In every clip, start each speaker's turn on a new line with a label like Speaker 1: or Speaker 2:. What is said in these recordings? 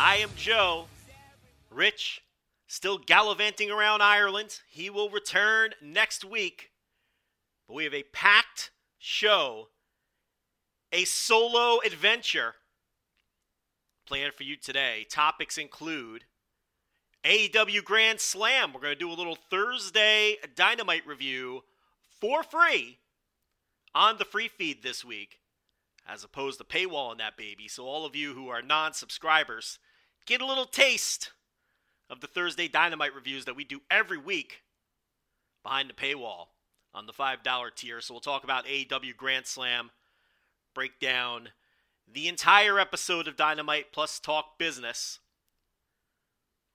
Speaker 1: I am Joe. Rich, still gallivanting around Ireland. He will return next week. But we have a packed show, a solo adventure planned for you today. Topics include AEW Grand Slam. We're going to do a little Thursday Dynamite review for free on the free feed this week as opposed to paywall on that baby. So all of you who are non-subscribers get a little taste of the Thursday Dynamite reviews that we do every week behind the paywall on the $5 tier. So we'll talk about AEW Grand Slam, break down the entire episode of Dynamite plus talk business.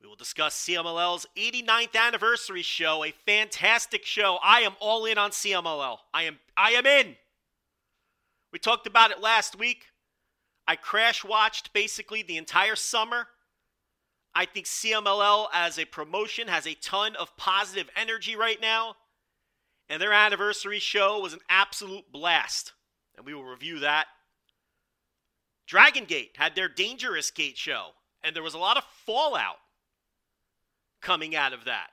Speaker 1: We will discuss CMLL's 89th anniversary show, a fantastic show. I am all in on CMLL. I am I am in. We talked about it last week. I crash watched basically the entire summer. I think CMLL as a promotion has a ton of positive energy right now. And their anniversary show was an absolute blast. And we will review that. Dragon Gate had their Dangerous Gate show. And there was a lot of fallout coming out of that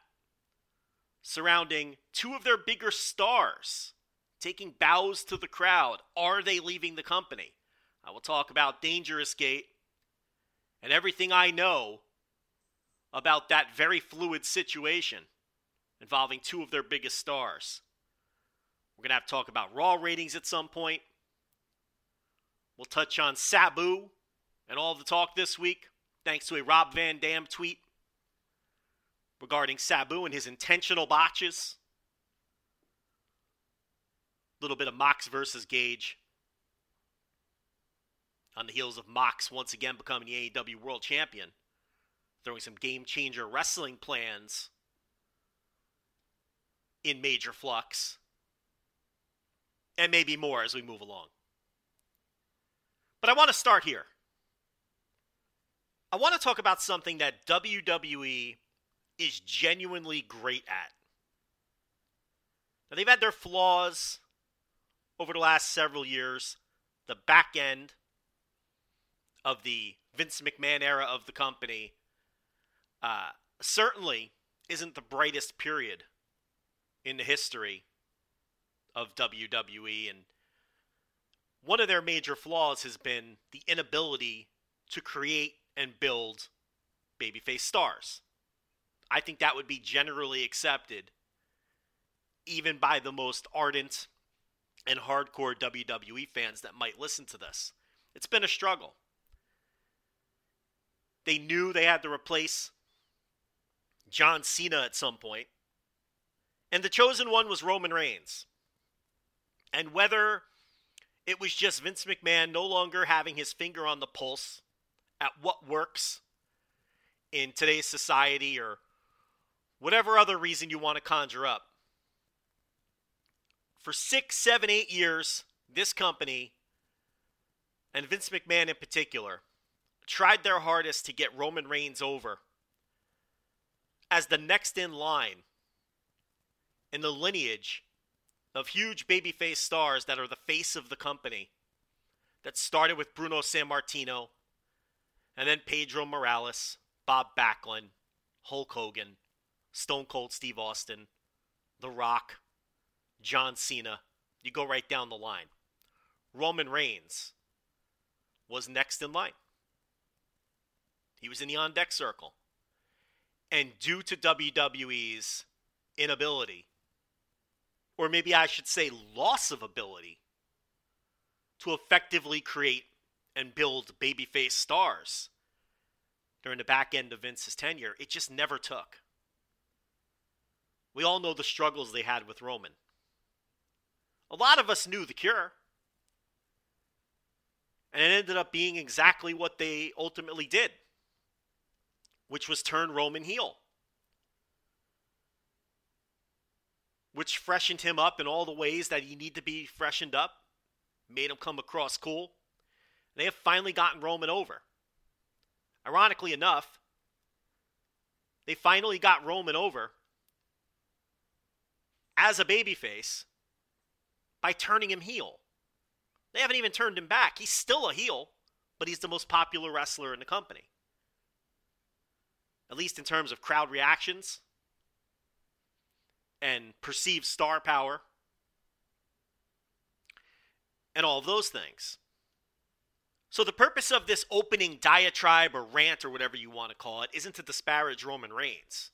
Speaker 1: surrounding two of their bigger stars taking bows to the crowd. Are they leaving the company? I will talk about Dangerous Gate and everything I know about that very fluid situation involving two of their biggest stars. We're going to have to talk about Raw ratings at some point. We'll touch on Sabu and all the talk this week, thanks to a Rob Van Dam tweet regarding Sabu and his intentional botches A little bit of Mox versus Gage on the heels of Mox once again becoming the AEW World Champion, throwing some game changer wrestling plans in major flux, and maybe more as we move along. But I want to start here. I want to talk about something that WWE is genuinely great at. Now, they've had their flaws over the last several years, the back end of the Vince McMahon era of the company uh, certainly isn't the brightest period in the history of WWE. And one of their major flaws has been the inability to create and build babyface stars. I think that would be generally accepted even by the most ardent and hardcore WWE fans that might listen to this. It's been a struggle. They knew they had to replace John Cena at some point, and the chosen one was Roman Reigns. And whether it was just Vince McMahon no longer having his finger on the pulse at what works in today's society or whatever other reason you want to conjure up, for six, seven, eight years, this company, and Vince McMahon in particular, tried their hardest to get Roman Reigns over as the next in line in the lineage of huge babyface stars that are the face of the company that started with Bruno Sammartino and then Pedro Morales, Bob Backlund, Hulk Hogan, Stone Cold Steve Austin, The Rock, John Cena. You go right down the line. Roman Reigns was next in line. He was in the on deck circle. And due to WWE's inability, or maybe I should say loss of ability, to effectively create and build babyface stars during the back end of Vince's tenure, it just never took. We all know the struggles they had with Roman. A lot of us knew the cure. And it ended up being exactly what they ultimately did, which was turn Roman heel. Which freshened him up in all the ways that he needed to be freshened up, made him come across cool. They have finally gotten Roman over. Ironically enough, they finally got Roman over as a babyface by turning him heel. They haven't even turned him back. He's still a heel, but he's the most popular wrestler in the company. At least in terms of crowd reactions and perceived star power and all of those things. So, the purpose of this opening diatribe or rant or whatever you want to call it isn't to disparage Roman Reigns.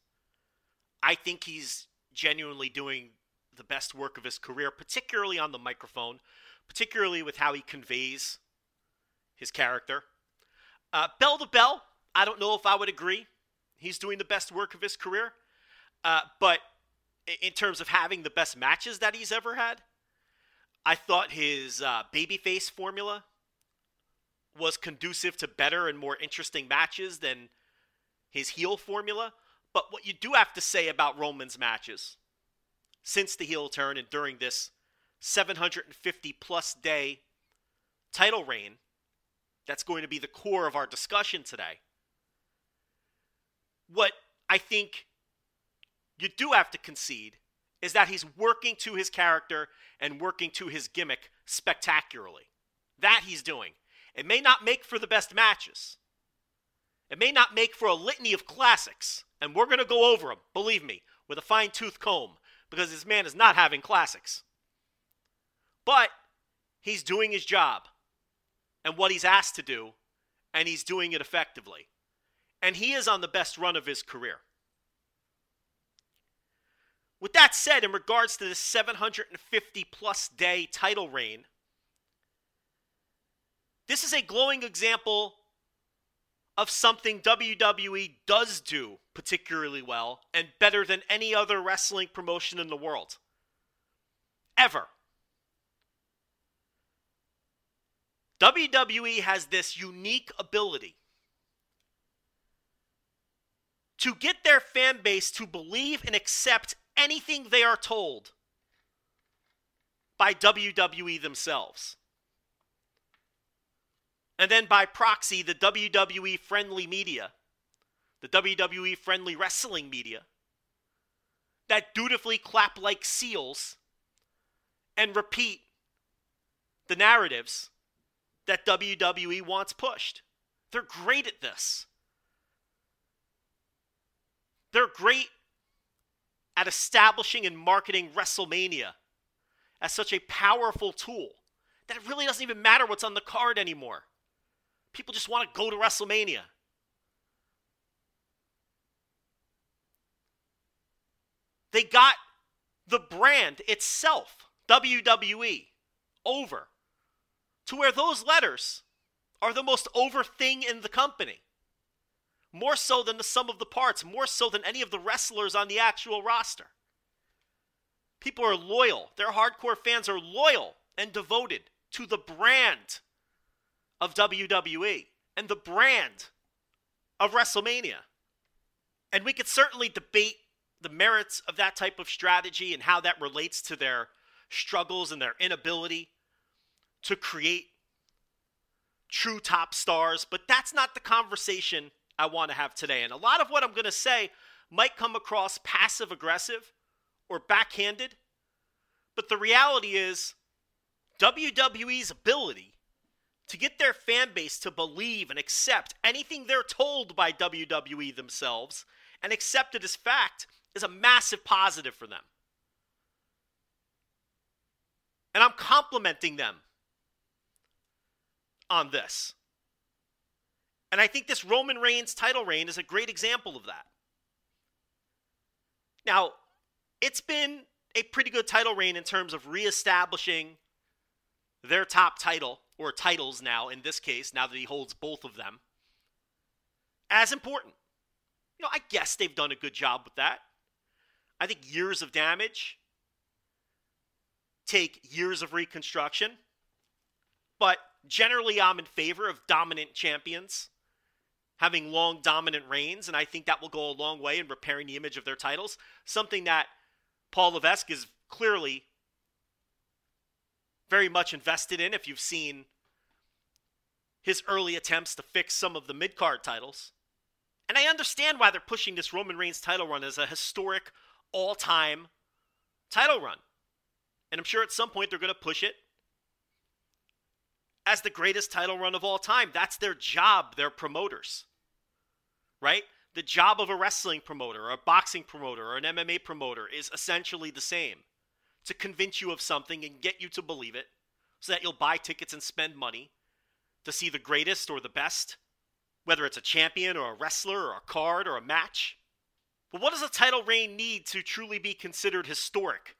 Speaker 1: I think he's genuinely doing the best work of his career, particularly on the microphone, particularly with how he conveys his character. Uh, bell to bell, I don't know if I would agree. He's doing the best work of his career. Uh, but in terms of having the best matches that he's ever had, I thought his uh, babyface formula was conducive to better and more interesting matches than his heel formula. But what you do have to say about Roman's matches since the heel turn and during this 750 plus day title reign that's going to be the core of our discussion today. What I think you do have to concede is that he's working to his character and working to his gimmick spectacularly. That he's doing. It may not make for the best matches. It may not make for a litany of classics, and we're going to go over them, believe me, with a fine tooth comb, because this man is not having classics. But he's doing his job and what he's asked to do, and he's doing it effectively. And he is on the best run of his career. With that said, in regards to the 750 plus day title reign, this is a glowing example of something WWE does do particularly well and better than any other wrestling promotion in the world. Ever. WWE has this unique ability to get their fan base to believe and accept anything they are told by WWE themselves. And then by proxy, the WWE friendly media, the WWE friendly wrestling media, that dutifully clap like seals and repeat the narratives that WWE wants pushed. They're great at this. They're great at establishing and marketing WrestleMania as such a powerful tool that it really doesn't even matter what's on the card anymore. People just want to go to WrestleMania. They got the brand itself, WWE, over to where those letters are the most over thing in the company. More so than the sum of the parts, more so than any of the wrestlers on the actual roster. People are loyal. Their hardcore fans are loyal and devoted to the brand of WWE and the brand of WrestleMania. And we could certainly debate the merits of that type of strategy and how that relates to their struggles and their inability to create true top stars, but that's not the conversation I want to have today. And a lot of what I'm going to say might come across passive aggressive or backhanded, but the reality is WWE's ability to get their fan base to believe and accept anything they're told by WWE themselves and accept it as fact is a massive positive for them. And I'm complimenting them on this. And I think this Roman Reigns title reign is a great example of that. Now, it's been a pretty good title reign in terms of reestablishing their top title, or titles now in this case, now that he holds both of them, as important. You know, I guess they've done a good job with that. I think years of damage take years of reconstruction, but generally I'm in favor of dominant champions having long dominant reigns, and I think that will go a long way in repairing the image of their titles. Something that Paul Levesque is clearly very much invested in. If you've seen his early attempts to fix some of the mid card titles, and I understand why they're pushing this Roman Reigns title run as a historic all time title run. And I'm sure at some point they're going to push it as the greatest title run of all time. That's their job, they're promoters. Right? The job of a wrestling promoter, or a boxing promoter, or an MMA promoter is essentially the same to convince you of something and get you to believe it so that you'll buy tickets and spend money to see the greatest or the best, whether it's a champion or a wrestler or a card or a match. But what does a title reign need to truly be considered historic?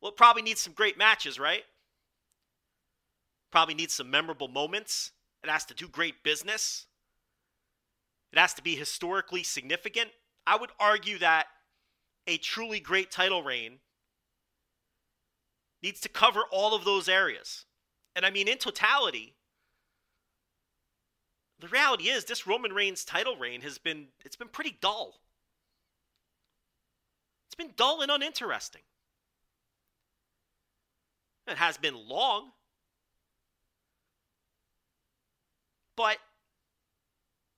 Speaker 1: Well, it probably needs some great matches, right? Probably needs some memorable moments. It has to do great business. It has to be historically significant. I would argue that a truly great title reign needs to cover all of those areas. And I mean, in totality, the reality is this Roman Reigns title reign has been it's been pretty dull. It's been dull and uninteresting. It has been long. But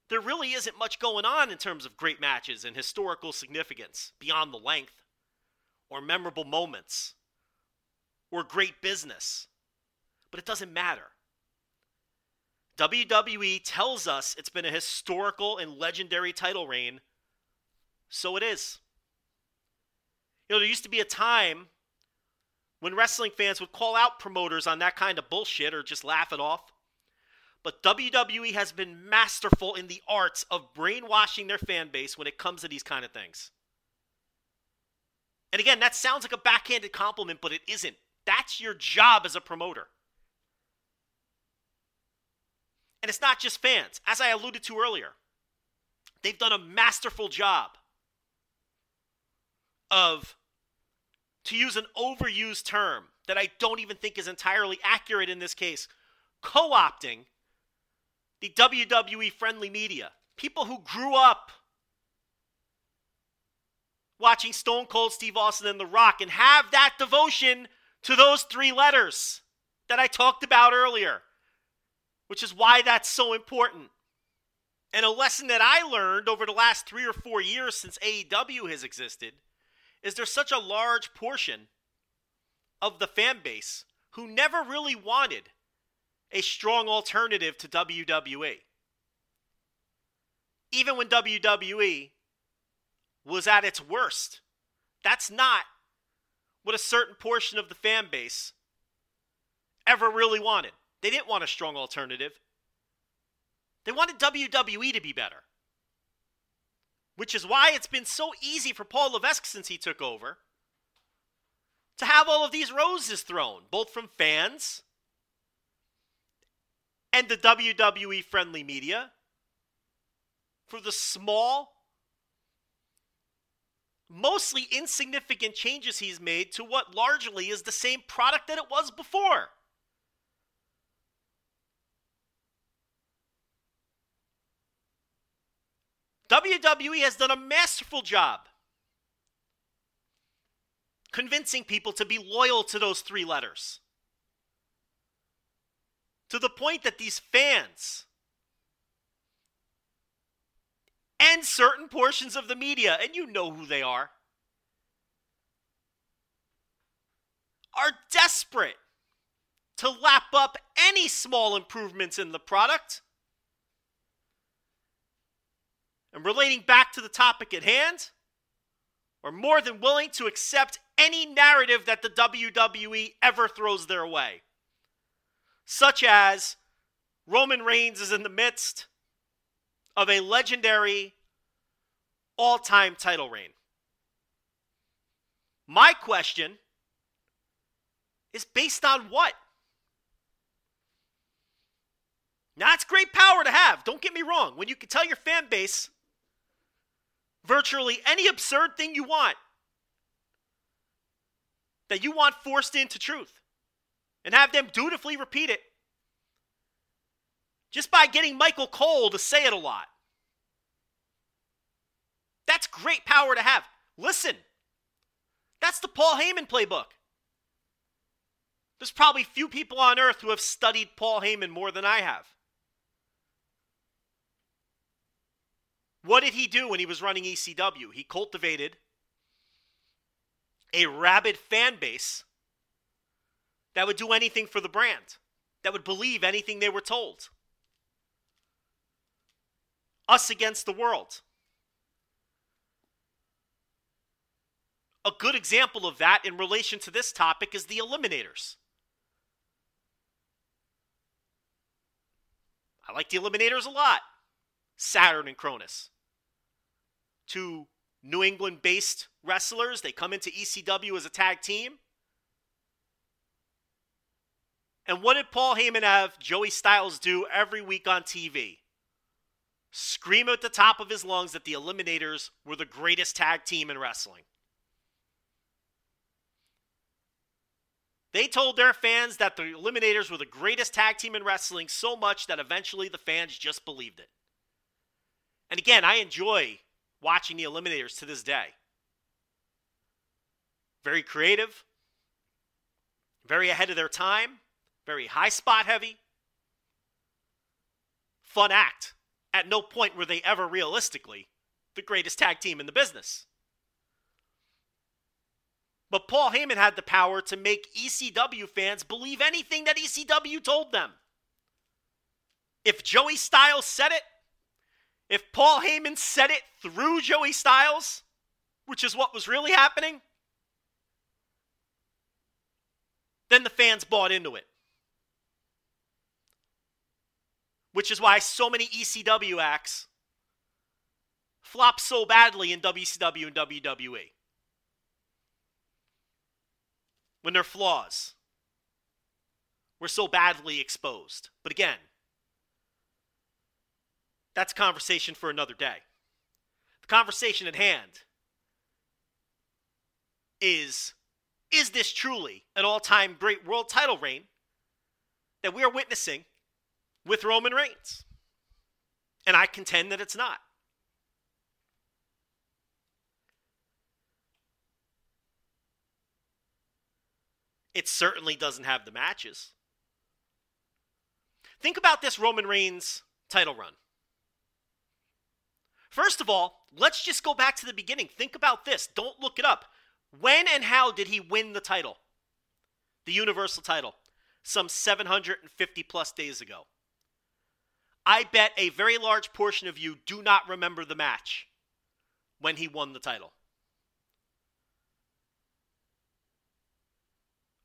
Speaker 1: there really isn't much going on in terms of great matches and historical significance beyond the length, or memorable moments, or great business. But it doesn't matter. WWE tells us it's been a historical and legendary title reign, so it is. You know, there used to be a time when wrestling fans would call out promoters on that kind of bullshit or just laugh it off. But WWE has been masterful in the arts of brainwashing their fan base when it comes to these kind of things. And again, that sounds like a backhanded compliment, but it isn't. That's your job as a promoter. And it's not just fans. As I alluded to earlier, they've done a masterful job of to use an overused term that I don't even think is entirely accurate in this case, co opting the WWE friendly media. People who grew up watching Stone Cold Steve Austin and The Rock and have that devotion to those three letters that I talked about earlier, which is why that's so important. And a lesson that I learned over the last three or four years since AEW has existed is there's such a large portion of the fan base who never really wanted a strong alternative to WWE. Even when WWE was at its worst, that's not what a certain portion of the fan base ever really wanted. They didn't want a strong alternative. They wanted WWE to be better which is why it's been so easy for Paul Levesque since he took over to have all of these roses thrown, both from fans and the WWE friendly media for the small, mostly insignificant changes he's made to what largely is the same product that it was before. WWE has done a masterful job convincing people to be loyal to those three letters. To the point that these fans and certain portions of the media, and you know who they are, are desperate to lap up any small improvements in the product and relating back to the topic at hand, are more than willing to accept any narrative that the WWE ever throws their way. Such as Roman Reigns is in the midst of a legendary all time title reign. My question is based on what? Now, that's great power to have. Don't get me wrong. When you can tell your fan base virtually any absurd thing you want that you want forced into truth and have them dutifully repeat it just by getting Michael Cole to say it a lot. That's great power to have. Listen, that's the Paul Heyman playbook. There's probably few people on earth who have studied Paul Heyman more than I have. What did he do when he was running ECW? He cultivated a rabid fan base that would do anything for the brand, that would believe anything they were told. Us against the world. A good example of that in relation to this topic is the Eliminators. I like the Eliminators a lot. Saturn and Cronus. Two New England based wrestlers. They come into ECW as a tag team. And what did Paul Heyman have Joey Styles do every week on TV? Scream at the top of his lungs that the Eliminators were the greatest tag team in wrestling. They told their fans that the Eliminators were the greatest tag team in wrestling so much that eventually the fans just believed it. And again, I enjoy watching the Eliminators to this day. Very creative, very ahead of their time, very high spot heavy, fun act. At no point were they ever realistically the greatest tag team in the business. But Paul Heyman had the power to make ECW fans believe anything that ECW told them. If Joey Styles said it, if Paul Heyman said it through Joey Styles, which is what was really happening, then the fans bought into it. Which is why so many ECW acts flop so badly in WCW and WWE when their flaws were so badly exposed. But again, that's conversation for another day. The conversation at hand is is this truly an all-time great world title reign that we are witnessing with Roman Reigns? And I contend that it's not. It certainly doesn't have the matches. Think about this Roman Reigns title run. First of all, let's just go back to the beginning. Think about this. Don't look it up. When and how did he win the title? The Universal title. Some 750 plus days ago. I bet a very large portion of you do not remember the match when he won the title.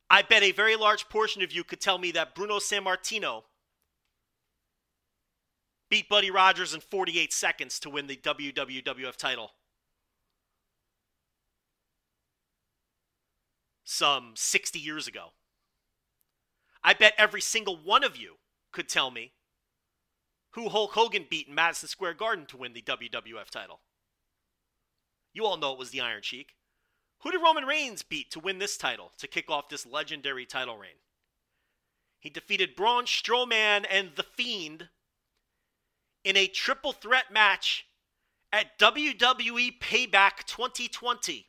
Speaker 1: I bet a very large portion of you could tell me that Bruno Sammartino beat Buddy Rogers in 48 seconds to win the WWF title. Some 60 years ago. I bet every single one of you could tell me who Hulk Hogan beat in Madison Square Garden to win the WWF title. You all know it was the Iron Sheik. Who did Roman Reigns beat to win this title, to kick off this legendary title reign? He defeated Braun Strowman and The Fiend in a triple threat match at WWE Payback 2020.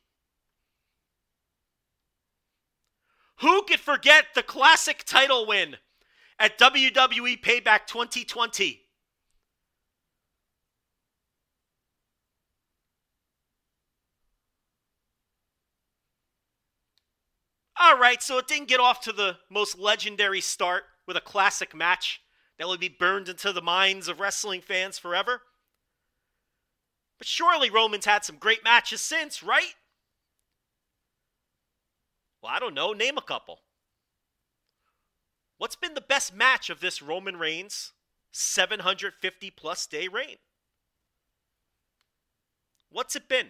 Speaker 1: Who could forget the classic title win at WWE Payback 2020? All right, so it didn't get off to the most legendary start with a classic match that would be burned into the minds of wrestling fans forever. But surely Roman's had some great matches since, right? Well, I don't know. Name a couple. What's been the best match of this Roman Reigns 750 plus day reign? What's it been?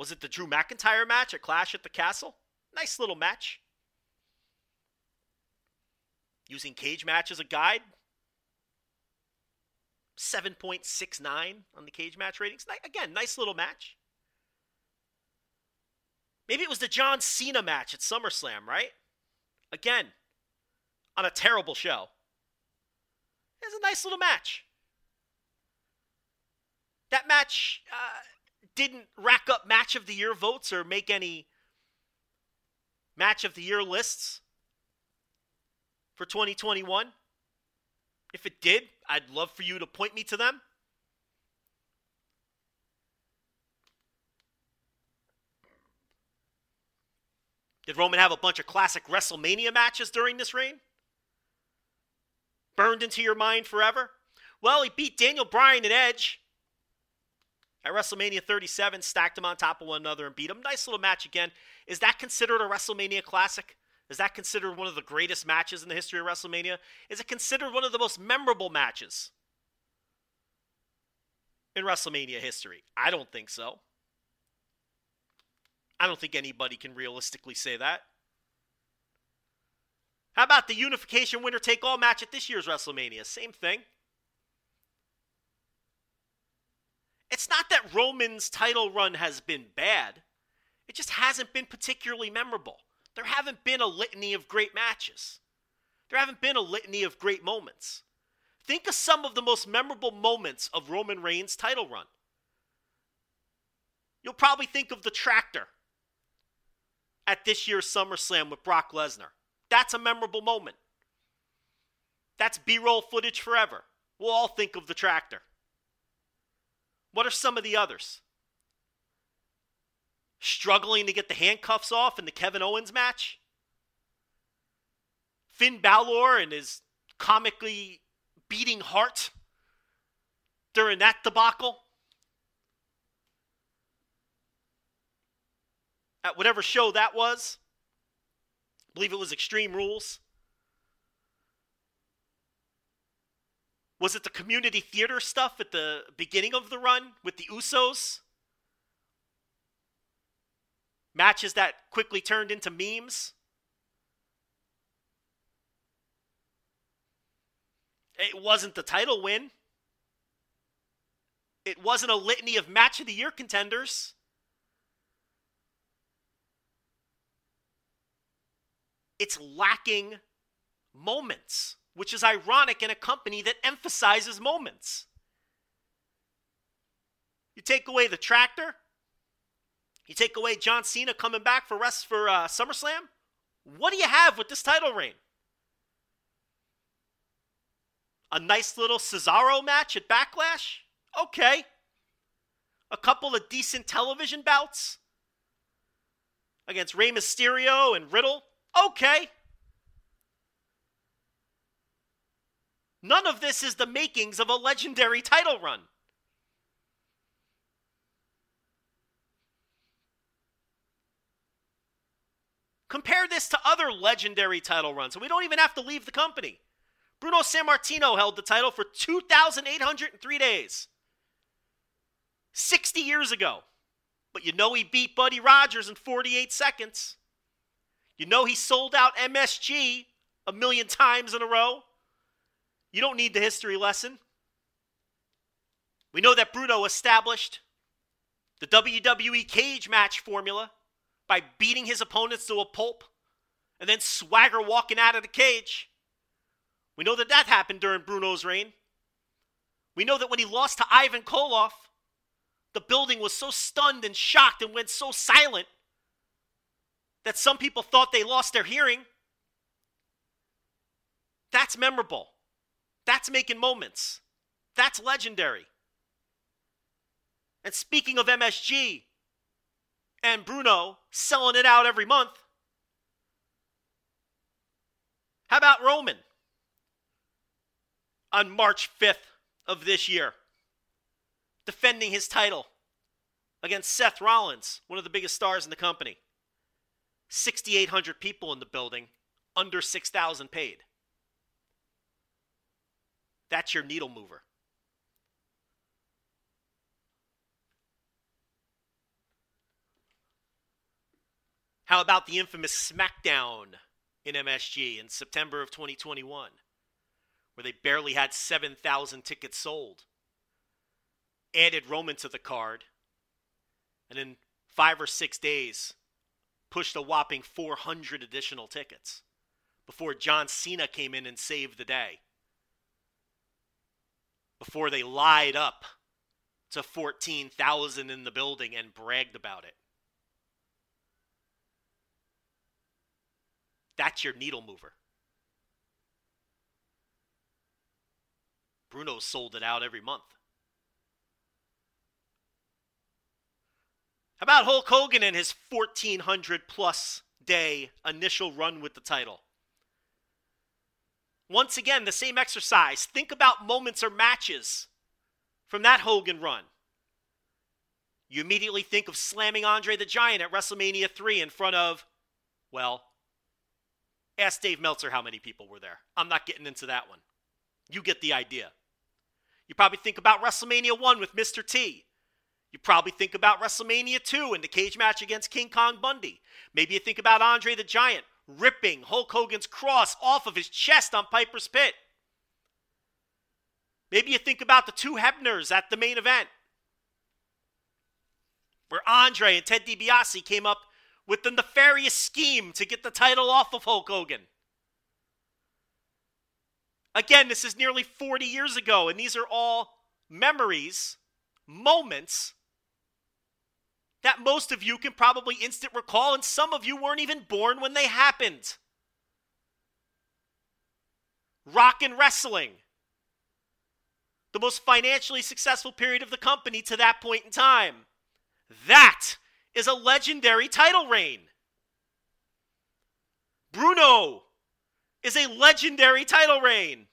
Speaker 1: Was it the Drew McIntyre match at Clash at the Castle? Nice little match. Using cage match as a guide. 7.69 on the cage match ratings. Again, nice little match. Maybe it was the John Cena match at SummerSlam, right? Again, on a terrible show. It was a nice little match. That match uh, didn't rack up match of the year votes or make any match of the year lists for 2021. If it did, I'd love for you to point me to them. Did Roman have a bunch of classic WrestleMania matches during this reign? Burned into your mind forever? Well, he beat Daniel Bryan and Edge at WrestleMania 37, stacked them on top of one another and beat them. Nice little match again. Is that considered a WrestleMania classic? Is that considered one of the greatest matches in the history of WrestleMania? Is it considered one of the most memorable matches in WrestleMania history? I don't think so. I don't think anybody can realistically say that. How about the unification winner take all match at this year's WrestleMania? Same thing. It's not that Roman's title run has been bad, it just hasn't been particularly memorable. There haven't been a litany of great matches, there haven't been a litany of great moments. Think of some of the most memorable moments of Roman Reigns' title run. You'll probably think of the tractor at this year's SummerSlam with Brock Lesnar. That's a memorable moment. That's B roll footage forever. We'll all think of the tractor. What are some of the others? Struggling to get the handcuffs off in the Kevin Owens match? Finn Balor and his comically beating heart during that debacle? At whatever show that was? I believe it was Extreme Rules. Was it the community theater stuff at the beginning of the run with the Usos? Matches that quickly turned into memes? It wasn't the title win. It wasn't a litany of match of the year contenders. It's lacking moments which is ironic in a company that emphasizes moments. You take away the tractor, you take away John Cena coming back for rest for uh, SummerSlam. What do you have with this title reign? A nice little Cesaro match at Backlash? Okay. A couple of decent television bouts against Rey Mysterio and Riddle? Okay. None of this is the makings of a legendary title run. Compare this to other legendary title runs, and we don't even have to leave the company. Bruno Sammartino held the title for 2,803 days. 60 years ago. But you know he beat Buddy Rogers in 48 seconds. You know he sold out MSG a million times in a row. You don't need the history lesson. We know that Bruno established the WWE cage match formula by beating his opponents to a pulp and then swagger walking out of the cage. We know that that happened during Bruno's reign. We know that when he lost to Ivan Koloff, the building was so stunned and shocked and went so silent that some people thought they lost their hearing. That's memorable. That's making moments. That's legendary. And speaking of MSG and Bruno selling it out every month, how about Roman on March 5th of this year, defending his title against Seth Rollins, one of the biggest stars in the company? 6,800 people in the building, under 6,000 paid. That's your needle mover. How about the infamous SmackDown in MSG in September of 2021, where they barely had 7,000 tickets sold? Added Roman to the card, and in five or six days, pushed a whopping 400 additional tickets before John Cena came in and saved the day. Before they lied up to 14,000 in the building and bragged about it. That's your needle mover. Bruno sold it out every month. How about Hulk Hogan and his 1400 plus day initial run with the title? Once again, the same exercise. Think about moments or matches from that Hogan run. You immediately think of slamming Andre the Giant at WrestleMania 3 in front of, well, ask Dave Meltzer how many people were there. I'm not getting into that one. You get the idea. You probably think about WrestleMania 1 with Mr. T. You probably think about WrestleMania 2 and the cage match against King Kong Bundy. Maybe you think about Andre the Giant ripping Hulk Hogan's cross off of his chest on Piper's Pit. Maybe you think about the two Hebners at the main event, where Andre and Ted DiBiase came up with the nefarious scheme to get the title off of Hulk Hogan. Again, this is nearly 40 years ago, and these are all memories, moments that most of you can probably instant recall, and some of you weren't even born when they happened. Rock and wrestling. The most financially successful period of the company to that point in time. That is a legendary title reign. Bruno is a legendary title reign.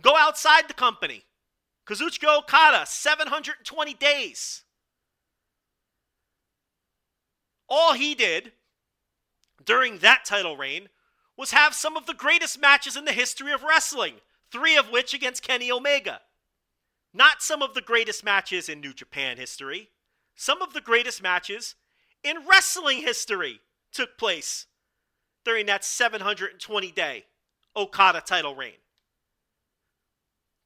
Speaker 1: Go outside the company. Kazuchika Okada, 720 days. All he did during that title reign was have some of the greatest matches in the history of wrestling, three of which against Kenny Omega. Not some of the greatest matches in New Japan history, some of the greatest matches in wrestling history took place during that 720 day Okada title reign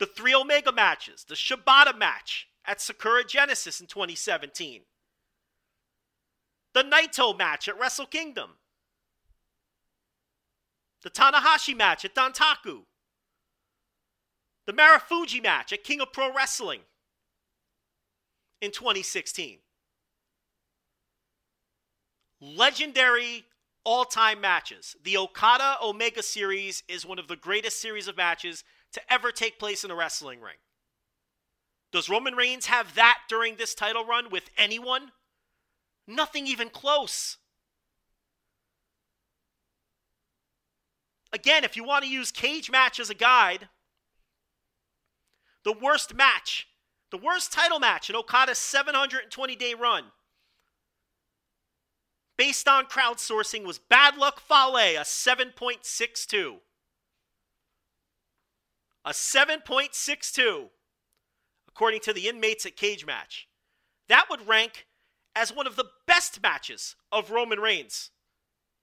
Speaker 1: the three Omega matches, the Shibata match at Sakura Genesis in 2017, the Naito match at Wrestle Kingdom, the Tanahashi match at Dontaku, the Marufuji match at King of Pro Wrestling in 2016. Legendary all time matches. The Okada Omega series is one of the greatest series of matches to ever take place in a wrestling ring. Does Roman Reigns have that during this title run with anyone? Nothing even close. Again, if you want to use cage match as a guide, the worst match, the worst title match in Okada's 720 day run, based on crowdsourcing, was Bad Luck Fale, a 7.62 a 7.62, according to the inmates at Cage Match. That would rank as one of the best matches of Roman Reigns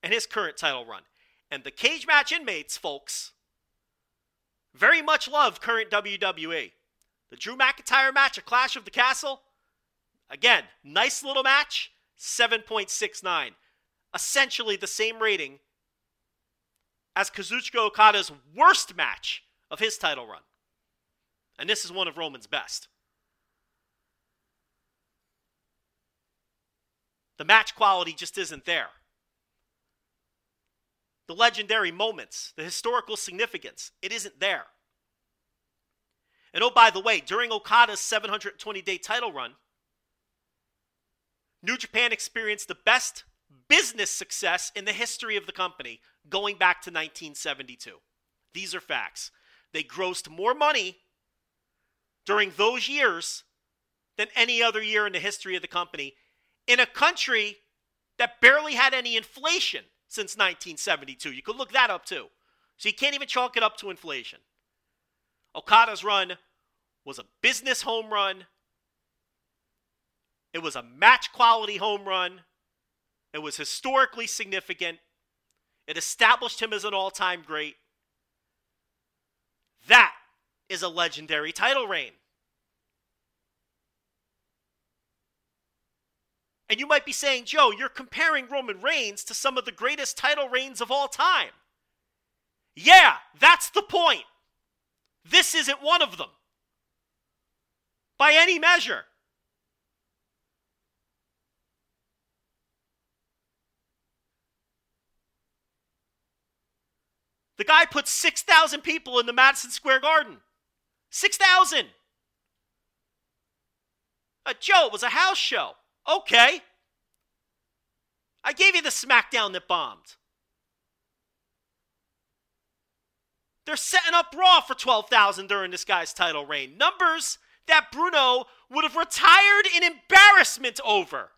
Speaker 1: and his current title run. And the Cage Match inmates, folks, very much love current WWE. The Drew McIntyre match, a Clash of the Castle, again, nice little match, 7.69. Essentially the same rating as Kazuchika Okada's worst match of his title run. And this is one of Roman's best. The match quality just isn't there. The legendary moments, the historical significance, it isn't there. And oh, by the way, during Okada's 720 day title run, New Japan experienced the best business success in the history of the company going back to 1972. These are facts. They grossed more money during those years than any other year in the history of the company in a country that barely had any inflation since 1972. You could look that up too. So you can't even chalk it up to inflation. Okada's run was a business home run. It was a match quality home run. It was historically significant. It established him as an all time great. That is a legendary title reign. And you might be saying, Joe, you're comparing Roman Reigns to some of the greatest title reigns of all time. Yeah, that's the point. This isn't one of them. By any measure. The guy put 6,000 people in the Madison Square Garden. 6,000. Uh, Joe, it was a house show. Okay. I gave you the SmackDown that bombed. They're setting up Raw for 12,000 during this guy's title reign. Numbers that Bruno would have retired in embarrassment over.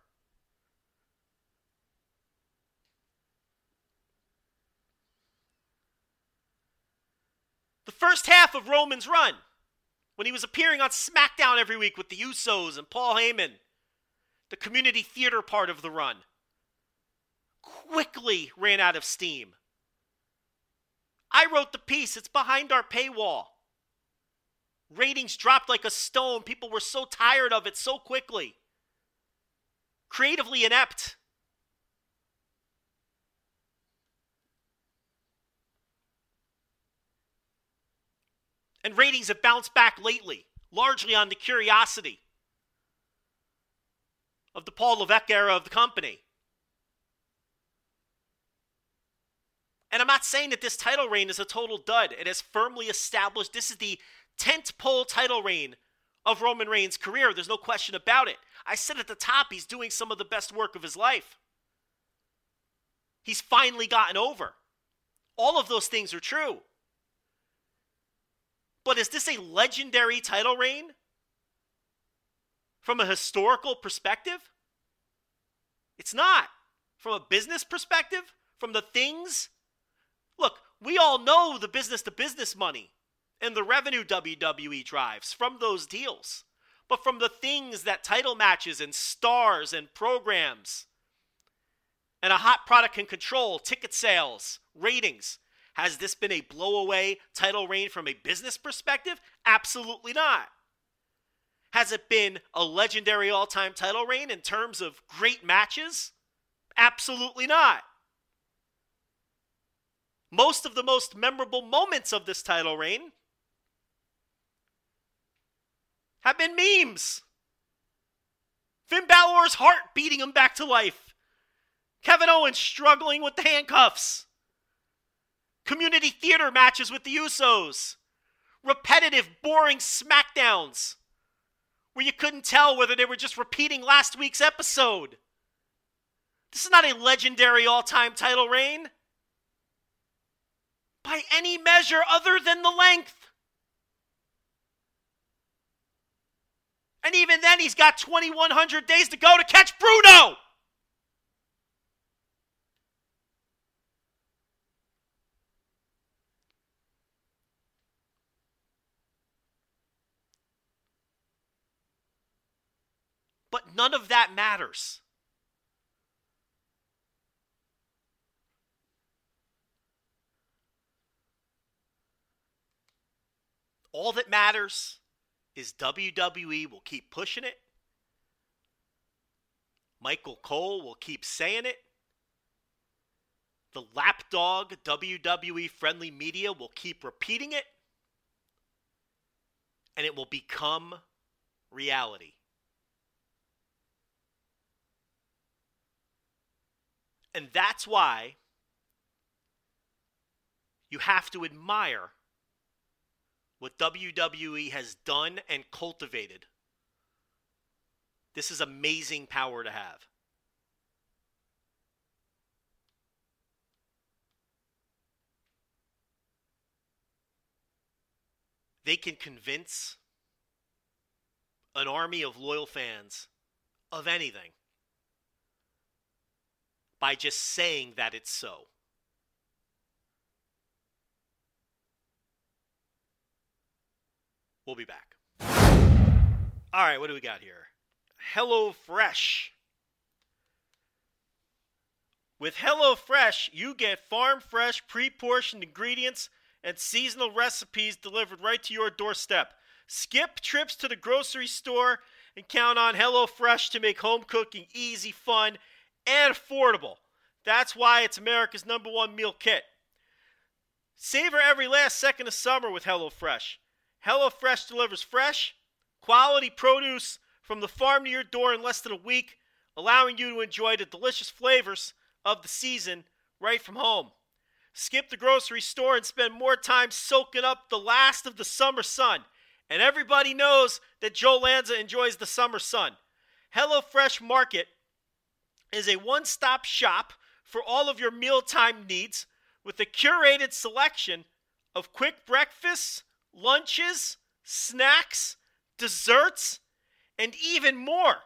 Speaker 1: The first half of Roman's run, when he was appearing on SmackDown every week with the Usos and Paul Heyman, the community theater part of the run, quickly ran out of steam. I wrote the piece, it's behind our paywall. Ratings dropped like a stone. People were so tired of it so quickly. Creatively inept. And ratings have bounced back lately, largely on the curiosity of the Paul Levesque era of the company. And I'm not saying that this title reign is a total dud. It has firmly established this is the tent pole title reign of Roman Reigns' career. There's no question about it. I said at the top, he's doing some of the best work of his life. He's finally gotten over. All of those things are true. But is this a legendary title reign? From a historical perspective? It's not. From a business perspective? From the things? Look, we all know the business to business money and the revenue WWE drives from those deals. But from the things that title matches and stars and programs and a hot product can control, ticket sales, ratings, has this been a blowaway title reign from a business perspective? Absolutely not. Has it been a legendary all time title reign in terms of great matches? Absolutely not. Most of the most memorable moments of this title reign have been memes. Finn Balor's heart beating him back to life. Kevin Owens struggling with the handcuffs. Community theater matches with the Usos. Repetitive, boring SmackDowns where you couldn't tell whether they were just repeating last week's episode. This is not a legendary all time title reign. By any measure other than the length. And even then, he's got 2,100 days to go to catch Bruno. But none of that matters. All that matters is WWE will keep pushing it. Michael Cole will keep saying it. The lapdog WWE friendly media will keep repeating it. And it will become reality. And that's why you have to admire what WWE has done and cultivated. This is amazing power to have. They can convince an army of loyal fans of anything by just saying that it's so. We'll be back. All right, what do we got here? HelloFresh. With HelloFresh, you get farm fresh, pre portioned ingredients and seasonal recipes delivered right to your doorstep. Skip trips to the grocery store and count on HelloFresh to make home cooking easy, fun, and affordable. That's why it's America's number one meal kit. Savor every last second of summer with HelloFresh. HelloFresh delivers fresh, quality produce from the farm to your door in less than a week, allowing you to enjoy the delicious flavors of the season right from home. Skip the grocery store and spend more time soaking up the last of the summer sun. And everybody knows that Joe Lanza enjoys the summer sun. HelloFresh Market is a one stop shop for all of your mealtime needs with a curated selection of quick breakfasts, lunches, snacks, desserts, and even more.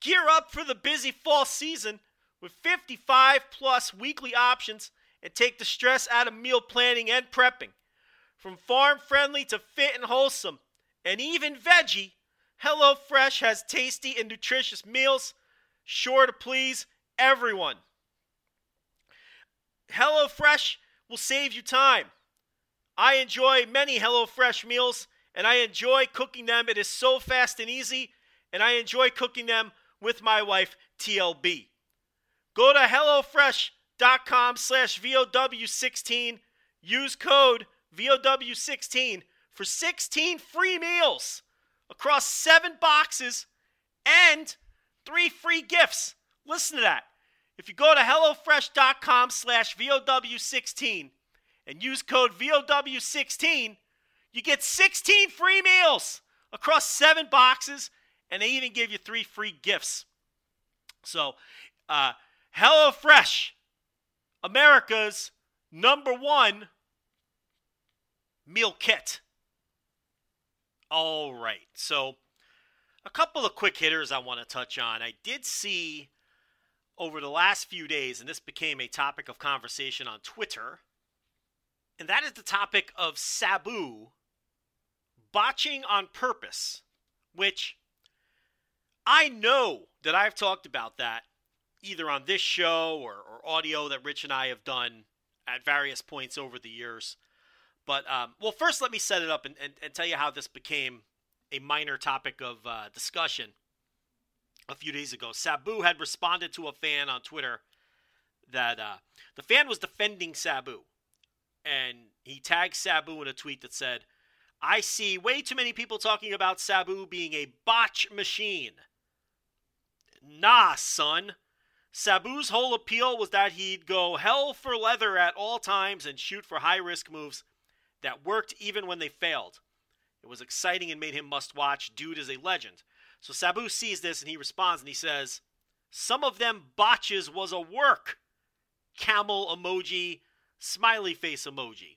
Speaker 1: Gear up for the busy fall season with 55 plus weekly options and take the stress out of meal planning and prepping. From farm friendly to fit and wholesome, and even veggie, HelloFresh has tasty and nutritious meals sure to please everyone. HelloFresh will save you time. I enjoy many HelloFresh meals and I enjoy cooking them. It is so fast and easy, and I enjoy cooking them with my wife, TLB. Go to HelloFresh.com slash VOW16. Use code VOW16 for 16 free meals across seven boxes and three free gifts. Listen to that. If you go to HelloFresh.com slash VOW16 and use code VOW16, you get 16 free meals across seven boxes, and they even give you three free gifts. So, uh, HelloFresh, America's number one meal kit. All right. So, a couple of quick hitters I want to touch on. I did see over the last few days, and this became a topic of conversation on Twitter, and that is the topic of Sabu botching on purpose, which I know that I've talked about that either on this show or, or audio that Rich and I have done at various points over the years. But, um, well, first let me set it up and, and, and, tell you how this became a minor topic of uh, discussion a few days ago. Sabu had responded to a fan on Twitter that uh, the fan was defending Sabu. And he tagged Sabu in a tweet that said, I see way too many people talking about Sabu being a botch machine. Nah, son. Sabu's whole appeal was that he'd go hell for leather at all times and shoot for high risk moves that worked even when they failed. It was exciting and made him must watch. Dude is a legend. So Sabu sees this and he responds and he says, Some of them botches was a work. Camel emoji, smiley face emoji.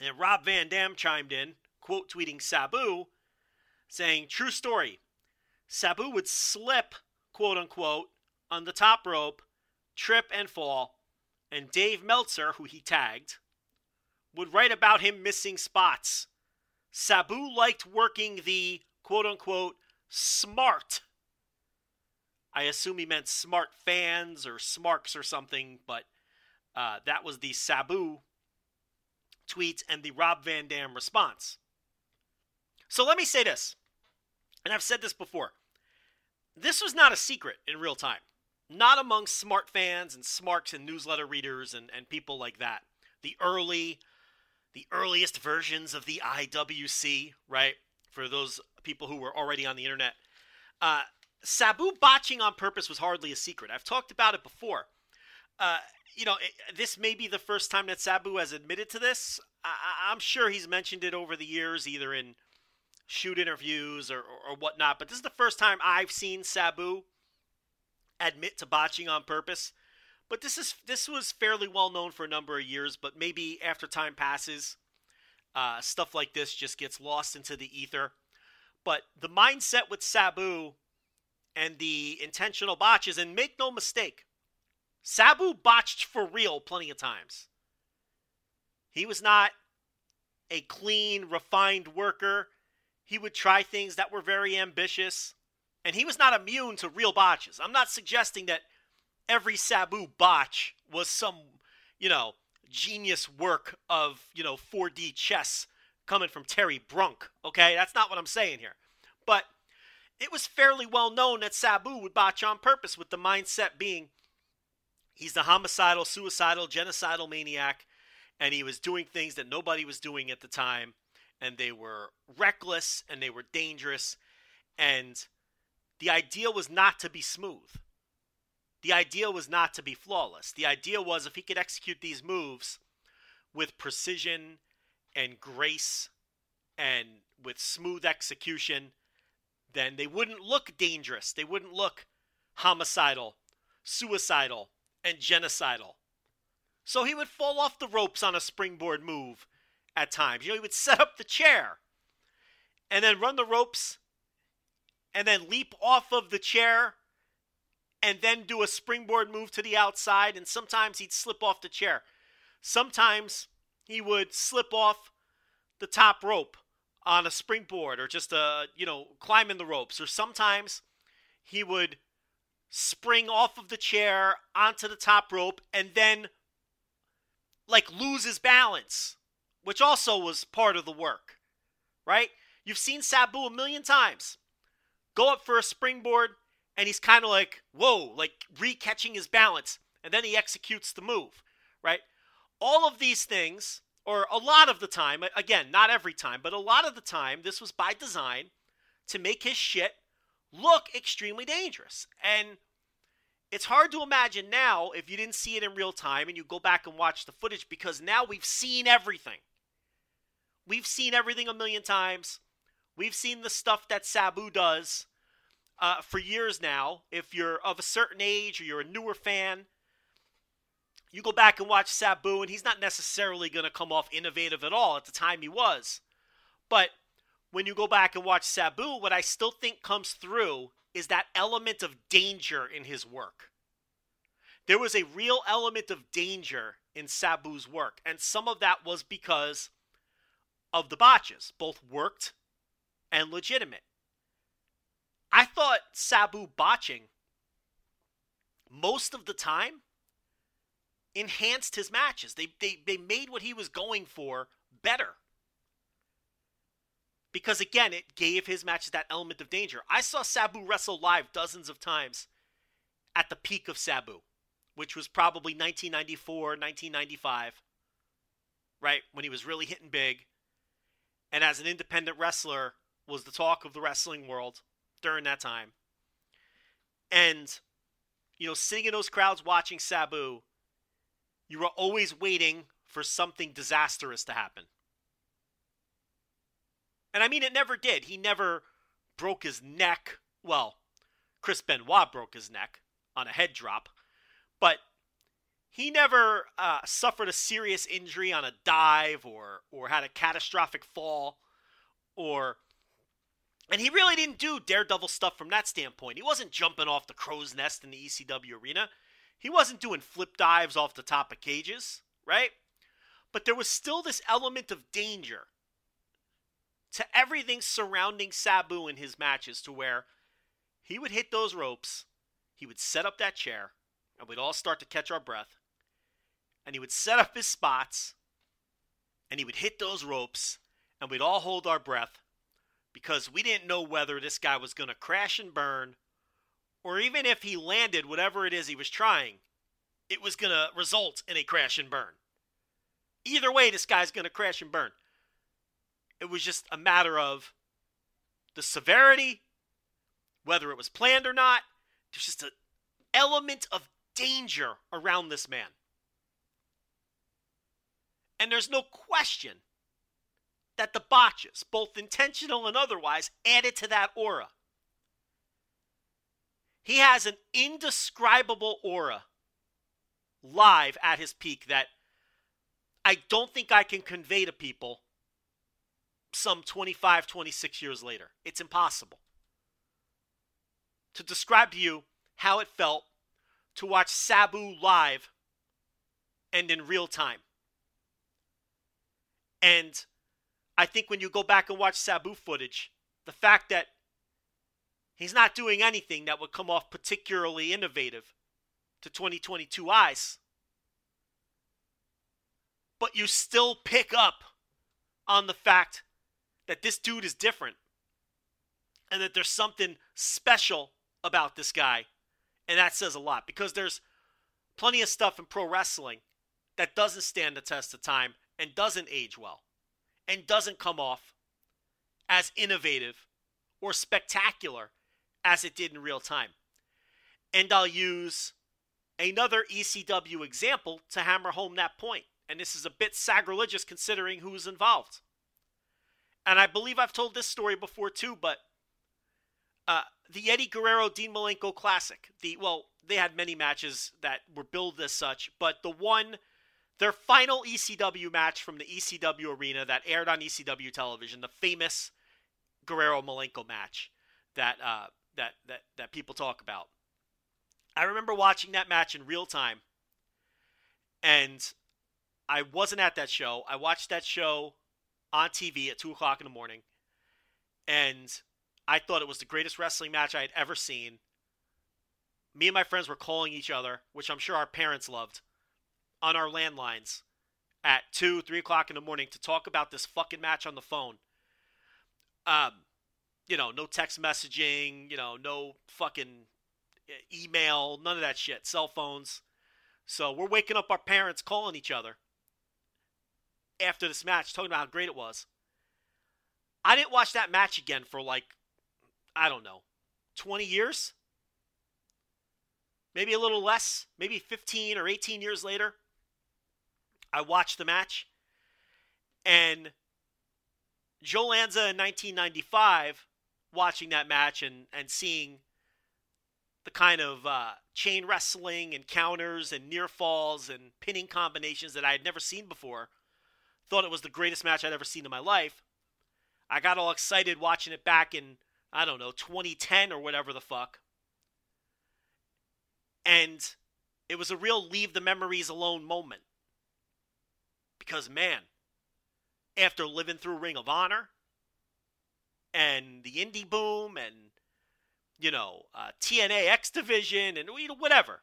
Speaker 1: And Rob Van Dam chimed in, quote tweeting Sabu, saying, True story. Sabu would slip, quote unquote, on the top rope, trip and fall, and Dave Meltzer, who he tagged, would write about him missing spots. Sabu liked working the quote unquote smart. I assume he meant smart fans or smarks or something, but uh, that was the Sabu tweet and the Rob Van Dam response. So let me say this, and I've said this before. This was not a secret in real time, not among smart fans and smarks and newsletter readers and, and people like that. The early, the earliest versions of the IWC, right? For those people who were already on the internet. Uh, Sabu botching on purpose was hardly a secret. I've talked about it before. Uh, you know, it, this may be the first time that Sabu has admitted to this. I, am sure he's mentioned it over the years, either in shoot interviews or, or, or whatnot. But this is the first time I've seen Sabu admit to botching on purpose. But this is this was fairly well known for a number of years. But maybe after time passes, uh, stuff like this just gets lost into the ether. But the mindset with Sabu and the intentional botches, and make no mistake, Sabu botched for real plenty of times. He was not a clean, refined worker. He would try things that were very ambitious. And he was not immune to real botches. I'm not suggesting that every Sabu botch was some, you know, genius work of, you know, 4D chess coming from Terry Brunk. Okay? That's not what I'm saying here. But it was fairly well known that Sabu would botch on purpose, with the mindset being he's the homicidal, suicidal, genocidal maniac, and he was doing things that nobody was doing at the time, and they were reckless and they were dangerous, and the idea was not to be smooth. The idea was not to be flawless. The idea was if he could execute these moves with precision and grace and with smooth execution, then they wouldn't look dangerous. They wouldn't look homicidal, suicidal, and genocidal. So he would fall off the ropes on a springboard move at times. You know, he would set up the chair and then run the ropes and then leap off of the chair and then do a springboard move to the outside. And sometimes he'd slip off the chair. Sometimes he would slip off the top rope on a springboard or just a you know climbing the ropes or sometimes he would spring off of the chair onto the top rope and then like lose his balance which also was part of the work right you've seen sabu a million times go up for a springboard and he's kind of like whoa like re-catching his balance and then he executes the move right all of these things or a lot of the time, again, not every time, but a lot of the time, this was by design to make his shit look extremely dangerous. And it's hard to imagine now if you didn't see it in real time and you go back and watch the footage because now we've seen everything. We've seen everything a million times. We've seen the stuff that Sabu does uh, for years now. If you're of a certain age or you're a newer fan, you go back and watch Sabu, and he's not necessarily going to come off innovative at all. At the time, he was. But when you go back and watch Sabu, what I still think comes through is that element of danger in his work. There was a real element of danger in Sabu's work, and some of that was because of the botches, both worked and legitimate. I thought Sabu botching most of the time enhanced his matches. They, they, they made what he was going for better. Because again, it gave his matches that element of danger. I saw Sabu wrestle live dozens of times at the peak of Sabu, which was probably 1994, 1995, right? When he was really hitting big. And as an independent wrestler, was the talk of the wrestling world during that time. And, you know, sitting in those crowds watching Sabu you were always waiting for something disastrous to happen. And I mean, it never did. He never broke his neck. Well, Chris Benoit broke his neck on a head drop, but he never uh, suffered a serious injury on a dive or or had a catastrophic fall or and he really didn't do daredevil stuff from that standpoint. He wasn't jumping off the crow's nest in the ECW arena. He wasn't doing flip dives off the top of cages, right? But there was still this element of danger to everything surrounding Sabu in his matches to where he would hit those ropes, he would set up that chair, and we'd all start to catch our breath. And he would set up his spots, and he would hit those ropes, and we'd all hold our breath because we didn't know whether this guy was going to crash and burn or even if he landed whatever it is he was trying, it was going to result in a crash and burn. Either way, this guy's going to crash and burn. It was just a matter of the severity, whether it was planned or not. There's just an element of danger around this man. And there's no question that the botches, both intentional and otherwise, added to that aura. He has an indescribable aura live at his peak that I don't think I can convey to people some 25, 26 years later. It's impossible to describe to you how it felt to watch Sabu live and in real time. And I think when you go back and watch Sabu footage, the fact that He's not doing anything that would come off particularly innovative to 2022 eyes. But you still pick up on the fact that this dude is different and that there's something special about this guy. And that says a lot because there's plenty of stuff in pro wrestling that doesn't stand the test of time and doesn't age well and doesn't come off as innovative or spectacular as it did in real time. And I'll use another ECW example to hammer home that point. And this is a bit sacrilegious considering who's involved. And I believe I've told this story before too, but uh, the Eddie Guerrero Dean Malenko Classic. The well, they had many matches that were billed as such, but the one, their final ECW match from the ECW arena that aired on ECW television, the famous Guerrero Malenko match that uh, that that that people talk about. I remember watching that match in real time, and I wasn't at that show. I watched that show on TV at two o'clock in the morning, and I thought it was the greatest wrestling match I had ever seen. Me and my friends were calling each other, which I'm sure our parents loved, on our landlines at two, three o'clock in the morning to talk about this fucking match on the phone. Um, you know, no text messaging, you know, no fucking email, none of that shit, cell phones. So we're waking up our parents calling each other after this match, talking about how great it was. I didn't watch that match again for like, I don't know, 20 years? Maybe a little less, maybe 15 or 18 years later. I watched the match. And Joe Lanza in 1995, watching that match and, and seeing the kind of uh, chain wrestling and counters and near falls and pinning combinations that I had never seen before. Thought it was the greatest match I'd ever seen in my life. I got all excited watching it back in, I don't know, 2010 or whatever the fuck. And it was a real leave the memories alone moment. Because, man, after living through Ring of Honor and the indie boom and you know uh, TNA X Division and you know, whatever.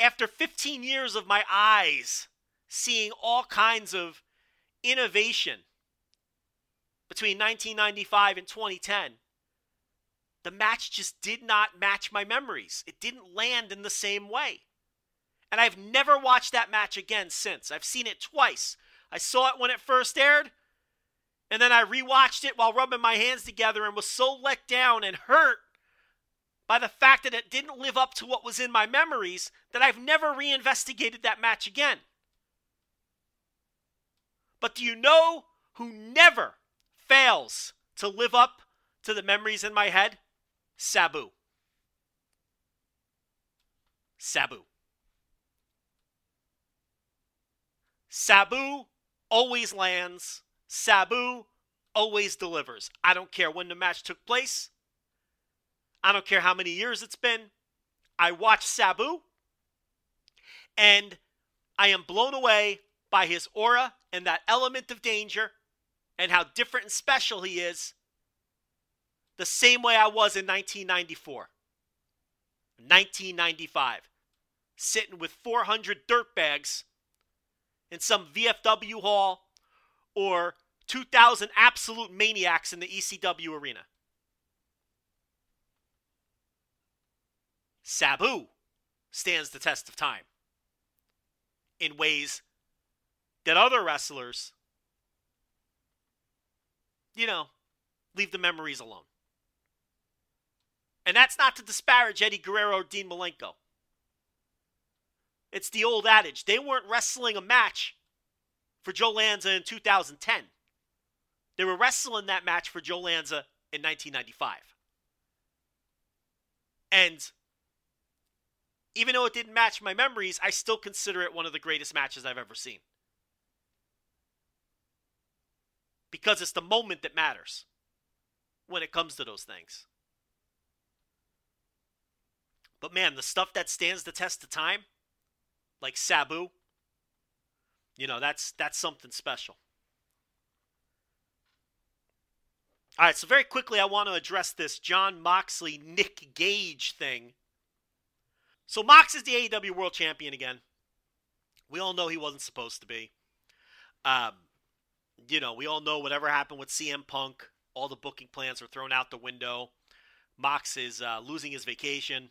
Speaker 1: After 15 years of my eyes seeing all kinds of innovation between 1995 and 2010, the match just did not match my memories. It didn't land in the same way. And I've never watched that match again since. I've seen it twice. I saw it when it first aired, and then I rewatched it while rubbing my hands together and was so let down and hurt by the fact that it didn't live up to what was in my memories that I've never reinvestigated that match again. But do you know who never fails to live up to the memories in my head? Sabu. Sabu. Sabu always lands. Sabu always delivers. I don't care when the match took place. I don't care how many years it's been. I watch Sabu and I am blown away by his aura and that element of danger and how different and special he is. The same way I was in 1994, 1995, sitting with 400 dirtbags in some VFW hall or 2,000 absolute maniacs in the ECW arena. Sabu stands the test of time in ways that other wrestlers, you know, leave the memories alone. And that's not to disparage Eddie Guerrero or Dean Malenko. It's the old adage. They weren't wrestling a match for Joe Lanza in 2010. They were wrestling that match for Joe Lanza in 1995. And even though it didn't match my memories, I still consider it one of the greatest matches I've ever seen. Because it's the moment that matters when it comes to those things. But man, the stuff that stands the test of time, like Sabu, you know, that's that's something special. All right, so very quickly, I want to address this John Moxley Nick Gage thing. So Mox is the AEW World Champion again. We all know he wasn't supposed to be. Um, you know, we all know whatever happened with CM Punk, all the booking plans were thrown out the window. Mox is uh, losing his vacation.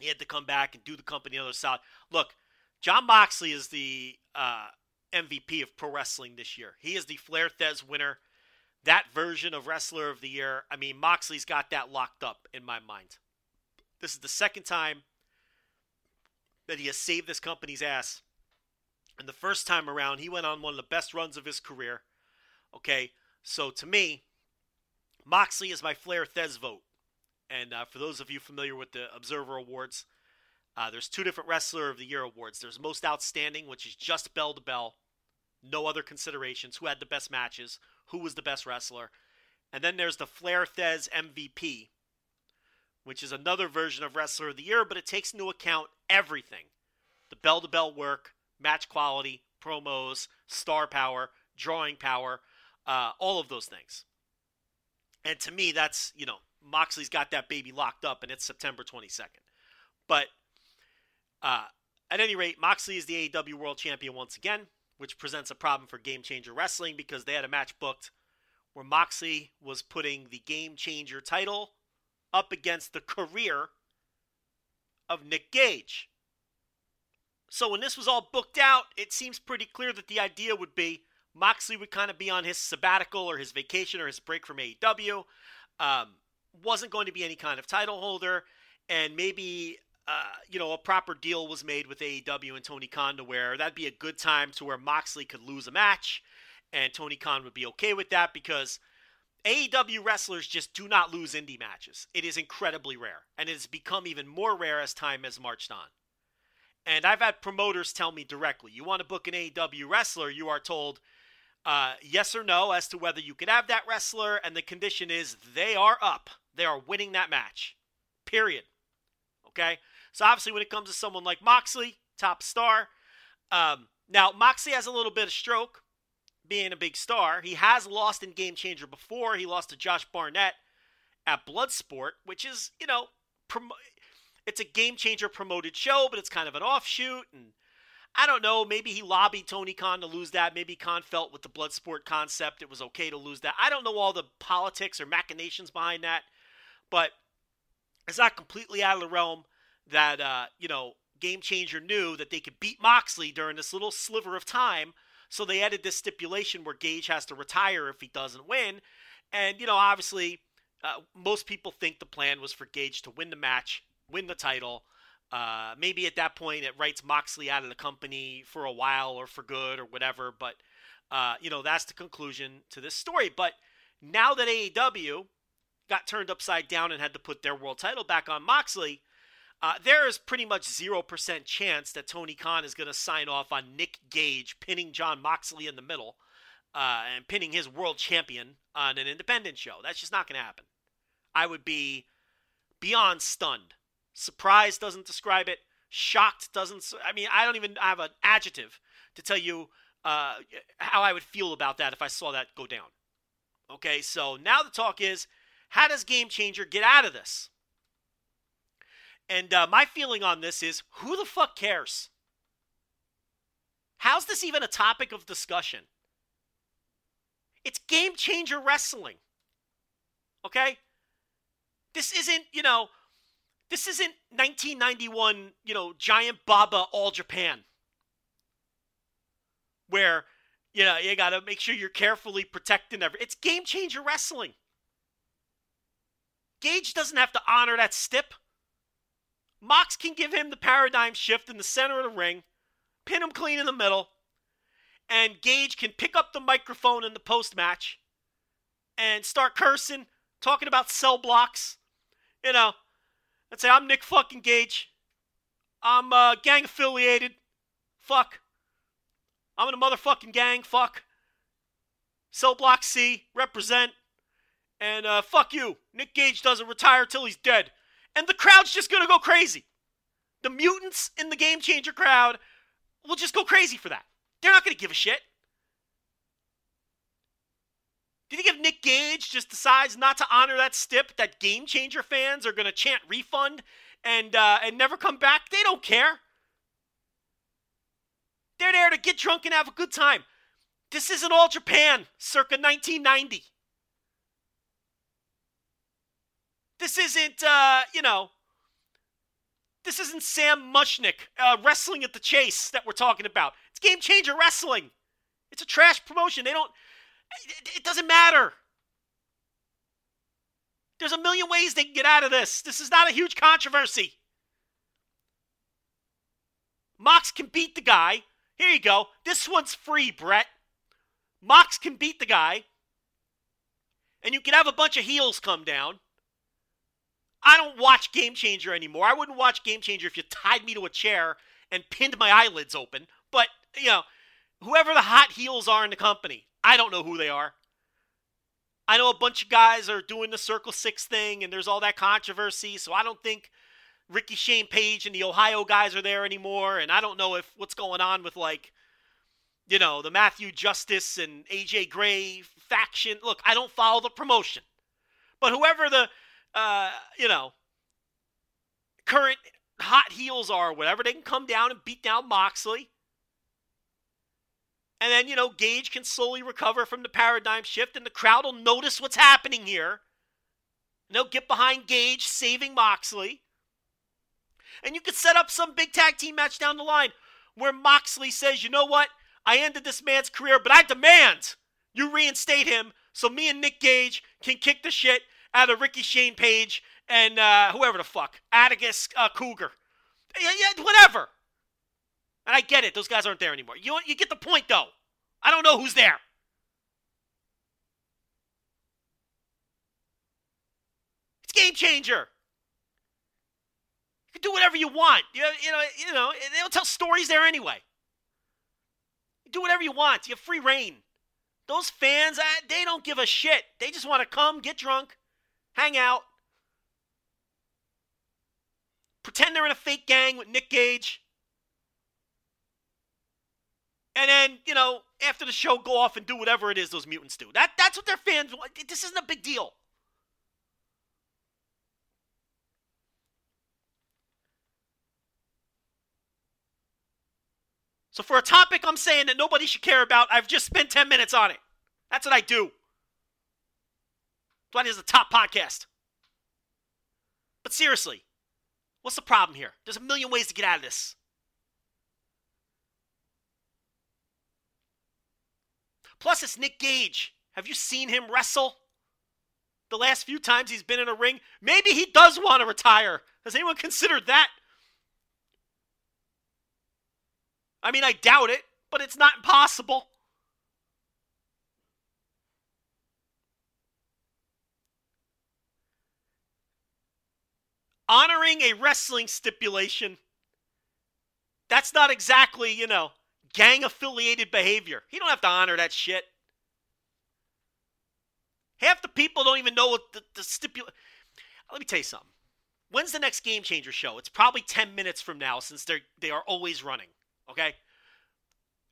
Speaker 1: He had to come back and do the company on the other side. Look, John Moxley is the uh, MVP of pro wrestling this year. He is the Flair Thesz winner. That version of Wrestler of the Year. I mean, Moxley's got that locked up in my mind. This is the second time that he has saved this company's ass. And the first time around, he went on one of the best runs of his career. Okay, so to me, Moxley is my Flair Thesz vote. And uh, for those of you familiar with the Observer Awards, uh, there's two different Wrestler of the Year awards. There's Most Outstanding, which is just bell to bell, no other considerations. Who had the best matches? Who was the best wrestler? And then there's the Flair Thesz MVP, which is another version of Wrestler of the Year, but it takes into account everything the bell to bell work, match quality, promos, star power, drawing power, uh, all of those things. And to me, that's, you know, Moxley's got that baby locked up, and it's September 22nd. But uh, at any rate, Moxley is the AEW World Champion once again, which presents a problem for Game Changer Wrestling because they had a match booked where Moxley was putting the Game Changer title up against the career of Nick Gage. So when this was all booked out, it seems pretty clear that the idea would be Moxley would kind of be on his sabbatical or his vacation or his break from AEW. Um, wasn't going to be any kind of title holder, and maybe uh, you know a proper deal was made with AEW and Tony Khan to where that'd be a good time to where Moxley could lose a match, and Tony Khan would be okay with that because AEW wrestlers just do not lose indie matches. It is incredibly rare, and it has become even more rare as time has marched on. And I've had promoters tell me directly, you want to book an AEW wrestler, you are told uh, yes or no as to whether you could have that wrestler, and the condition is they are up. They are winning that match. Period. Okay? So obviously, when it comes to someone like Moxley, top star, um, now Moxley has a little bit of stroke being a big star. He has lost in Game Changer before. He lost to Josh Barnett at Bloodsport, which is, you know, prom- it's a Game Changer promoted show, but it's kind of an offshoot. And I don't know, maybe he lobbied Tony Khan to lose that. Maybe Khan felt with the Bloodsport concept it was okay to lose that. I don't know all the politics or machinations behind that, but it's not completely out of the realm that, uh, you know, Game Changer knew that they could beat Moxley during this little sliver of time so they added this stipulation where Gage has to retire if he doesn't win. And, you know, obviously, uh, most people think the plan was for Gage to win the match, win the title. Uh, maybe at that point it writes Moxley out of the company for a while or for good or whatever. But, uh, you know, that's the conclusion to this story. But now that AEW got turned upside down and had to put their world title back on Moxley, uh, there is pretty much 0% chance that Tony Khan is going to sign off on Nick Gage pinning John Moxley in the middle uh, and pinning his world champion on an independent show. That's just not going to happen. I would be beyond stunned. Surprised doesn't describe it. Shocked doesn't. I mean, I don't even have an adjective to tell you uh, how I would feel about that if I saw that go down. Okay, so now the talk is how does Game Changer get out of this? And uh, my feeling on this is who the fuck cares? How's this even a topic of discussion? It's game changer wrestling. Okay? This isn't, you know, this isn't 1991, you know, Giant Baba All Japan. Where, you know, you got to make sure you're carefully protecting every. It's game changer wrestling. Gage doesn't have to honor that stip. Mox can give him the paradigm shift in the center of the ring, pin him clean in the middle, and Gage can pick up the microphone in the post match and start cursing, talking about cell blocks, you know, and say, I'm Nick fucking Gage. I'm uh, gang affiliated. Fuck. I'm in a motherfucking gang. Fuck. Cell block C, represent. And uh, fuck you. Nick Gage doesn't retire till he's dead and the crowd's just going to go crazy. The mutants in the game changer crowd will just go crazy for that. They're not going to give a shit. Do you think if Nick Gage just decides not to honor that stip, that game changer fans are going to chant refund and uh, and never come back? They don't care. They're there to get drunk and have a good time. This isn't all Japan circa 1990. This isn't, uh, you know, this isn't Sam Muchnick uh, wrestling at the chase that we're talking about. It's game changer wrestling. It's a trash promotion. They don't, it, it doesn't matter. There's a million ways they can get out of this. This is not a huge controversy. Mox can beat the guy. Here you go. This one's free, Brett. Mox can beat the guy. And you can have a bunch of heels come down. I don't watch Game Changer anymore. I wouldn't watch Game Changer if you tied me to a chair and pinned my eyelids open. But, you know, whoever the hot heels are in the company, I don't know who they are. I know a bunch of guys are doing the Circle Six thing and there's all that controversy, so I don't think Ricky Shane Page and the Ohio guys are there anymore. And I don't know if what's going on with, like, you know, the Matthew Justice and AJ Gray faction. Look, I don't follow the promotion. But whoever the uh, you know, current hot heels are, whatever, they can come down and beat down Moxley. And then, you know, Gage can slowly recover from the paradigm shift, and the crowd will notice what's happening here. And they'll get behind Gage saving Moxley. And you could set up some big tag team match down the line where Moxley says, you know what? I ended this man's career, but I demand you reinstate him so me and Nick Gage can kick the shit out of Ricky Shane Page and uh, whoever the fuck, Atticus uh, Cogar. Yeah, yeah, whatever. And I get it; those guys aren't there anymore. You you get the point, though. I don't know who's there. It's game changer. You can do whatever you want. You, you know, you know, they don't tell stories there anyway. You do whatever you want. You have free reign. Those fans, uh, they don't give a shit. They just want to come, get drunk, hang out, pretend they're in a fake gang with Nick Gage, and then, you know, after the show, go off and do whatever it is those mutants do. That, that's what their fans want. This isn't a big deal. So, for a topic I'm saying that nobody should care about, I've just spent 10 minutes on it. That's what I do. Dwight is the top podcast. But seriously, what's the problem here? There's a million ways to get out of this. Plus, it's Nick Gage. Have you seen him wrestle? The last few times he's been in a ring, maybe he does want to retire. Has anyone considered that? I mean, I doubt it, but it's not impossible. Honoring a wrestling stipulation, that's not exactly, you know, gang affiliated behavior. He don't have to honor that shit. Half the people don't even know what the, the stipulation. Let me tell you something. When's the next Game Changer show? It's probably 10 minutes from now since they're they are always running. Okay?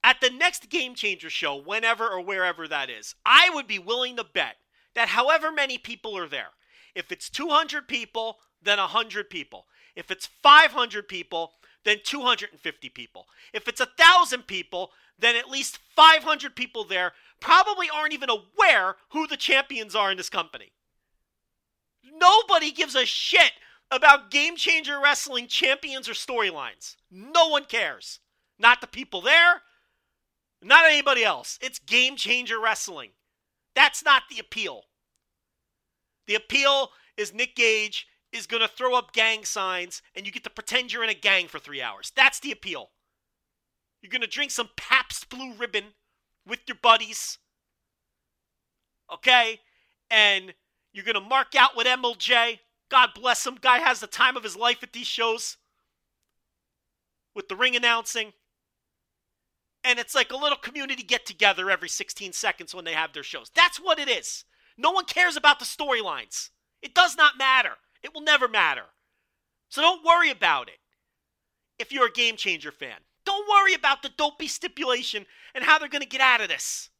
Speaker 1: At the next Game Changer show, whenever or wherever that is, I would be willing to bet that however many people are there, if it's 200 people, then 100 people. If it's 500 people, then 250 people. If it's 1,000 people, then at least 500 people there probably aren't even aware who the champions are in this company. Nobody gives a shit about Game Changer Wrestling champions or storylines. No one cares. Not the people there, not anybody else. It's Game Changer Wrestling. That's not the appeal. The appeal is Nick Gage is going to throw up gang signs and you get to pretend you're in a gang for three hours. That's the appeal. You're going to drink some Pabst Blue Ribbon with your buddies. Okay? And you're going to mark out with Emil Jay. God bless him. Guy has the time of his life at these shows with the ring announcing. And it's like a little community get together every 16 seconds when they have their shows. That's what it is. No one cares about the storylines. It does not matter. It will never matter. So don't worry about it if you're a game changer fan. Don't worry about the dopey stipulation and how they're going to get out of this.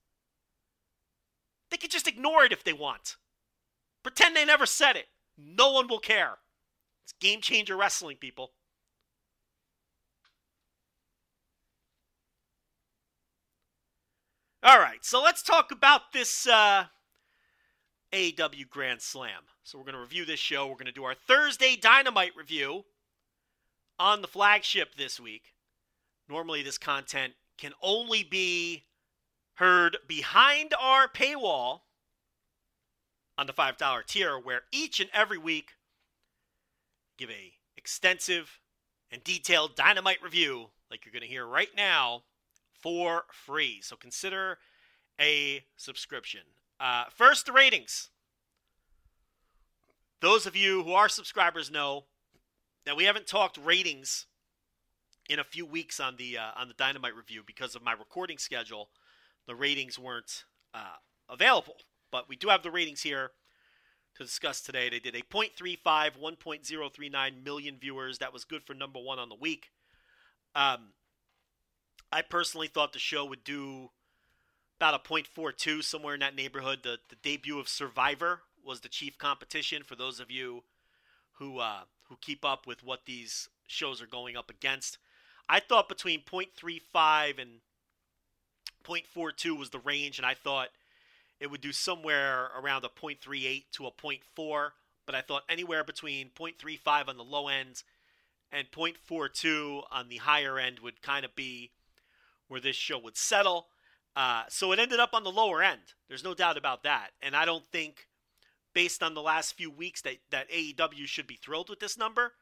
Speaker 1: They can just ignore it if they want. Pretend they never said it. No one will care. It's game changer wrestling, people. All right, so let's talk about this uh, AEW Grand Slam. So we're going to review this show. We're going to do our Thursday Dynamite review on the flagship this week. Normally, this content can only be heard behind our paywall on the $5 tier, where each and every week give a extensive and detailed Dynamite review, like you're going to hear right now, for free. So consider a subscription. Uh, first, the ratings. Those of you who are subscribers know that we haven't talked ratings in a few weeks on the uh, on the Dynamite review because of my recording schedule. The ratings weren't uh, available, but we do have the ratings here to discuss today. They did a 0.35, 1.039 million viewers. That was good for number one on the week. Um, I personally thought the show would do about a 0.42, somewhere in that neighborhood. The, the debut of Survivor was the chief competition for those of you who uh, who keep up with what these shows are going up against. I thought between 0.35 and 0.42 was the range, and I thought it would do somewhere around a 0.38 to a 0.4, but I thought anywhere between 0.35 on the low end and 0.42 on the higher end would kind of be where this show would settle. Uh, so it ended up on the lower end. There's no doubt about that. And I don't think, based on the last few weeks, that, that AEW should be thrilled with this number.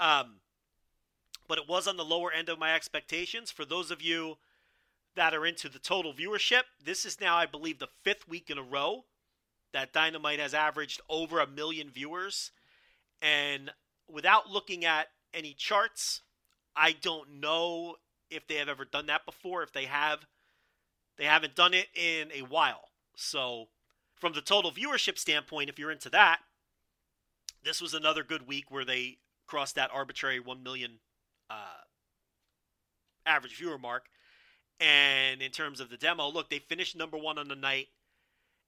Speaker 1: Um, but it was on the lower end of my expectations. For those of you that are into the total viewership, this is now, I believe, the fifth week in a row that Dynamite has averaged over a million viewers. And without looking at any charts, I don't know if they have ever done that before. If they have, they haven't done it in a while. So, from the total viewership standpoint, if you're into that, this was another good week where they crossed that arbitrary 1 million uh, average viewer mark. And in terms of the demo, look, they finished number one on the night,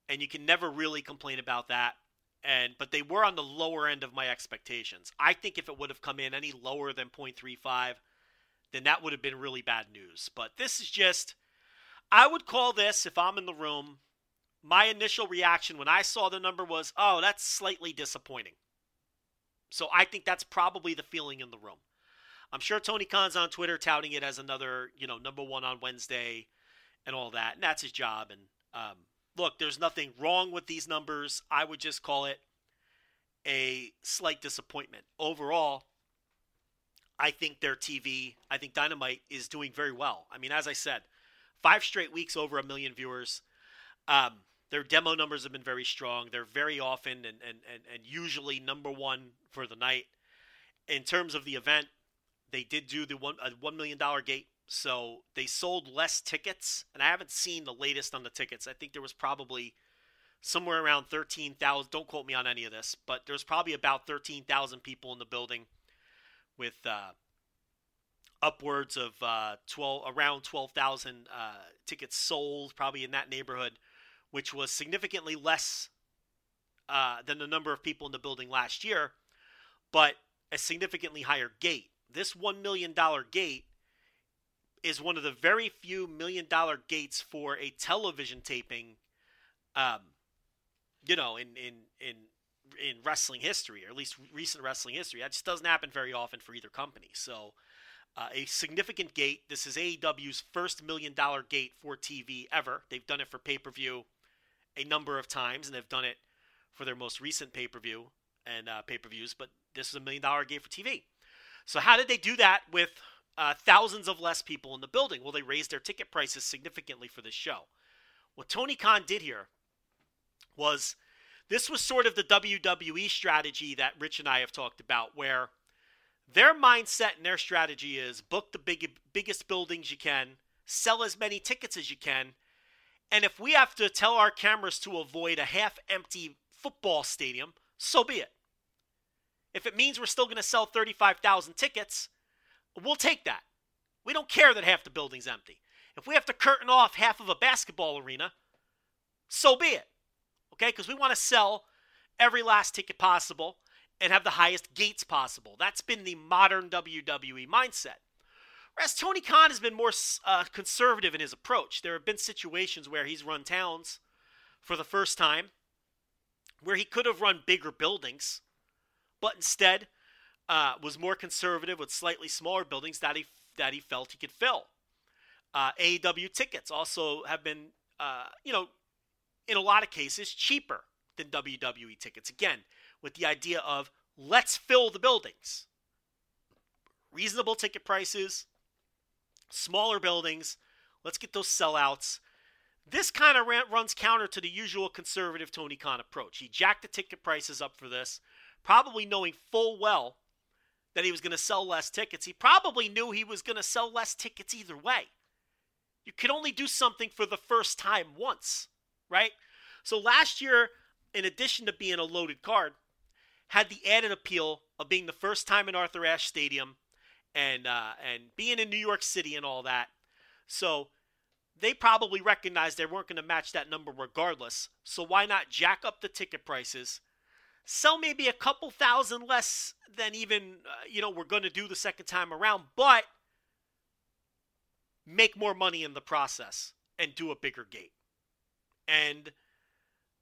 Speaker 1: and you can never really complain about that. And but they were on the lower end of my expectations. I think if it would have come in any lower than 0.35, then that would have been really bad news. But this is just, I would call this, if I'm in the room, my initial reaction when I saw the number was, oh, that's slightly disappointing. So I think that's probably the feeling in the room. I'm sure Tony Khan's on Twitter touting it as another, you know, number one on Wednesday and all that. And that's his job. And um, look, there's nothing wrong with these numbers. I would just call it a slight disappointment. Overall, I think their TV, I think Dynamite is doing very well. I mean, as I said, five straight weeks over a million viewers. Um, their demo numbers have been very strong. They're very often and, and, and, and usually number one for the night. In terms of the event, they did do the one a one million dollar gate, so they sold less tickets. And I haven't seen the latest on the tickets. I think there was probably somewhere around thirteen thousand. Don't quote me on any of this, but there's probably about thirteen thousand people in the building with uh, upwards of uh, 12 around 12,000 uh, tickets sold, probably in that neighborhood, which was significantly less uh, than the number of people in the building last year, but a significantly higher gate. This $1 million gate is one of the very few million dollar gates for a television taping, um, you know, in, in, in in wrestling history, or at least recent wrestling history. That just doesn't happen very often for either company. So, uh, a significant gate. This is AEW's first million dollar gate for TV ever. They've done it for pay per view a number of times, and they've done it for their most recent pay per view and uh, pay per views. But this is a million dollar gate for TV. So, how did they do that with uh, thousands of less people in the building? Well, they raised their ticket prices significantly for this show. What Tony Khan did here was this was sort of the WWE strategy that Rich and I have talked about, where their mindset and their strategy is book the big, biggest buildings you can, sell as many tickets as you can, and if we have to tell our cameras to avoid a half empty football stadium, so be it. If it means we're still going to sell 35,000 tickets, we'll take that. We don't care that half the building's empty. If we have to curtain off half of a basketball arena, so be it. Okay? Because we want to sell every last ticket possible and have the highest gates possible. That's been the modern WWE mindset. Whereas Tony Khan has been more uh, conservative in his approach. There have been situations where he's run towns for the first time where he could have run bigger buildings, but instead uh, was more conservative with slightly smaller buildings that he that he felt he could fill. Uh, AEW tickets also have been, uh, you know, in a lot of cases cheaper than WWE tickets. Again, with the idea of let's fill the buildings. Reasonable ticket prices, smaller buildings. Let's get those sellouts. This kind of runs counter to the usual conservative Tony Khan approach. He jacked the ticket prices up for this, probably knowing full well that he was going to sell less tickets. He probably knew he was going to sell less tickets either way. You can only do something for the first time once, right? So last year, in addition to being a loaded card, had the added appeal of being the first time in Arthur Ashe Stadium and uh, and being in New York City and all that. So they probably recognized they weren't going to match that number regardless. So why not jack up the ticket prices? Sell maybe a couple thousand less than even uh, you know we're going to do the second time around, but make more money in the process and do a bigger gate. And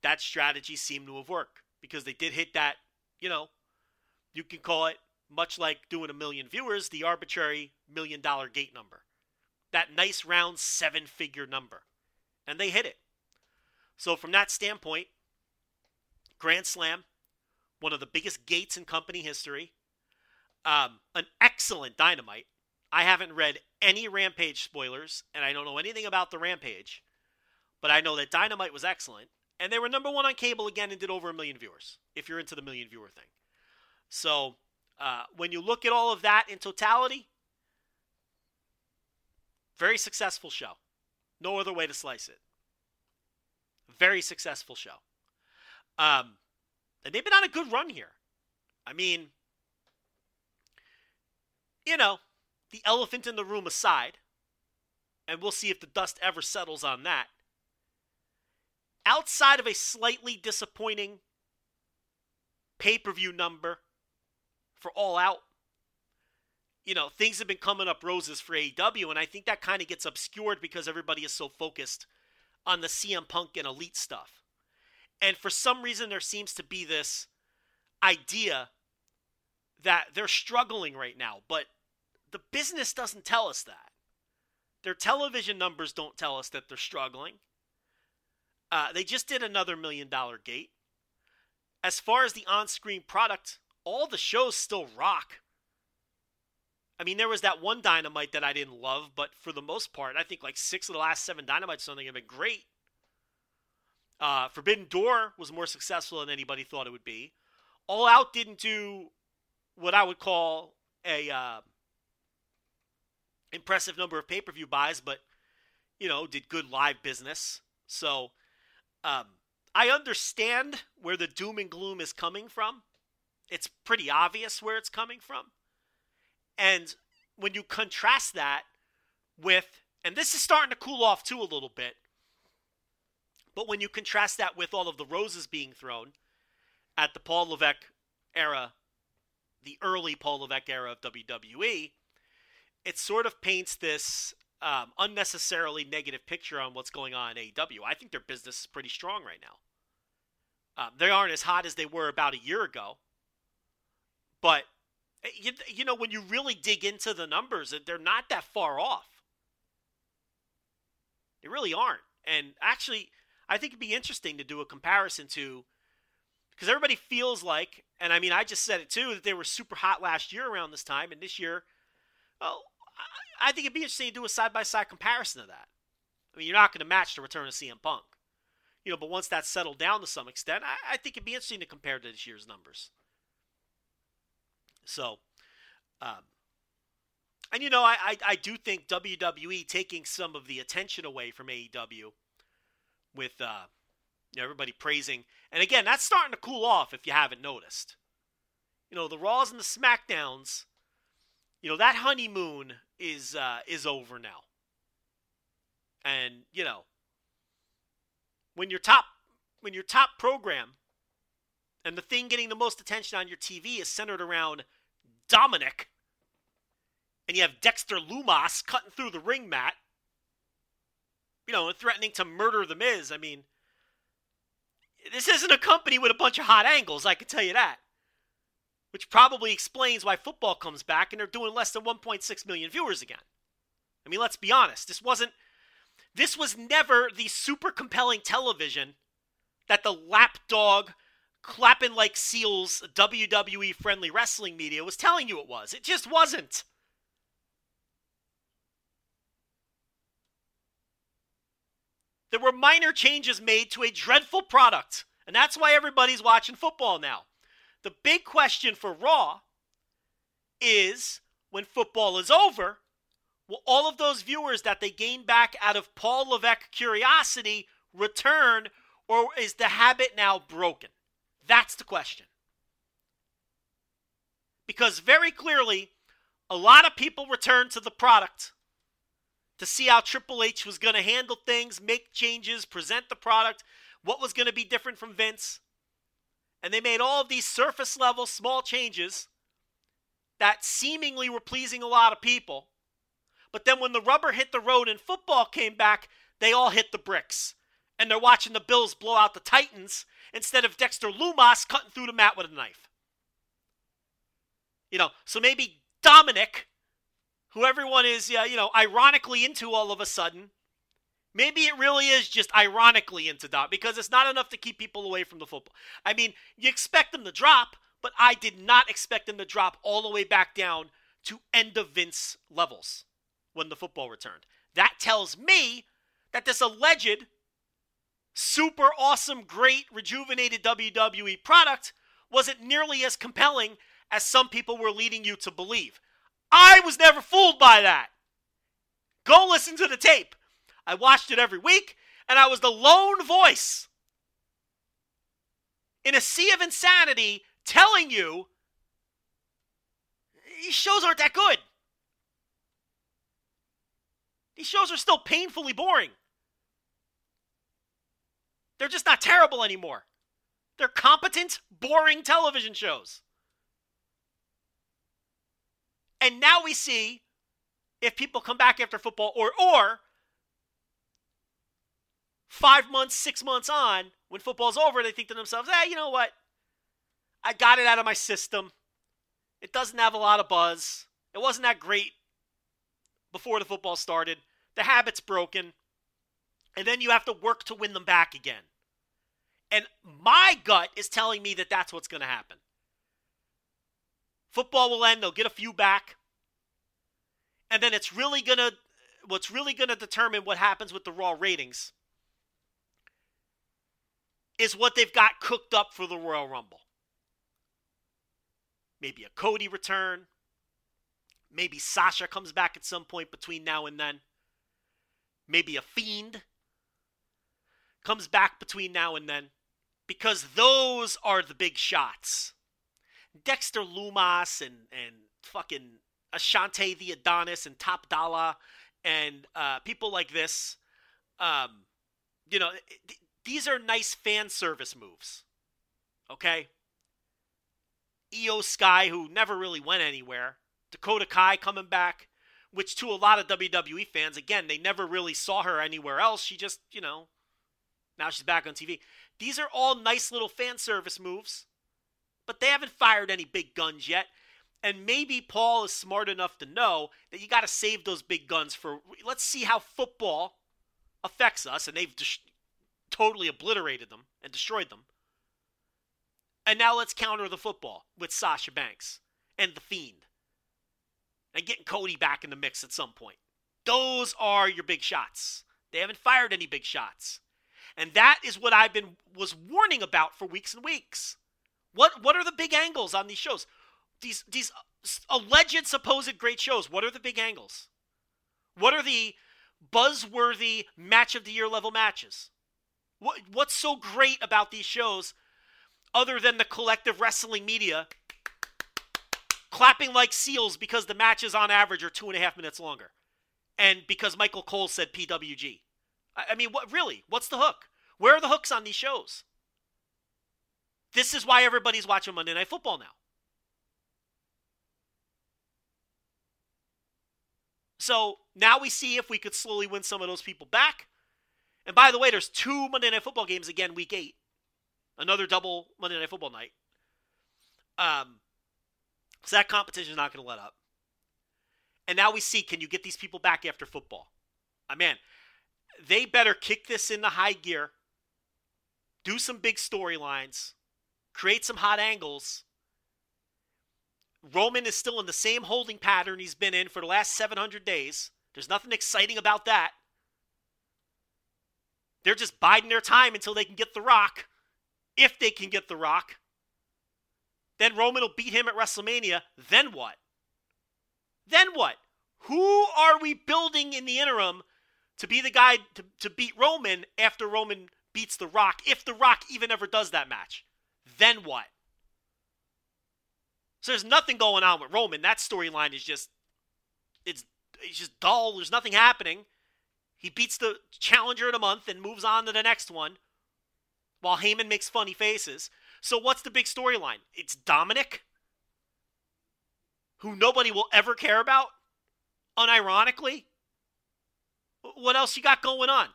Speaker 1: that strategy seemed to have worked because they did hit that, you know, you can call it much like doing a million viewers, the arbitrary million dollar gate number. That nice round seven figure number. And they hit it. So, from that standpoint, Grand Slam, one of the biggest gates in company history, um, an excellent dynamite. I haven't read any Rampage spoilers, and I don't know anything about the Rampage, but I know that Dynamite was excellent, and they were number one on cable again and did over a million viewers, if you're into the million viewer thing. So uh, when you look at all of that in totality, very successful show. No other way to slice it. Very successful show. Um, and they've been on a good run here. I mean, you know, the elephant in the room aside, and we'll see if the dust ever settles on that. Outside of a slightly disappointing pay per view number for All Out, you know, things have been coming up roses for AEW, and I think that kind of gets obscured because everybody is so focused on the CM Punk and Elite stuff. And for some reason, there seems to be this idea that they're struggling right now, but the business doesn't tell us that. Their television numbers don't tell us that they're struggling. Uh, they just did another million dollar gate. As far as the on screen product, all the shows still rock. I mean, there was that one Dynamite that I didn't love, but for the most part, I think like six of the last seven Dynamites something have been great. Uh, Forbidden Door was more successful than anybody thought it would be. All Out didn't do what I would call a uh, impressive number of pay per view buys, but you know, did good live business. So um, I understand where the doom and gloom is coming from. It's pretty obvious where it's coming from. And when you contrast that with, and this is starting to cool off too a little bit, but when you contrast that with all of the roses being thrown at the Paul Levesque era, the early Paul Levesque era of WWE, it sort of paints this um, unnecessarily negative picture on what's going on in AEW. I think their business is pretty strong right now. Um, they aren't as hot as they were about a year ago, but eh, you, you know when you really dig into the numbers, they're not that far off. They really aren't. And actually, I think it'd be interesting to do a comparison to because everybody feels like, and I mean, I just said it too, that they were super hot last year around this time, and this year, well, I think it'd be interesting to do a side by side comparison of that. I mean, you're not going to match the return of CM Punk, you know, but once that's settled down to some extent, I, I think it'd be interesting to compare to this year's numbers. So, um, and you know, I, I, I do think WWE taking some of the attention away from AEW with uh, you know, everybody praising, and again, that's starting to cool off if you haven't noticed. You know, the Raws and the SmackDowns you know that honeymoon is uh, is over now, and you know when your top when your top program and the thing getting the most attention on your TV is centered around Dominic, and you have Dexter Lumis cutting through the ring mat, you know, threatening to murder the Miz. I mean, this isn't a company with a bunch of hot angles, I can tell you that. Which probably explains why football comes back and they're doing less than 1.6 million viewers again. I mean, let's be honest. This wasn't this was never the super compelling television that the lapdog clapping like seals WWE friendly wrestling media was telling you it was. It just wasn't. There were minor changes made to a dreadful product, and that's why everybody's watching football now. The big question for Raw is when football is over, will all of those viewers that they gain back out of Paul Levesque curiosity return, or is the habit now broken? That's the question. Because very clearly, a lot of people returned to the product to see how Triple H was going to handle things, make changes, present the product, what was going to be different from Vince. And they made all of these surface level small changes that seemingly were pleasing a lot of people. But then when the rubber hit the road and football came back, they all hit the bricks. And they're watching the Bills blow out the Titans instead of Dexter Lumis cutting through the mat with a knife. You know, so maybe Dominic who everyone is, uh, you know, ironically into all of a sudden. Maybe it really is just ironically into Dot because it's not enough to keep people away from the football. I mean, you expect them to drop, but I did not expect them to drop all the way back down to end of Vince levels when the football returned. That tells me that this alleged super awesome, great, rejuvenated WWE product wasn't nearly as compelling as some people were leading you to believe. I was never fooled by that. Go listen to the tape. I watched it every week, and I was the lone voice in a sea of insanity telling you these shows aren't that good. These shows are still painfully boring. They're just not terrible anymore. They're competent, boring television shows. And now we see if people come back after football or or five months, six months on, when football's over, they think to themselves, hey, you know what? I got it out of my system. It doesn't have a lot of buzz. It wasn't that great before the football started. The habit's broken. And then you have to work to win them back again. And my gut is telling me that that's what's going to happen. Football will end, they'll get a few back. And then it's really going to what's really going to determine what happens with the raw ratings is what they've got cooked up for the Royal Rumble. Maybe a Cody return. Maybe Sasha comes back at some point between now and then. Maybe a Fiend comes back between now and then. Because those are the big shots. Dexter Lumis and and fucking Ashante the Adonis and Top Dollar and uh, people like this. Um, you know, these are nice fan service moves. Okay? Iyo Sky, who never really went anywhere. Dakota Kai coming back, which to a lot of WWE fans, again, they never really saw her anywhere else. She just, you know, now she's back on TV. These are all nice little fan service moves but they haven't fired any big guns yet. And maybe Paul is smart enough to know that you got to save those big guns for. Let's see how football affects us, and they've totally obliterated them and destroyed them. And now let's counter the football with Sasha Banks and the Fiend, and getting Cody back in the mix at some point. Those are your big shots. They haven't fired any big shots. And that is what I've been was warning about for weeks and weeks. What what are the big angles on these shows? These these alleged supposed great shows. What are the big angles? What are the buzzworthy match of the year level matches? What what's so great about these shows other than the collective wrestling media clapping like seals because the matches on average are two and a half minutes longer? And because Michael Cole said PWG. I, I mean, what really? What's the hook? Where are the hooks on these shows? This is why everybody's watching Monday Night Football now. So now we see if we could slowly win some of those people back. And by the way, there's two Monday Night Football games again, week eight. Another double Monday Night Football night. Um, so that competition is not going to let up. And now we see can you get these people back after football? I uh, man, they better kick this into high gear, do some big storylines, create some hot angles. Roman is still in the same holding pattern he's been in for the last 700 days. There's nothing exciting about that. They're just biding their time until they can get the rock. If they can get the rock. Then Roman will beat him at WrestleMania. Then what? Then what? Who are we building in the interim to be the guy to, to beat Roman after Roman beats The Rock, if The Rock even ever does that match? Then what? So there's nothing going on with Roman. That storyline is just it's it's just dull. There's nothing happening. He beats the challenger in a month and moves on to the next one while Heyman makes funny faces. So what's the big storyline? It's Dominic who nobody will ever care about, unironically. What else you got going on?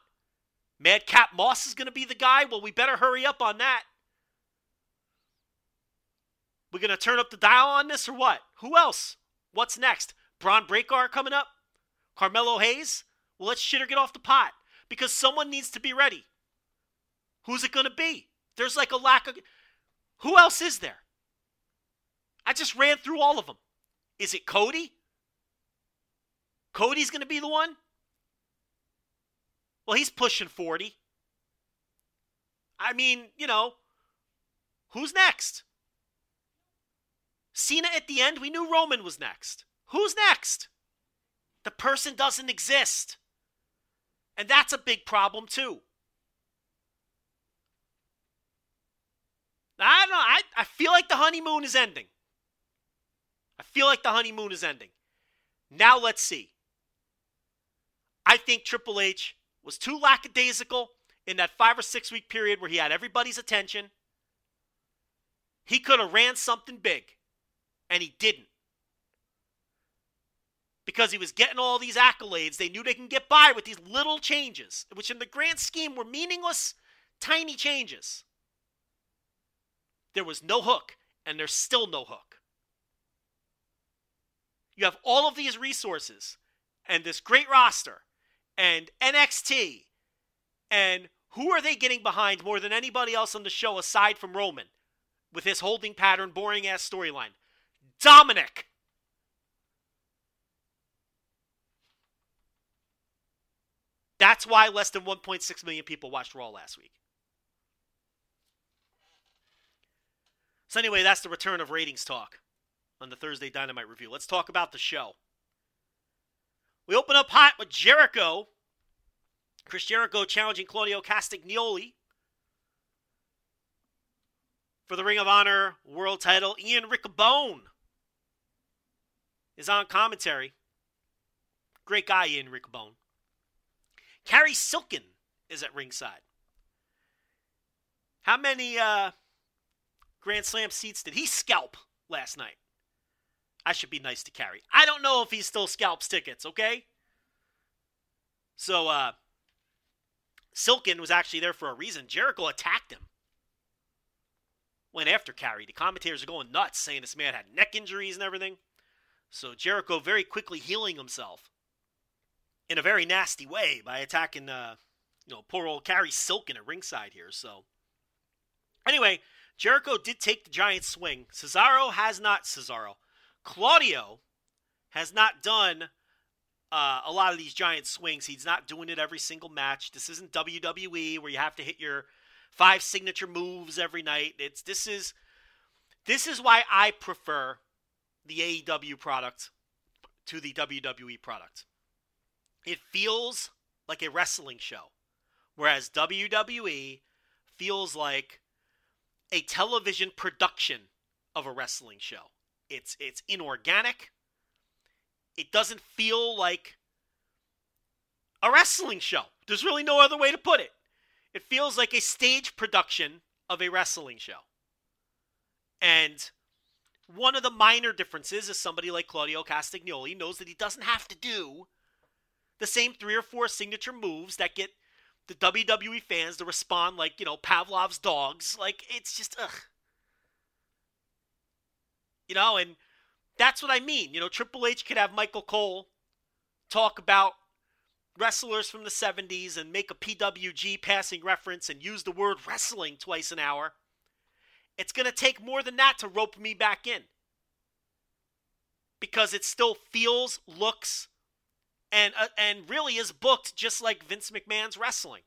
Speaker 1: Madcap Moss is going to be the guy? Well, we better hurry up on that. We're going to turn up the dial on this or what? Who else? What's next? Bron Breakker coming up? Carmelo Hayes? Well, let's shit or get off the pot because someone needs to be ready. Who's it going to be? There's like a lack of. Who else is there? I just ran through all of them. Is it Cody? Cody's going to be the one? Well, he's pushing 40. I mean, you know, who's next? Cena at the end, we knew Roman was next. Who's next? The person doesn't exist. And that's a big problem, too. I don't know. I, I feel like the honeymoon is ending. I feel like the honeymoon is ending. Now let's see. I think Triple H was too lackadaisical in that five or six week period where he had everybody's attention. He could have ran something big, and he didn't. Because he was getting all these accolades, they knew they can get by with these little changes, which in the grand scheme were meaningless, tiny changes. There was no hook, and there's still no hook. You have all of these resources and this great roster and NXT. And who are they getting behind more than anybody else on the show aside from Roman with his holding pattern, boring ass storyline? Dominic. That's why less than 1.6 million people watched Raw last week. So, anyway, that's the return of ratings talk on the Thursday Dynamite review. Let's talk about the show. We open up hot with Jericho. Chris Jericho challenging Claudio Castagnoli for the Ring of Honor World title. Ian Riccaboni is on commentary. Great guy, Ian Riccaboni. Cary Silkin is at ringside. How many uh, Grand Slam seats did he scalp last night? I should be nice to Cary. I don't know if he still scalps tickets, okay? So, uh, Silkin was actually there for a reason. Jericho attacked him. Went after Cary. The commentators are going nuts, saying this man had neck injuries and everything. So Jericho very quickly healing himself in a very nasty way by attacking, uh, you know, poor old Cary Silkin at ringside here. So, anyway, Jericho did take the giant swing. Cesaro has not Cesaro. Claudio has not done uh, a lot of these giant swings. He's not doing it every single match. This isn't WWE where you have to hit your five signature moves every night. It's this is this is why I prefer the AEW product to the WWE product. It feels like a wrestling show, whereas WWE feels like a television production of a wrestling show. It's it's inorganic. It doesn't feel like a wrestling show. There's really no other way to put it. It feels like a stage production of a wrestling show. And one of the minor differences is somebody like Claudio Castagnoli knows that he doesn't have to do the same three or four signature moves that get the WWE fans to respond like, you know, Pavlov's dogs. Like, it's just, ugh. You know, and that's what I mean. You know, Triple H could have Michael Cole talk about wrestlers from the 70s and make a PWG passing reference and use the word wrestling twice an hour. It's going to take more than that to rope me back in. Because it still feels, looks, and uh, and really is booked just like Vince McMahon's wrestling.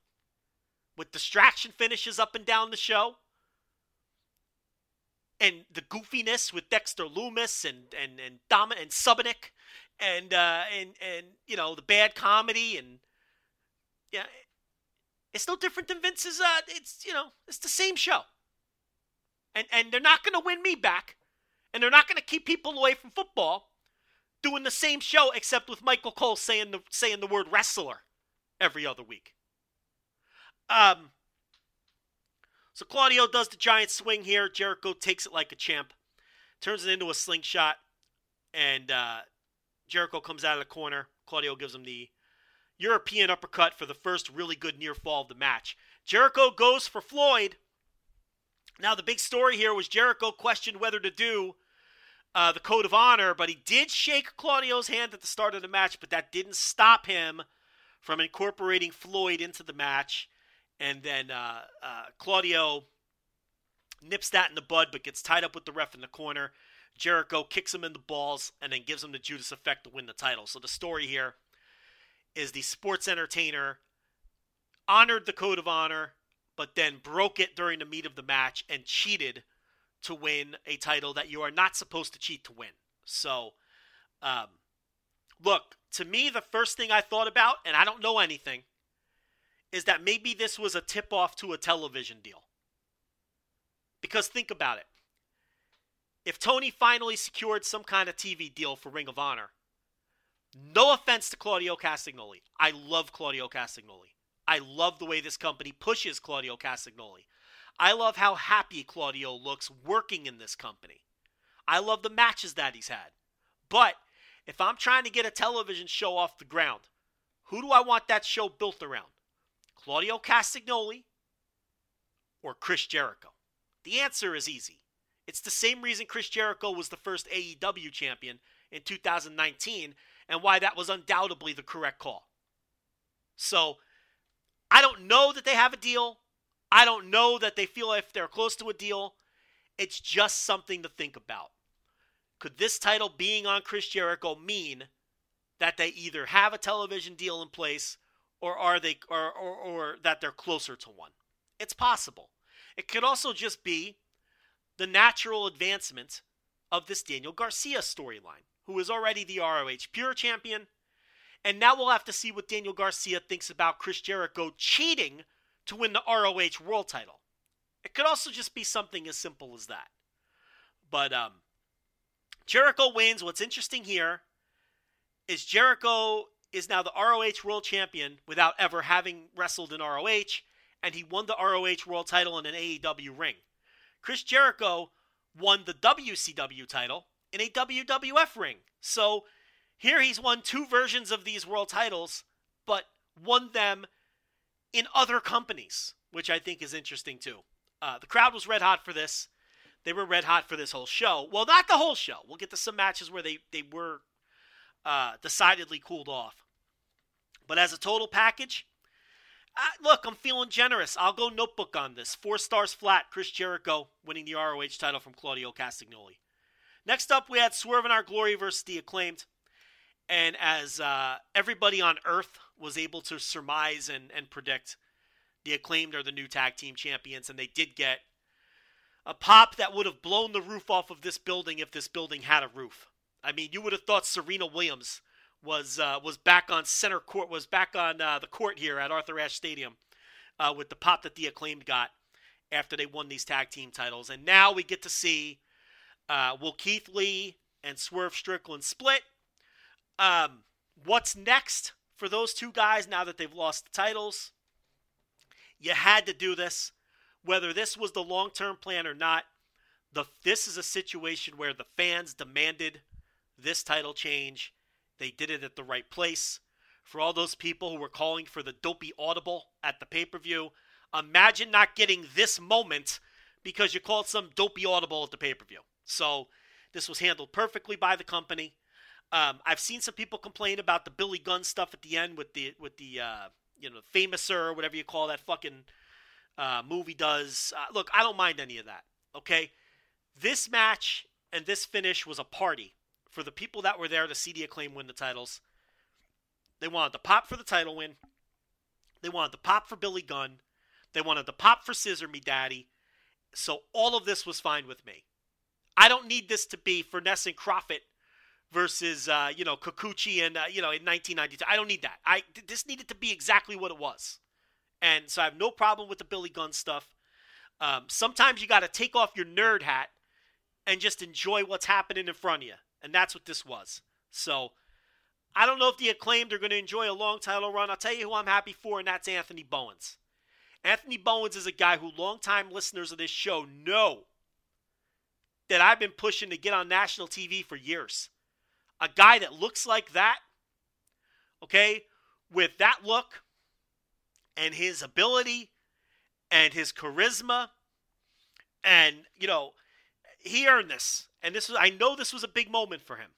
Speaker 1: With distraction finishes up and down the show. And the goofiness with Dexter Lumis and and and Dom and Subanik and uh, and and you know the bad comedy and yeah, it's no different than Vince's. Uh, it's you know it's the same show, and and they're not going to win me back, and they're not going to keep people away from football, doing the same show except with Michael Cole saying the saying the word wrestler every other week. Um. So Claudio does the giant swing here. Jericho takes it like a champ, turns it into a slingshot, and uh, Jericho comes out of the corner. Claudio gives him the European uppercut for the first really good near fall of the match. Jericho goes for Floyd. Now, the big story here was Jericho questioned whether to do uh, the code of honor, but he did shake Claudio's hand at the start of the match, but that didn't stop him from incorporating Floyd into the match. And then uh, uh, Claudio nips that in the bud, but gets tied up with the ref in the corner. Jericho kicks him in the balls and then gives him the Judas effect to win the title. So the story here is the sports entertainer honored the code of honor, but then broke it during the meat of the match and cheated to win a title that you are not supposed to cheat to win. So, um, look, to me, the first thing I thought about, and I don't know anything, is that maybe this was a tip off to a television deal. Because think about it if Tony finally secured some kind of TV deal for Ring of Honor, no offense to Claudio Castagnoli. I love Claudio Castagnoli. I love the way this company pushes Claudio Castagnoli. I love how happy Claudio looks working in this company. I love the matches that he's had. But if I'm trying to get a television show off the ground, who do I want that show built around? Claudio Castagnoli or Chris Jericho? The answer is easy it's the same reason Chris Jericho was the first AEW champion in 2019 and why that was undoubtedly the correct call. So, I don't know that they have a deal. I don't know that they feel if they're close to a deal. It's just something to think about. Could this title being on Chris Jericho mean that they either have a television deal in place or are they or, or, or that they're closer to one? It's possible. It could also just be the natural advancement of this Daniel Garcia storyline, who is already the ROH Pure Champion. And now we'll have to see what Daniel Garcia thinks about Chris Jericho cheating to win the ROH World title. It could also just be something as simple as that. But um, Jericho wins. What's interesting here is Jericho is now the ROH World Champion without ever having wrestled in ROH, and he won the ROH World title in an AEW ring. Chris Jericho won the WCW title in a WWF ring. So here he's won two versions of these world titles, but won them in other companies, which I think is interesting too. Uh, the crowd was red hot for this. They were red hot for this whole show. Well, not the whole show. We'll get to some matches where they, they were uh, decidedly cooled off. But as a total package, uh, look, I'm feeling generous. I'll go notebook on this. Four stars flat. Chris Jericho winning the ROH title from Claudio Castagnoli. Next up, we had Swerve in Our Glory versus the Acclaimed. And as uh, everybody on Earth was able to surmise and, and predict, the Acclaimed are the new tag team champions, and they did get a pop that would have blown the roof off of this building if this building had a roof. I mean, you would have thought Serena Williams was uh, was back on center court, was back on uh, the court here at Arthur Ashe Stadium uh, with the pop that the acclaimed got after they won these tag team titles, and now we get to see uh, will Keith Lee and Swerve Strickland split. Um, what's next for those two guys now that they've lost the titles? You had to do this. Whether this was the long term plan or not, the, this is a situation where the fans demanded this title change. They did it at the right place. For all those people who were calling for the dopey audible at the pay per view, imagine not getting this moment because you called some dopey audible at the pay per view. So this was handled perfectly by the company. Um, I've seen some people complain about the Billy Gunn stuff at the end with the with the uh, you know Fameasser or whatever you call that fucking uh, movie does. Uh, look, I don't mind any of that. Okay, this match and this finish was a party for the people that were there to see the acclaim win the titles. They wanted the pop for the title win. They wanted the pop for Billy Gunn. They wanted the pop for Scissor Me Daddy. So all of this was fine with me. I don't need this to be Furnas and Kroffat versus uh, you know Kikuchi and uh, you know in 1992. I don't need that. I this needed to be exactly what it was, and so I have no problem with the Billy Gunn stuff. Um, sometimes you got to take off your nerd hat and just enjoy what's happening in front of you, and that's what this was. So I don't know if the acclaimed are going to enjoy a long title run. I'll tell you who I'm happy for, and that's Anthony Bowens. Anthony Bowens is a guy who longtime listeners of this show know that I've been pushing to get on national TV for years. A guy that looks like that, okay, with that look and his ability and his charisma and, you know, he earned this. And this was I know this was a big moment for him.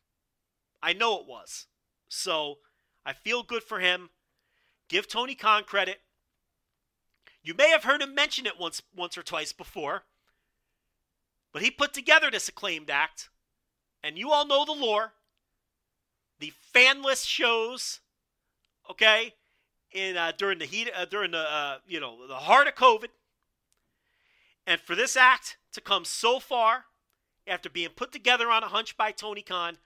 Speaker 1: I know it was. So, I feel good for him. Give Tony Khan credit. You may have heard him mention it once once or twice before. But he put together this acclaimed act, and you all know the lore. The fanless shows, okay, in uh, during the heat, uh, during the uh, you know the heart of COVID, and for this act to come so far after being put together on a hunch by Tony Khan,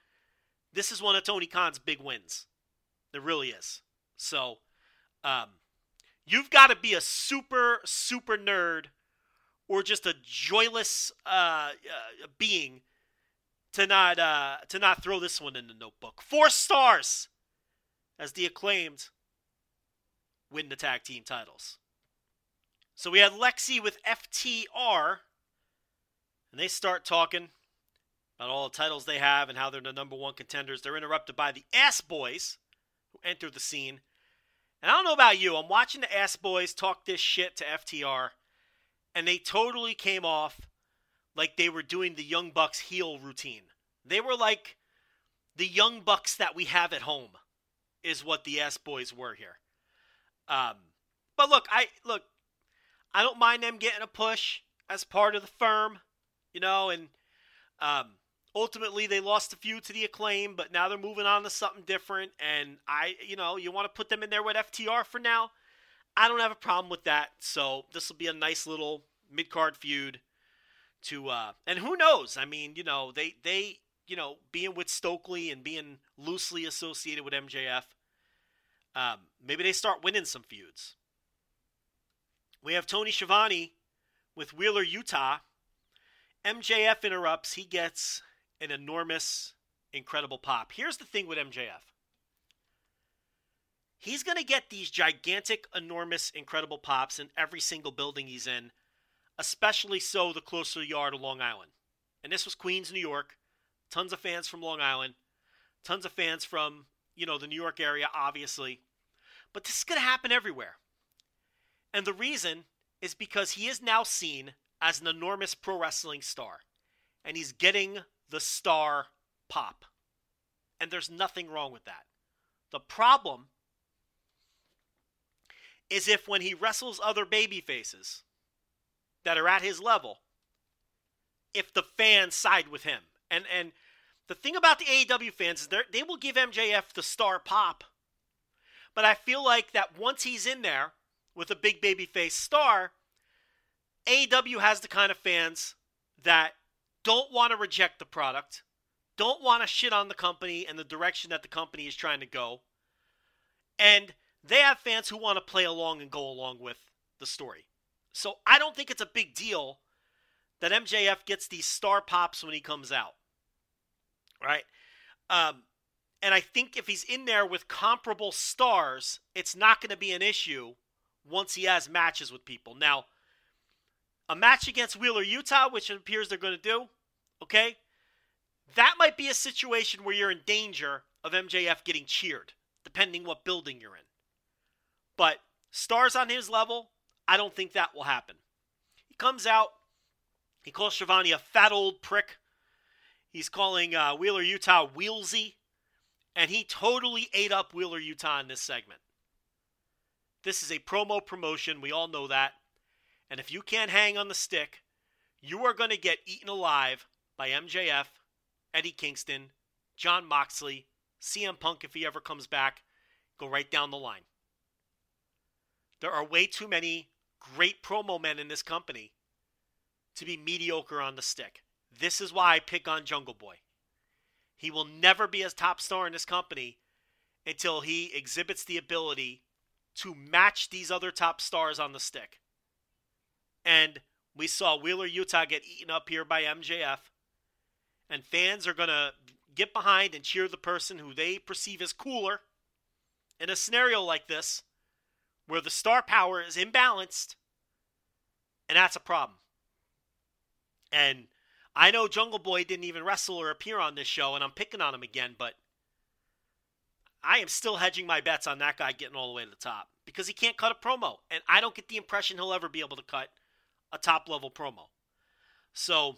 Speaker 1: this is one of Tony Khan's big wins. There really is. So, um, you've got to be a super super nerd or just a joyless uh, uh, being to not uh, to not throw this one in the notebook. Four stars as the acclaimed win the tag team titles. So we had Lexi with FTR, and they start talking about all the titles they have and how they're the number one contenders. They're interrupted by the Ass Boys, who enter the scene. And I don't know about you, I'm watching the Ass Boys talk this shit to FTR and they totally came off like they were doing the Young Bucks heel routine. They were like the Young Bucks that we have at home, is what the Ass Boys were here. Um, but look, I look, I don't mind them getting a push as part of the firm, you know, and um, ultimately they lost a few to the acclaim, but now they're moving on to something different. And I, you know, you want to put them in there with FTR for now. I don't have a problem with that. So this will be a nice little mid card feud. To uh, and who knows? I mean, you know, they they you know being with Stokely and being loosely associated with MJF, um, maybe they start winning some feuds. We have Tony Schiavone with Wheeler Yuta. MJF interrupts. He gets an enormous, incredible pop. Here's the thing with MJF he's going to get these gigantic, enormous, incredible pops in every single building he's in, especially so the closer you are to Long Island. And this was Queens, New York. Tons of fans from Long Island, tons of fans from, you know, the New York area, obviously. But this is going to happen everywhere. And the reason is because he is now seen as an enormous pro wrestling star. And he's getting the star pop. And there's nothing wrong with that. The problem is if when he wrestles other baby faces that are at his level, if the fans side with him. And and the thing about the AEW fans is they will give MJF the star pop. But I feel like that once he's in there with a big baby face star, AEW has the kind of fans that don't want to reject the product, don't want to shit on the company and the direction that the company is trying to go. And they have fans who want to play along and go along with the story. So I don't think it's a big deal that MJF gets these star pops when he comes out. Right? Um, and I think if he's in there with comparable stars, it's not going to be an issue once he has matches with people. Now, a match against Wheeler Yuta, which it appears they're going to do, okay? That might be a situation where you're in danger of MJF getting cheered, depending what building you're in. But stars on his level, I don't think that will happen. He comes out, he calls Schiavone a fat old prick. He's calling uh, Wheeler Yuta Wheelsy, and he totally ate up Wheeler Yuta in this segment. This is a promo promotion. We all know that. And if you can't hang on the stick, you are going to get eaten alive by MJF, Eddie Kingston, Jon Moxley, CM Punk if he ever comes back. Go right down the line. There are way too many great promo men in this company to be mediocre on the stick. This is why I pick on Jungle Boy. He will never be a top star in this company until he exhibits the ability to match these other top stars on the stick. And we saw Wheeler Yuta get eaten up here by MJF. And fans are going to get behind and cheer the person who they perceive as cooler. In a scenario like this, where the star power is imbalanced, and that's a problem. And I know Jungle Boy didn't even wrestle or appear on this show, and I'm picking on him again, but I am still hedging my bets on that guy getting all the way to the top because he can't cut a promo. And I don't get the impression he'll ever be able to cut a top level promo. So,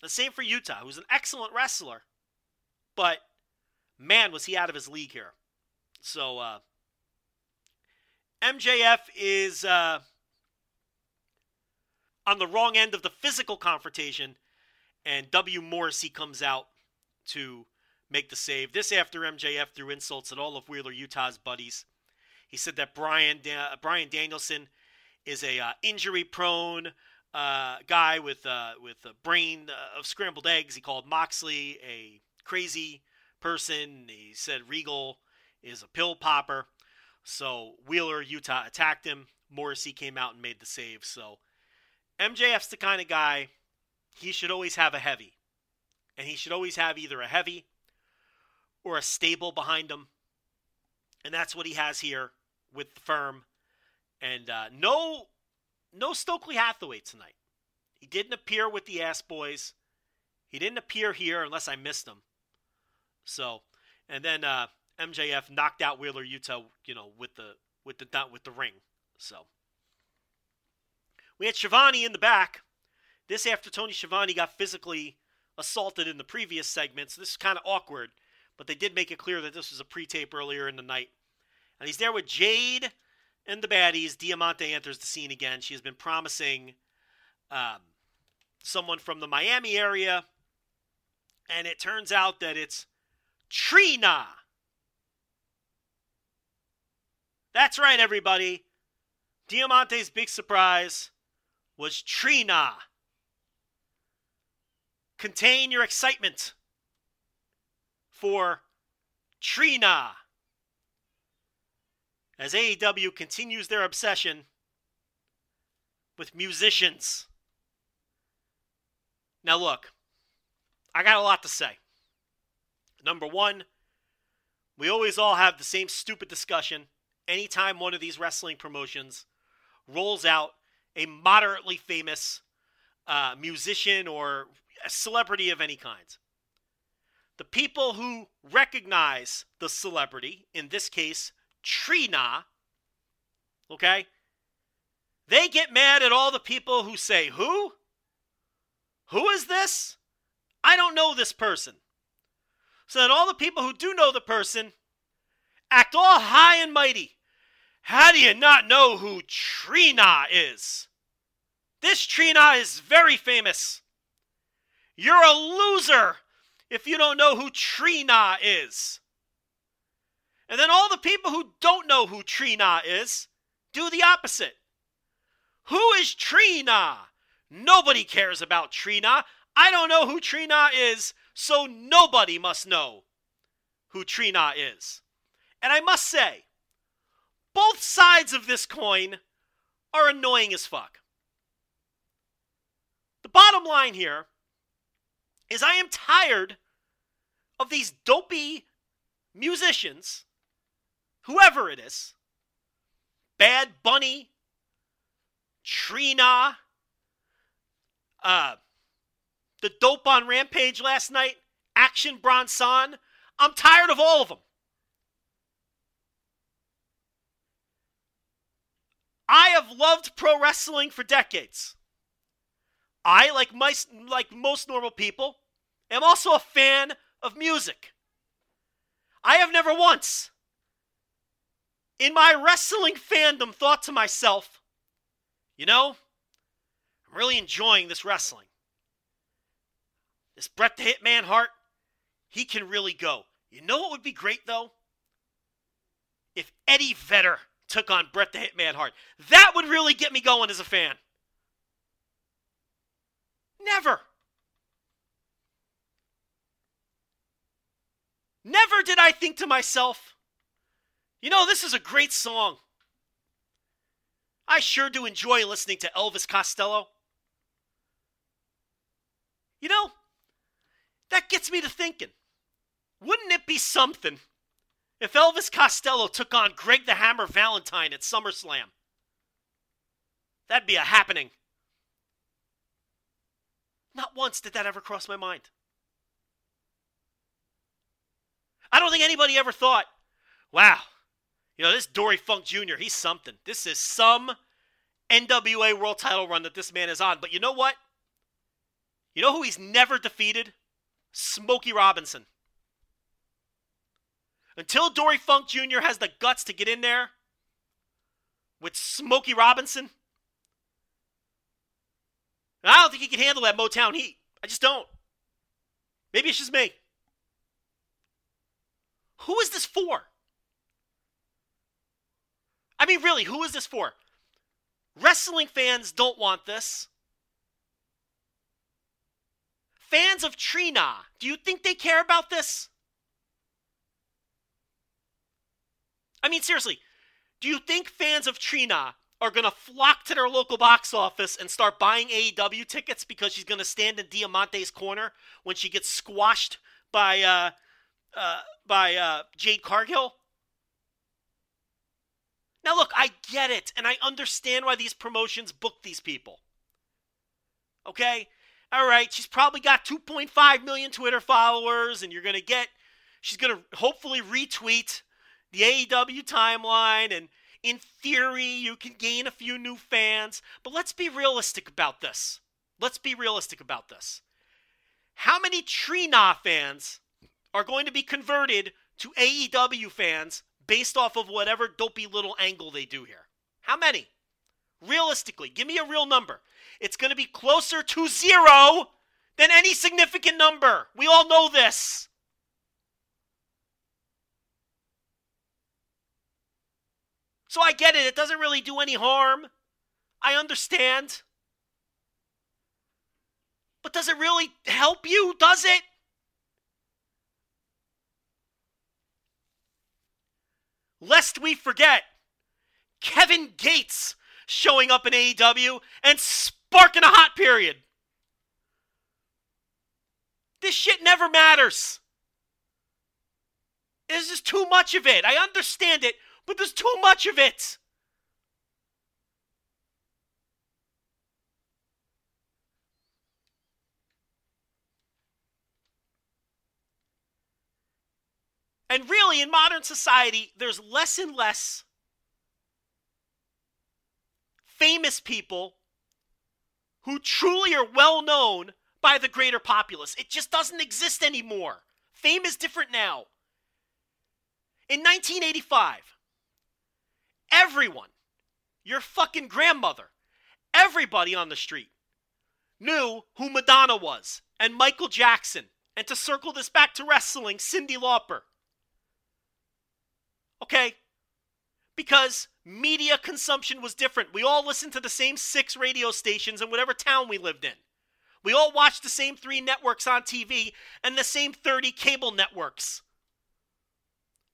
Speaker 1: the same for Yuta, who's an excellent wrestler, but man, was he out of his league here. So, uh, MJF is uh, on the wrong end of the physical confrontation, and W. Morrissey comes out to make the save. This after MJF threw insults at all of Wheeler Yuta's buddies. He said that Brian da- Bryan Danielson is a uh, injury prone uh, guy with uh, with a brain uh, of scrambled eggs. He called Moxley a crazy person. He said Regal is a pill popper. So Wheeler Yuta attacked him. Morrissey came out and made the save. So MJF's the kind of guy he should always have a heavy. And he should always have either a heavy or a stable behind him. And that's what he has here with the firm. And uh, no, no Stokely Hathaway tonight. He didn't appear with the Ass Boys. He didn't appear here unless I missed him. So, and then uh, MJF knocked out Wheeler Yuta, you know, with the with the with the ring. So we had Schiavone in the back. This after Tony Schiavone got physically assaulted in the previous segment, so this is kind of awkward. But they did make it clear that this was a pre-tape earlier in the night. And he's there with Jade and the baddies. Diamante enters the scene again. She has been promising um, someone from the Miami area, and it turns out that it's Trina. That's right, everybody. Diamante's big surprise was Trina. Contain your excitement for Trina as AEW continues their obsession with musicians. Now, look, I got a lot to say. Number one, we always all have the same stupid discussion anytime one of these wrestling promotions rolls out a moderately famous uh, musician or a celebrity of any kind. The people who recognize the celebrity, in this case, Trina, okay, they get mad at all the people who say, Who? Who is this? I don't know this person. So then all the people who do know the person act all high and mighty. How do you not know who Trina is? This Trina is very famous. You're a loser if you don't know who Trina is. And then all the people who don't know who Trina is do the opposite. Who is Trina? Nobody cares about Trina. I don't know who Trina is, so nobody must know who Trina is. And I must say, both sides of this coin are annoying as fuck. The bottom line here is I am tired of these dopey musicians, whoever it is, Bad Bunny, Trina, uh, the dope on Rampage last night, Action Bronson. I'm tired of all of them. I have loved pro wrestling for decades. I, like, my, like most normal people, am also a fan of music. I have never once, in my wrestling fandom, thought to myself, you know, I'm really enjoying this wrestling. This Bret the Hitman Hart, he can really go. You know what would be great, though? If Eddie Vedder took on Bret the Hitman Hart. That would really get me going as a fan. Never. Never did I think to myself, you know, this is a great song. I sure do enjoy listening to Elvis Costello. You know, that gets me to thinking wouldn't it be something if Elvis Costello took on Greg the Hammer Valentine at SummerSlam? That'd be a happening. Not once did that ever cross my mind. I don't think anybody ever thought, wow, you know, this Dory Funk Jr., he's something. This is some NWA world title run that this man is on. But you know what? You know who he's never defeated? Smokey Robinson. Until Dory Funk Jr. has the guts to get in there with Smokey Robinson, I don't think he can handle that Motown heat. I just don't. Maybe it's just me. Who is this for? I mean, really, who is this for? Wrestling fans don't want this. Fans of Trina, do you think they care about this? I mean, seriously, do you think fans of Trina are going to flock to their local box office and start buying AEW tickets because she's going to stand in Diamante's corner when she gets squashed by uh, uh, by uh, Jade Cargill? Now, look, I get it, and I understand why these promotions book these people. Okay? All right, she's probably got 2.5 million Twitter followers, and you're going to get, she's going to hopefully retweet the AEW timeline, and in theory, you can gain a few new fans. But let's be realistic about this. Let's be realistic about this. How many Trina fans are going to be converted to AEW fans based off of whatever dopey little angle they do here? How many? Realistically, give me a real number. It's going to be closer to zero than any significant number. We all know this. So I get it. It doesn't really do any harm. I understand. But does it really help you? Does it? Lest we forget, Kevin Gates showing up in AEW and sparking a hot period. This shit never matters. There's just too much of it. I understand it but there's too much of it. And really, in modern society, there's less and less famous people who truly are well known by the greater populace. It just doesn't exist anymore. Fame is different now. In 1985, Everyone, your fucking grandmother, everybody on the street knew who Madonna was and Michael Jackson. And to circle this back to wrestling, Cyndi Lauper. Okay? Because media consumption was different. We all listened to the same six radio stations in whatever town we lived in. We all watched the same three networks on TV and the same 30 cable networks.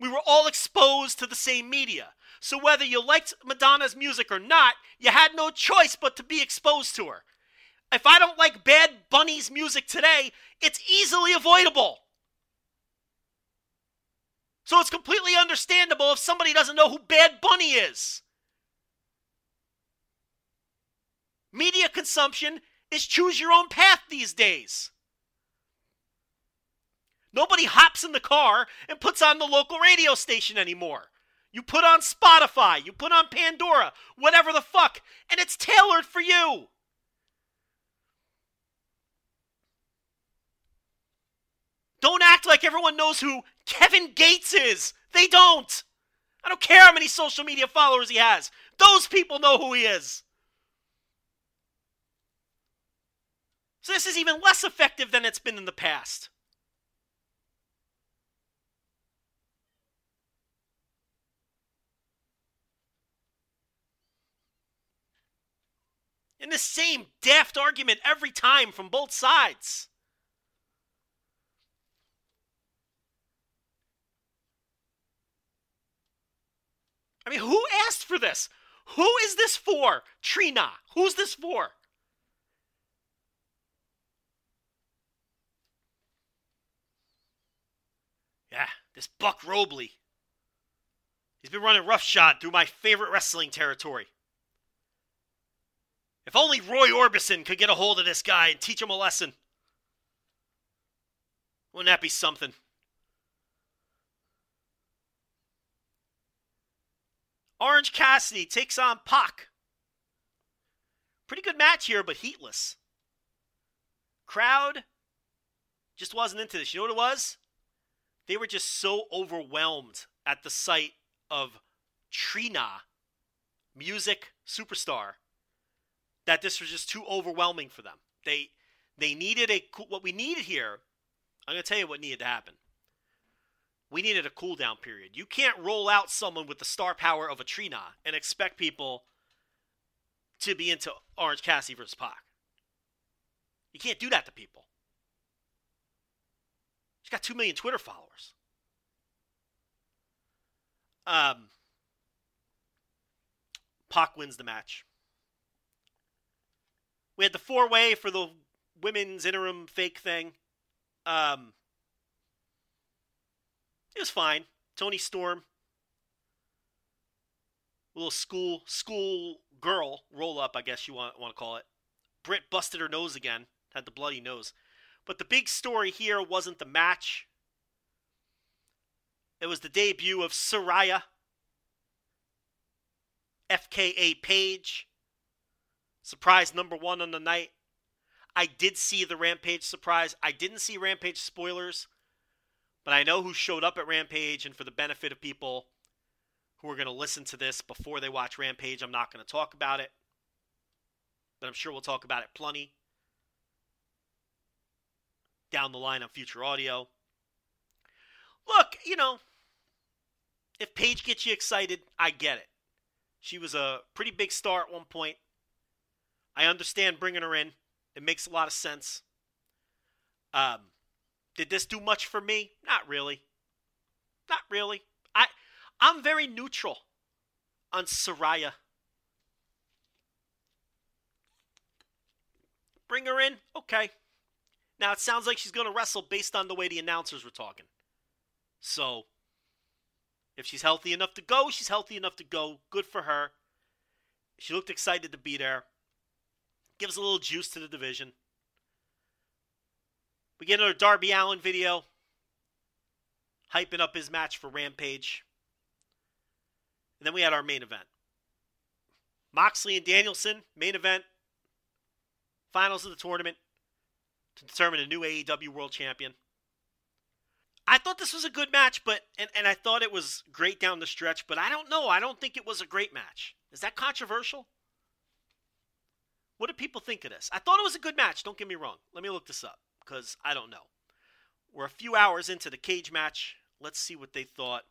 Speaker 1: We were all exposed to the same media. So whether you liked Madonna's music or not, you had no choice but to be exposed to her. If I don't like Bad Bunny's music today, it's easily avoidable. So it's completely understandable if somebody doesn't know who Bad Bunny is. Media consumption is choose your own path these days. Nobody hops in the car and puts on the local radio station anymore. You put on Spotify, you put on Pandora, whatever the fuck, and it's tailored for you. Don't act like everyone knows who Kevin Gates is. They don't. I don't care how many social media followers he has. Those people know who he is. So this is even less effective than it's been in the past. And the same daft argument every time from both sides. I mean, who asked for this? Who is this for? Trina. Who's this for? Yeah, this Buck Robley. He's been running roughshod through my favorite wrestling territory. If only Roy Orbison could get a hold of this guy and teach him a lesson. Wouldn't that be something? Orange Cassidy takes on Pac. Pretty good match here, but heatless. Crowd just wasn't into this. You know what it was? They were just so overwhelmed at the sight of Trina, music superstar, that this was just too overwhelming for them. They they needed a what we needed here. I'm going to tell you what needed to happen. We needed a cool down period. You can't roll out someone with the star power of a Trina and expect people to be into Orange Cassidy versus Pac. You can't do that to people. She's got 2 million Twitter followers. Um, Pac wins the match. We had the four way for the women's interim fake thing. Um, it was fine. Toni Storm, little school school girl roll up, I guess you want want to call it. Britt busted her nose again, had the bloody nose. But the big story here wasn't the match. It was the debut of Saraya, FKA Paige, surprise number one on the night. I did see the Rampage surprise. I didn't see Rampage spoilers. But I know who showed up at Rampage, and for the benefit of people who are going to listen to this before they watch Rampage, I'm not going to talk about it. But I'm sure we'll talk about it plenty down the line on future audio. Look, you know, if Paige gets you excited, I get it. She was a pretty big star at one point. I understand bringing her in. It makes a lot of sense. Um, did this do much for me? Not really. Not really. I I'm very neutral on Saraya. Bring her in? Okay. Now it sounds like she's going to wrestle based on the way the announcers were talking. So, if she's healthy enough to go, she's healthy enough to go. Good for her. She looked excited to be there. Gives a little juice to the division. We get another Darby Allin video hyping up his match for Rampage. And then we had our main event. Moxley and Danielson, main event, finals of the tournament to determine a new AEW World Champion. I thought this was a good match, but and, and I thought it was great down the stretch, but I don't know. I don't think it was a great match. Is that controversial? What do people think of this? I thought it was a good match, don't get me wrong. Let me look this up because I don't know. We're a few hours into the cage match. Let's see what they thought.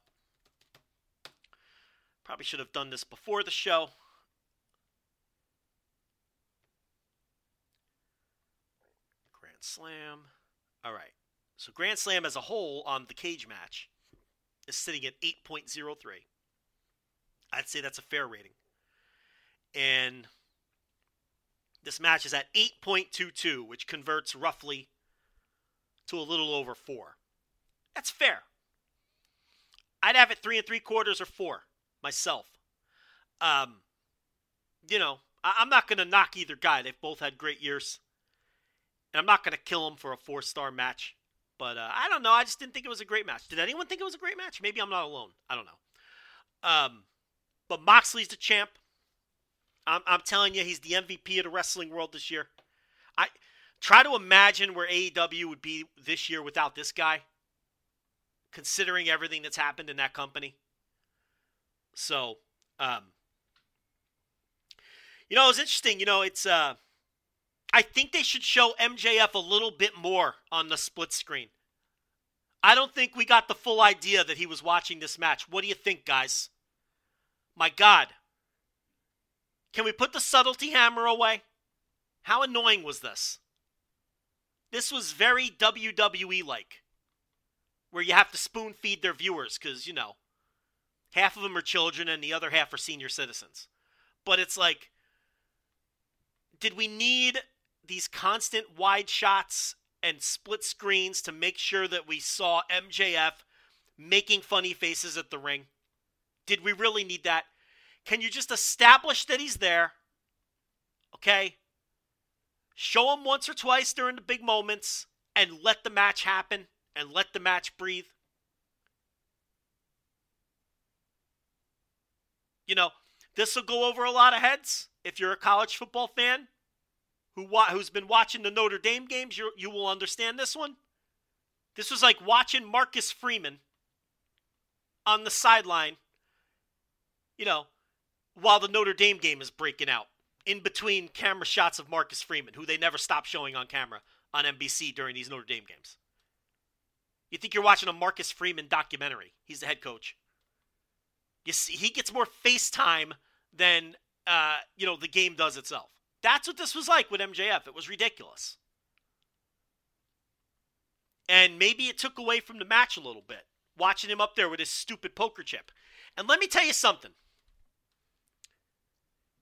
Speaker 1: Probably should have done this before the show. Grand Slam. All right. So Grand Slam as a whole on the Cagematch is sitting at 8.03. I'd say that's a fair rating. And this match is at 8.22, which converts roughly to a little over four. That's fair. I'd have it three and three quarters or four myself. Um, you know, I- I'm not going to knock either guy. They've both had great years. And I'm not going to kill them for a four star match. But uh, I don't know. I just didn't think it was a great match. Did anyone think it was a great match? Maybe I'm not alone. I don't know. Um, but Moxley's the champ. I'm, I'm telling you, he's the MVP of the wrestling world this year. I try to imagine where AEW would be this year without this guy, considering everything that's happened in that company. So, um, you know, it's interesting. You know, it's uh, I think they should show MJF a little bit more on the split screen. I don't think we got the full idea that he was watching this match. What do you think, guys? My God. Can we put the subtlety hammer away? How annoying was this? This was very WWE like, where you have to spoon feed their viewers because, you know, half of them are children and the other half are senior citizens. But it's like, did we need these constant wide shots and split screens to make sure that we saw MJF making funny faces at the ring? Did we really need that? Can you just establish that he's there? Okay? Show him once or twice during the big moments and let the match happen and let the match breathe. You know, this will go over a lot of heads. If you're a college football fan who who's been watching the Notre Dame games, you you will understand this one. This was like watching Marcus Freeman on the sideline, you know, while the Notre Dame game is breaking out in between camera shots of Marcus Freeman, who they never stop showing on camera on NBC during these Notre Dame games. You think you're watching a Marcus Freeman documentary? He's the head coach. You see, he gets more FaceTime than uh, you know the game does itself. That's what this was like with MJF. It was ridiculous. And maybe it took away from the match a little bit, watching him up there with his stupid poker chip. And let me tell you something.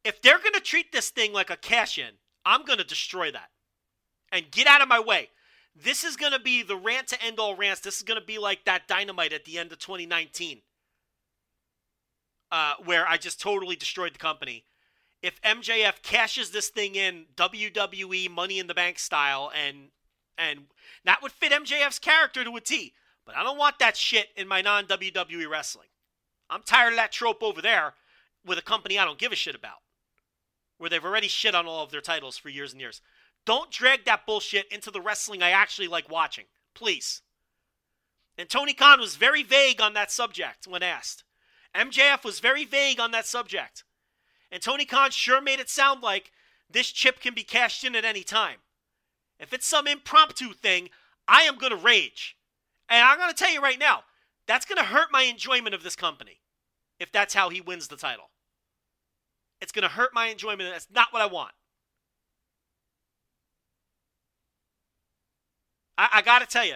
Speaker 1: If they're going to treat this thing like a cash in, I'm going to destroy that. And get out of my way. This is going to be the rant to end all rants. This is going to be like that dynamite at the end of 2019, uh, where I just totally destroyed the company. If MJF cashes this thing in WWE Money in the Bank style, and and that would fit MJF's character to a T, but I don't want that shit in my non WWE wrestling. I'm tired of that trope over there with a company I don't give a shit about where they've already shit on all of their titles for years and years. Don't drag that bullshit into the wrestling I actually like watching, please. And Tony Khan was very vague on that subject when asked. MJF was very vague on that subject. And Tony Khan sure made it sound like this chip can be cashed in at any time. If it's some impromptu thing, I am going to rage. And I'm going to tell you right now, that's going to hurt my enjoyment of this company if that's how he wins the title. It's going to hurt my enjoyment. And that's not what I want. I, I got to tell you,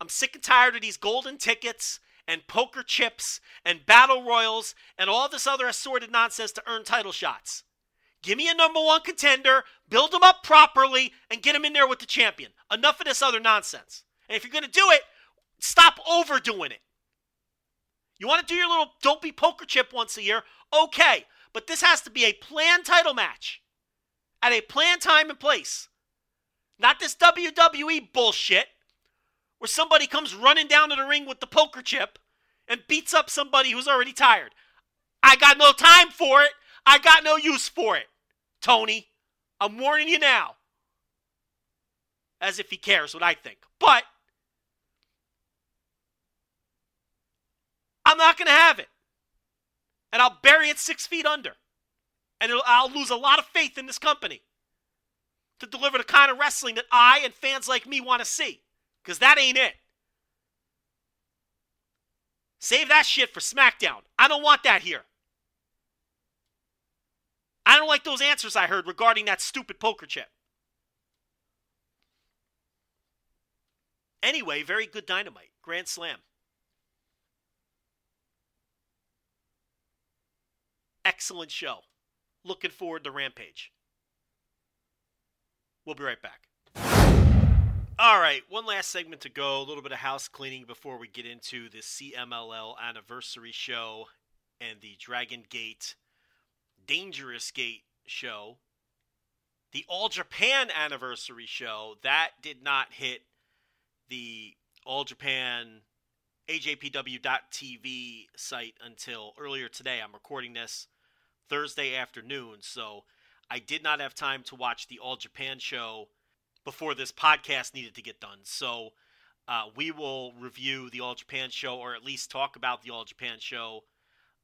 Speaker 1: I'm sick and tired of these golden tickets and poker chips and battle royals and all this other assorted nonsense to earn title shots. Give me a number one contender, build them up properly, and get them in there with the champion. Enough of this other nonsense. And if you're going to do it, stop overdoing it. You want to do your little don't be poker chip once a year? Okay. But this has to be a planned title match at a planned time and place. Not this WWE bullshit where somebody comes running down to the ring with the poker chip and beats up somebody who's already tired. I got no time for it. I got no use for it. Tony, I'm warning you now. As if he cares what I think. But I'm not going to have it. And I'll bury it six feet under. And I'll lose a lot of faith in this company to deliver the kind of wrestling that I and fans like me want to see. Because that ain't it. Save that shit for SmackDown. I don't want that here. I don't like those answers I heard regarding that stupid poker chip. Anyway, very good dynamite. Grand Slam. Excellent show. Looking forward to Rampage. We'll be right back. All right, one last segment to go. A little bit of house cleaning before we get into the CMLL anniversary show and the Dragon Gate, Dangerous Gate show, the All Japan anniversary show, that did not hit the All Japan AJPW.TV site until earlier today. I'm recording this Thursday afternoon, so I did not have time to watch the All Japan show before this podcast needed to get done. So uh, we will review the All Japan show, or at least talk about the All Japan show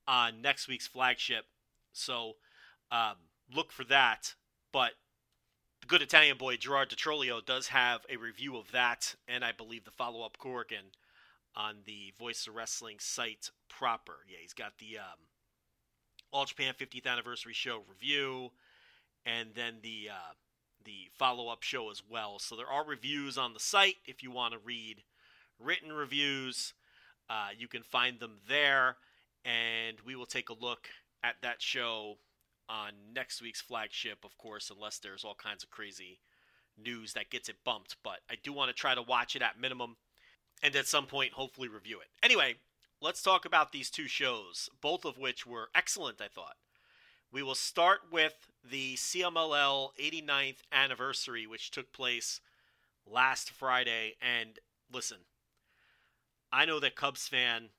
Speaker 1: on next week's flagship. So um, look for that. But the good Italian boy Gerard DiTrolio does have a review of that, and I believe the follow up Korakuen on the Voice of Wrestling site proper. Yeah, he's got the um, All Japan 50th Anniversary Show review, and then the uh, the follow up show as well. So there are reviews on the site if you want to read written reviews. Uh, you can find them there, and we will take a look at that show on next week's flagship, of course, unless there's all kinds of crazy news that gets it bumped. But I do want to try to watch it at minimum and at some point, hopefully, review it. Anyway, let's talk about these two shows, both of which were excellent, I thought. We will start with the CMLL 89th anniversary, which took place last Friday. And listen, I know that Cubs fan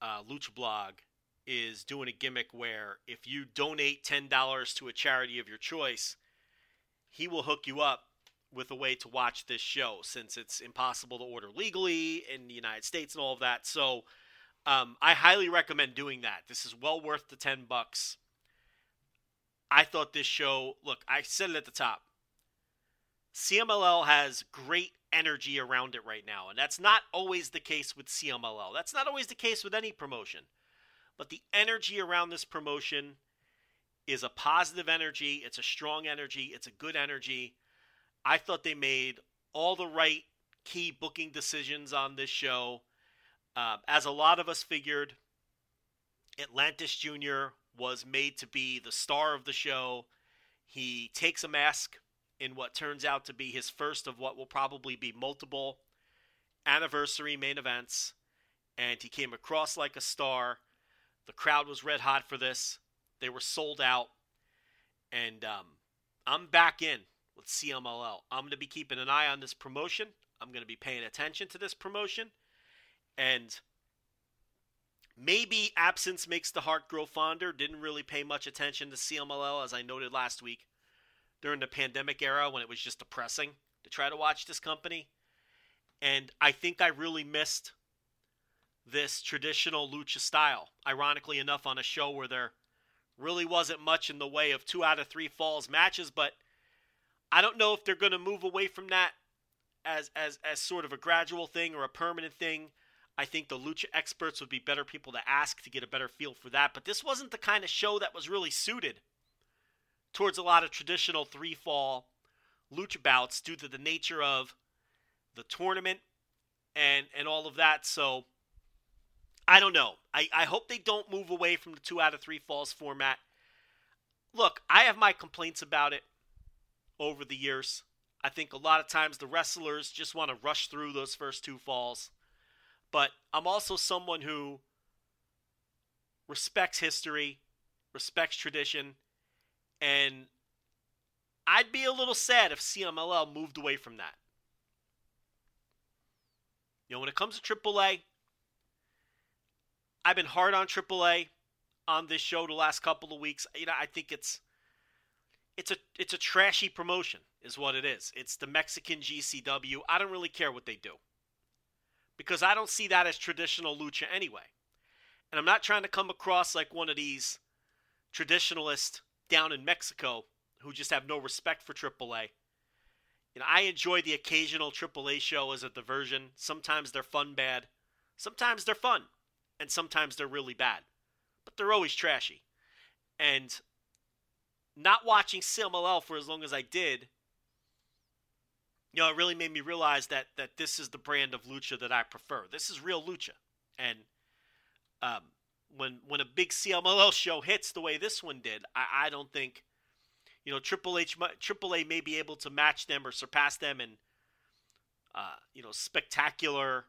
Speaker 1: uh, Lucha Blog is doing a gimmick where if you donate $10 to a charity of your choice, he will hook you up with a way to watch this show since it's impossible to order legally in the United States and all of that. So um, I highly recommend doing that. This is well worth the 10 bucks. I thought this show, look, I said it at the top. CMLL has great energy around it right now, and that's not always the case with CMLL. That's not always the case with any promotion. But the energy around this promotion is a positive energy, it's a strong energy, it's a good energy. I thought they made all the right key booking decisions on this show. Uh, as a lot of us figured, Atlantis Jr. was made to be the star of the show. He takes a mask in what turns out to be his first of what will probably be multiple anniversary main events, and he came across like a star. The crowd was red hot for this. They were sold out, and um, I'm back in with CMLL. I'm going to be keeping an eye on this promotion. I'm going to be paying attention to this promotion, and maybe absence makes the heart grow fonder. Didn't really pay much attention to CMLL as I noted last week during the pandemic era when it was just depressing to try to watch this company. And I think I really missed this traditional lucha style. Ironically enough, on a show where there really wasn't much in the way of two out of three falls matches, but I don't know if they're going to move away from that as as as sort of a gradual thing or a permanent thing. I think the lucha experts would be better people to ask to get a better feel for that. But this wasn't the kind of show that was really suited towards a lot of traditional three fall lucha bouts due to the nature of the tournament and and all of that. So I don't know. I, I hope they don't move away from the two out of three falls format. Look, I have my complaints about it over the years. I think a lot of times the wrestlers just want to rush through those first two falls. But I'm also someone who respects history, respects tradition, and I'd be a little sad if CMLL moved away from that. You know, when it comes to AAA, I've been hard on AAA on this show the last couple of weeks. You know, I think it's it's a it's a trashy promotion is what it is. It's the Mexican GCW. I don't really care what they do. Because I don't see that as traditional lucha anyway. And I'm not trying to come across like one of these traditionalists down in Mexico who just have no respect for AAA. You know, I enjoy the occasional AAA show as a diversion. Sometimes they're fun bad. Sometimes they're fun. And sometimes they're really bad. But they're always trashy. And not watching CMLL for as long as I did, you know, it really made me realize that that this is the brand of lucha that I prefer. This is real lucha. And um, when when a big CMLL show hits the way this one did, I, I don't think you know Triple H Triple A may be able to match them or surpass them in uh, you know spectacular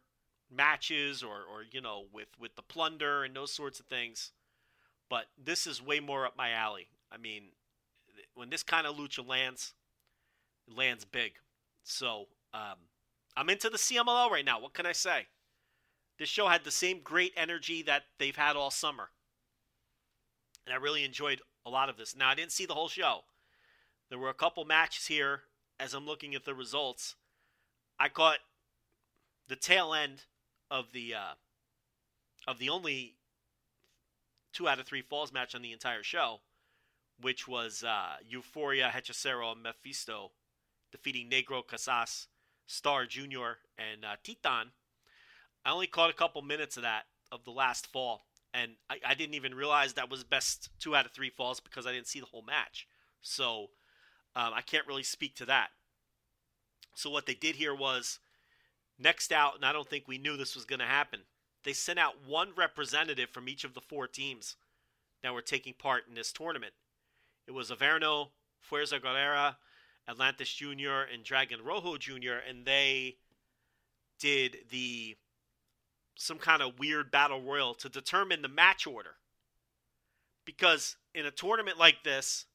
Speaker 1: matches or or you know with with the plunder and those sorts of things. But this is way more up my alley. I mean, when this kind of lucha lands, it lands big. So um, I'm into the CMLL right now. What can I say? This show had the same great energy that they've had all summer, and I really enjoyed a lot of this. Now I didn't see the whole show. There were a couple matches here as I'm looking at the results. I caught the tail end of the uh, of the only two out of three falls match on the entire show, which was uh, Euphoria, Hechicero, and Mephisto defeating Negro Casas, Star Jr., and uh, Titan. I only caught a couple minutes of that of the last fall, and I, I, didn't even realize that was best two out of three falls because I didn't see the whole match. So um, I can't really speak to that. So what they did here was next out, and I don't think we knew this was going to happen. They sent out one representative from each of the four teams that were taking part in this tournament. It was Averno, Fuerza Guerrera, Atlantis Jr., and Dragon Rojo Jr., and they did the some kind of weird battle royal to determine the match order. Because in a tournament like this,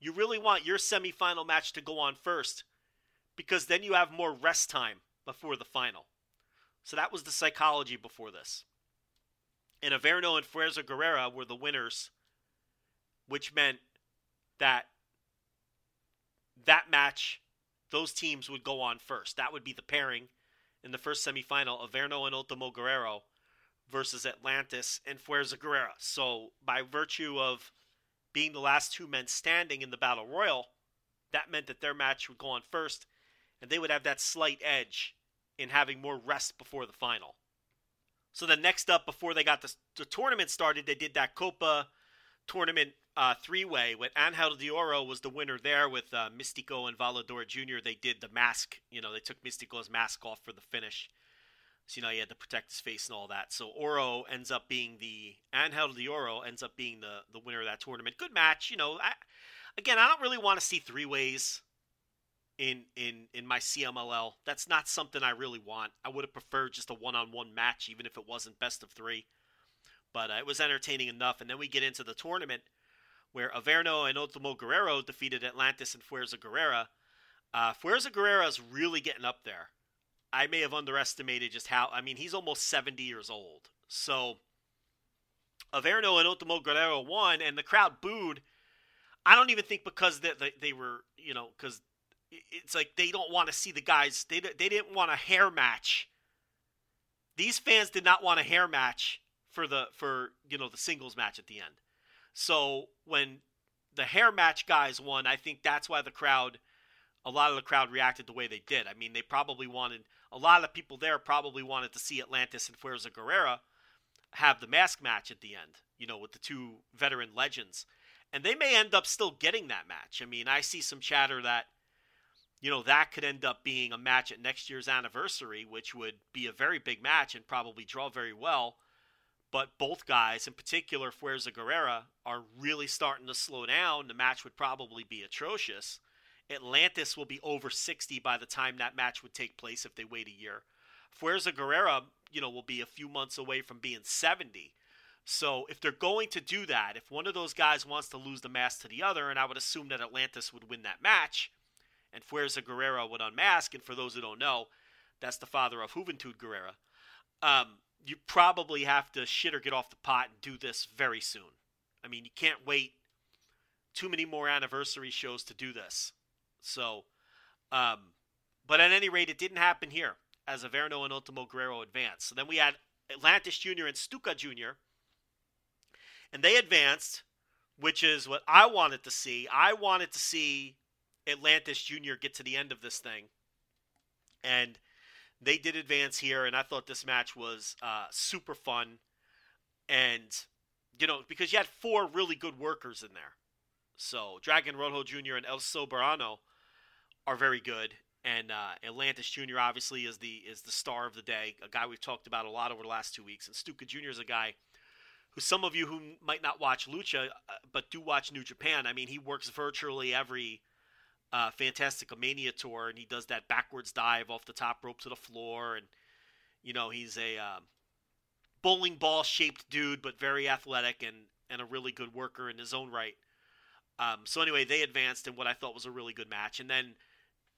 Speaker 1: you really want your semifinal match to go on first because then you have more rest time before the final. So that was the psychology before this. And Averno and Fuerza Guerrera were the winners, which meant that that match, those teams would go on first. That would be the pairing in the first semifinal Averno and Ultimo Guerrero versus Atlantis and Fuerza Guerrera. So, by virtue of being the last two men standing in the Battle Royal, that meant that their match would go on first, and they would have that slight edge in having more rest before the final. So then next up, before they got the, the tournament started, they did that Copa tournament uh, three-way with Angel de Oro was the winner there with uh, Mystico and Volador Jr. They did the mask, you know, they took Mystico's mask off for the finish. So, you know, he had to protect his face and all that. So Oro ends up being the Angel de Oro ends up being the the winner of that tournament. Good match, you know. I, again, I don't really want to see three ways in in in my CMLL. That's not something I really want. I would have preferred just a one-on-one match, even if it wasn't best of three. But uh, it was entertaining enough. And then we get into the tournament where Averno and Ultimo Guerrero defeated Atlantis and Fuerza Guerrera. Uh, Fuerza Guerrera is really getting up there. I may have underestimated just how. I mean, he's almost 70 years old. So Averno and Ultimo Guerrero won, and the crowd booed. I don't even think because they, they, they were, you know, because it's like they don't want to see the guys. They they didn't want a hair match. These fans did not want a hair match for the for you know the singles match at the end. So when the hair match guys won, I think that's why the crowd, a lot of the crowd reacted the way they did. I mean, they probably wanted a lot of people there probably wanted to see Atlantis and Fuerza Guerrera have the mask match at the end. You know, with the two veteran legends, and they may end up still getting that match. I mean, I see some chatter that you know, that could end up being a match at next year's anniversary, which would be a very big match and probably draw very well. But both guys, in particular Fuerza Guerrera, are really starting to slow down. The match would probably be atrocious. Atlantis will be over 60 by the time that match would take place if they wait a year. Fuerza Guerrera, you know, will be a few months away from being 70. So if they're going to do that, if one of those guys wants to lose the mask to the other, and I would assume that Atlantis would win that match, and Fuerza Guerrera would unmask. And for those who don't know, that's the father of Juventud Guerrera. Um, you probably have to shit or get off the pot and do this very soon. I mean, you can't wait too many more anniversary shows to do this. So, um, but at any rate, it didn't happen here as Averno and Ultimo Guerrero advanced. So then we had Atlantis Jr. and Stuka Jr. And they advanced, which is what I wanted to see. I wanted to see Atlantis Jr. get to the end of this thing. And they did advance here, and I thought this match was uh, super fun. And, you know, because you had four really good workers in there. So Dragon Rojo Jr. and El Soberano are very good. And uh, Atlantis Jr. obviously is the is the star of the day, a guy we've talked about a lot over the last two weeks. And Stuka Jr. is a guy who some of you who might not watch Lucha, uh, but do watch New Japan, I mean, he works virtually every uh, Fantastica Mania tour, and he does that backwards dive off the top rope to the floor, and you know he's a uh, bowling ball shaped dude, but very athletic and and a really good worker in his own right. Um, so anyway, they advanced in what I thought was a really good match, and then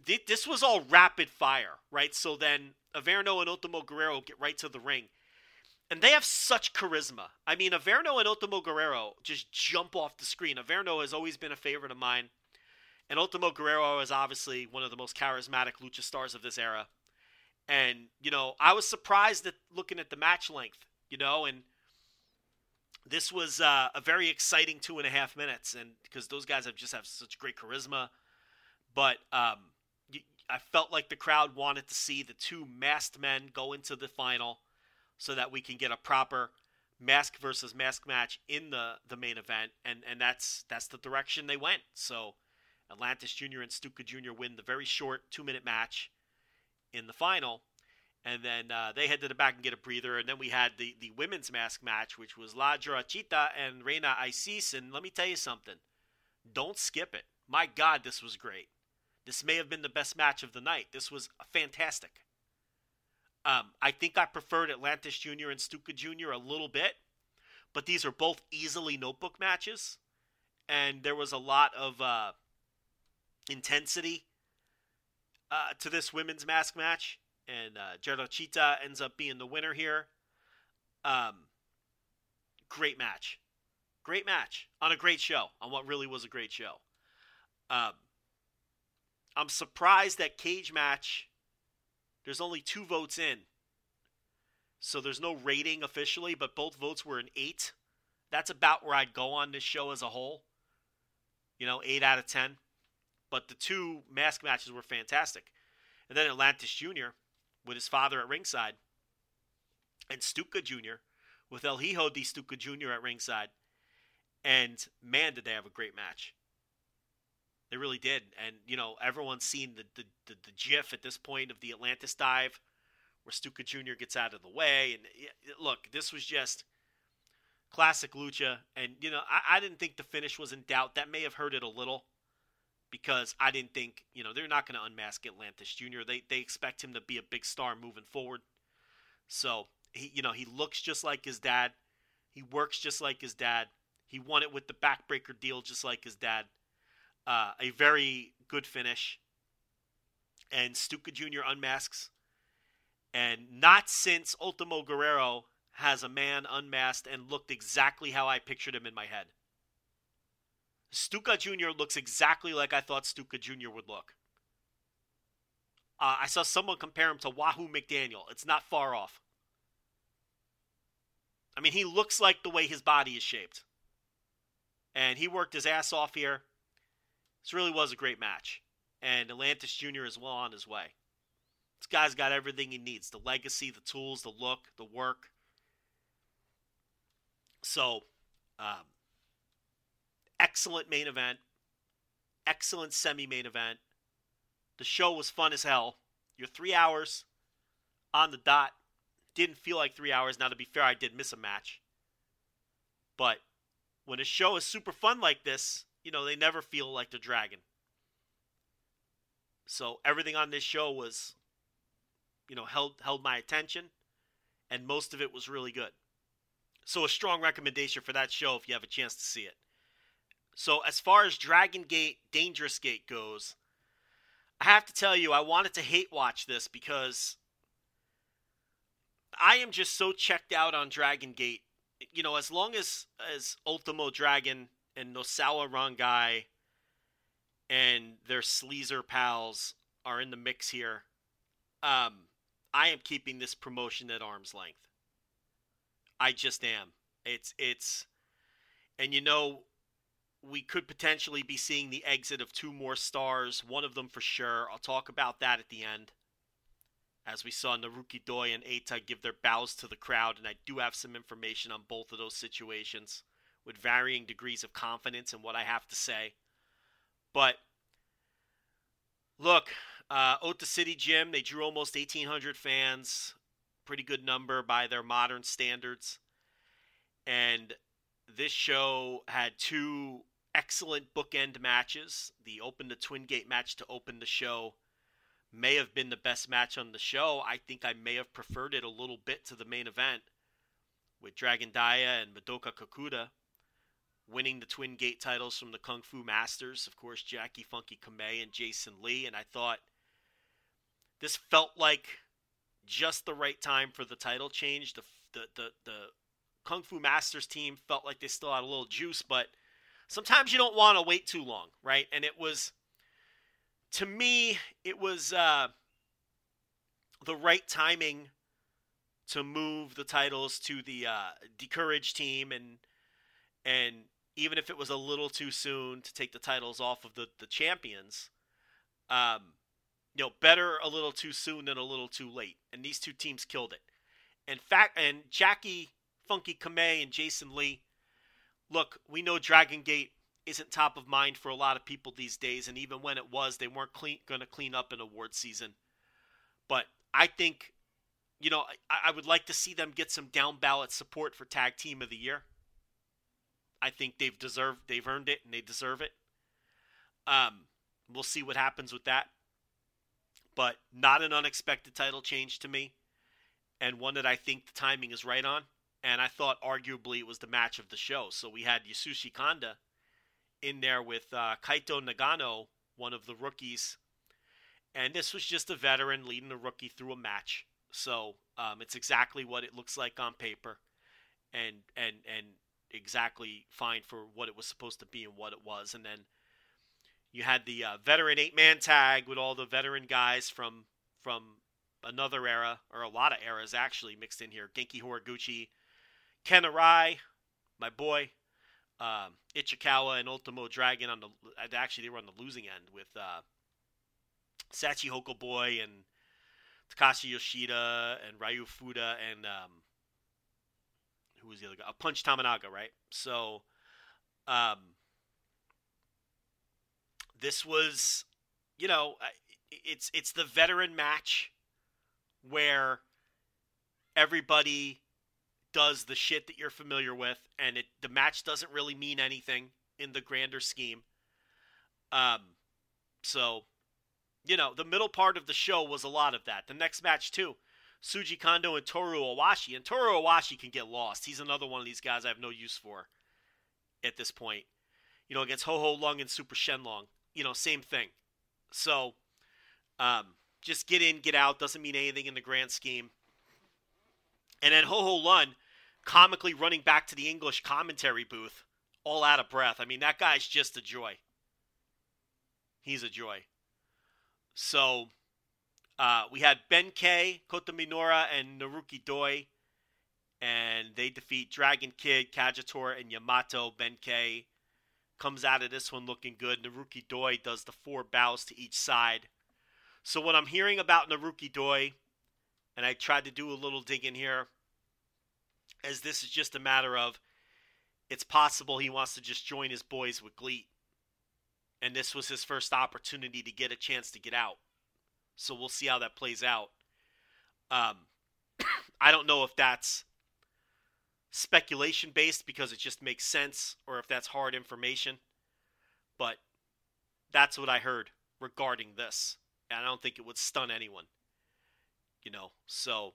Speaker 1: th- this was all rapid fire, right? So then Averno and Ultimo Guerrero get right to the ring, and they have such charisma. I mean, Averno and Ultimo Guerrero just jump off the screen. Averno has always been a favorite of mine, and Ultimo Guerrero is obviously one of the most charismatic lucha stars of this era. And you know, I was surprised at looking at the match length, you know, and this was uh, a very exciting two and a half minutes, and because those guys have just have such great charisma. But um, I felt like the crowd wanted to see the two masked men go into the final, so that we can get a proper mask versus mask match in the the main event, and and that's that's the direction they went. So Atlantis Jr. and Stuka Jr. win the very short two minute match in the final and then uh, they head to the back and get a breather. And then we had the, the women's mask match, which was La Chita and Reina Isis. And let me tell you something don't skip it. My God, this was great. This may have been the best match of the night. This was fantastic. Um, I think I preferred Atlantis Jr. and Stuka Jr. a little bit, but these are both easily notebook matches. And there was a lot of uh, intensity uh, to this women's mask match and uh, Chita ends up being the winner here. Um, great match, great match on a great show on what really was a great show. Um, I'm surprised that Cagematch. There's only two votes in, so there's no rating officially, but both votes were an eight. That's about where I'd go on this show as a whole. You know, eight out of ten. But the two mask matches were fantastic. And then Atlantis Jr with his father at ringside, and Stuka Jr. with El Hijo de Stuka Jr. at ringside. And man, did they have a great match. They really did. And, you know, everyone's seen the, the, the, the gif at this point of the Atlantis dive where Stuka Jr. gets out of the way. And look, this was just classic lucha. And, you know, I, I didn't think the finish was in doubt. That may have hurt it a little because I didn't think, you know, they're not going to unmask Atlantis Jr. They they expect him to be a big star moving forward. So, he you know, he looks just like his dad. He works just like his dad. He won it with the backbreaker deal just like his dad. Uh, a very good finish. And Stuka Jr. unmasks. And not since Ultimo Guerrero has a man unmasked and looked exactly how I pictured him in my head. Stuka Jr. looks exactly like I thought Stuka Jr. would look. Uh, I saw someone compare him to Wahoo McDaniel. It's not far off. I mean, he looks like the way his body is shaped. And he worked his ass off here. This really was a great match. And Atlantis Jr. is well on his way. This guy's got everything he needs the legacy, the tools, the look, the work. So, um, excellent main event, excellent semi main event. The show was fun as hell. You're three hours on the dot. Didn't feel like three hours. Now, to be fair, I did miss a match. But when a show is super fun like this, you know, they never feel like the dragon. So everything on this show was, you know, held held my attention, and most of it was really good. So a strong recommendation for that show if you have a chance to see it. So as far as Dragon Gate, Dangerous Gate goes, I have to tell you, I wanted to hate watch this because I am just so checked out on Dragon Gate. You know, as long as as Ultimo Dragon and Nosawa Rongai and their sleazer pals are in the mix here, um, I am keeping this promotion at arm's length. I just am. It's it's and you know we could potentially be seeing the exit of two more stars, one of them for sure. I'll talk about that at the end. As we saw Naruki Doi and Eita give their bows to the crowd, and I do have some information on both of those situations with varying degrees of confidence in what I have to say. But look, uh, Ota City Gym, they drew almost 1,800 fans. Pretty good number by their modern standards. And this show had two excellent bookend matches. The Open the Twin Gate match to open the show may have been the best match on the show. I think I may have preferred it a little bit to the main event with Dragon Dia and Madoka Kakuta. winning the Twin Gate titles from the Kung Fu Masters. Of course, Jackie Funky Kamei and Jason Lee. And I thought this felt like just the right time for the title change. The, the, the, the Kung Fu Masters team felt like they still had a little juice, but sometimes you don't want to wait too long, right? And it was, to me, it was uh, the right timing to move the titles to the uh, D'courage team, and and even if it was a little too soon to take the titles off of the the champions, um, you know, better a little too soon than a little too late. And these two teams killed it. In fact, and Jackie Funky Kamei and Jason Lee. Look, we know Dragon Gate isn't top of mind for a lot of people these days, and even when it was, they weren't going to clean up an award season. But I think, you know, I, I would like to see them get some down ballot support for Tag Team of the Year. I think they've deserved, they've earned it, and they deserve it. Um, we'll see what happens with that. But not an unexpected title change to me, and one that I think the timing is right on and I thought arguably it was the match of the show. So we had Yasushi Kanda in there with uh, Kaito Nagano, one of the rookies, and this was just a veteran leading a rookie through a match. So um, it's exactly what it looks like on paper, and and and exactly fine for what it was supposed to be and what it was. And then you had the uh, veteran eight man tag with all the veteran guys from from another era or a lot of eras actually mixed in here. Genki Horiguchi, Ken Arai, my boy, um, Ichikawa and Ultimo Dragon on the actually they were on the losing end with uh, Sachi Boy and Takashi Yoshida and Ryu Fuda and um, who was the other guy? Uh, Punch Tominaga, right? So, um, this was, you know, it's it's the veteran match where everybody does the shit that you're familiar with, and it the match doesn't really mean anything in the grander scheme. Um, so, you know, the middle part of the show was a lot of that. The next match too, Shuji Kondo and Toru Owashi, and Toru Owashi can get lost. He's another one of these guys I have no use for at this point. You know, against Ho Ho Lun and Super Shenlong, you know, same thing. So, um, just get in, get out doesn't mean anything in the grand scheme. And then Ho Ho Lun comically running back to the English commentary booth, all out of breath. I mean, that guy's just a joy. He's a joy. So uh, we had Ben K, Kota Minoura, and Naruki Doi, and they defeat Dragon Kid, Kagetora, and Yamato. Ben K comes out of this one looking good. Naruki Doi does the four bows to each side. So what I'm hearing about Naruki Doi, and I tried to do a little digging here, as this is just a matter of it's possible he wants to just join his boys with GLEAT. And this was his first opportunity to get a chance to get out. So we'll see how that plays out. Um, I don't know if that's speculation based because it just makes sense or if that's hard information. But that's what I heard regarding this. And I don't think it would stun anyone. You know, so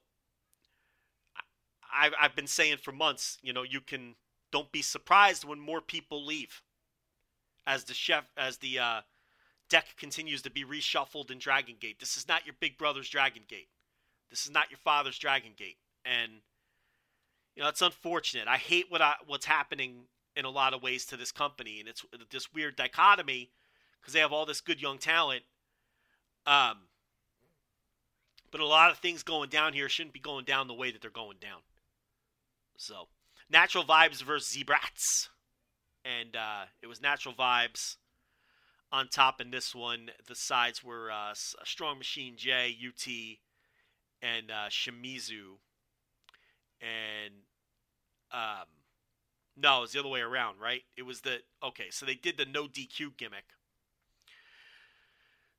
Speaker 1: I've, I've been saying for months, you know, you can don't be surprised when more people leave as the chef as the uh, deck continues to be reshuffled in Dragon Gate. This is not your big brother's Dragon Gate. This is not your father's Dragon Gate, and you know it's unfortunate. I hate what I, what's happening in a lot of ways to this company, and it's this weird dichotomy because they have all this good young talent. Um, but a lot of things going down here shouldn't be going down the way that they're going down. So, Natural Vibes versus Z-Brats. And uh, it was Natural Vibes on top in this one. The sides were uh, Strong Machine J, UT, and uh, Shimizu. And um, no, it was the other way around, right? It was the okay. So they did the no DQ gimmick.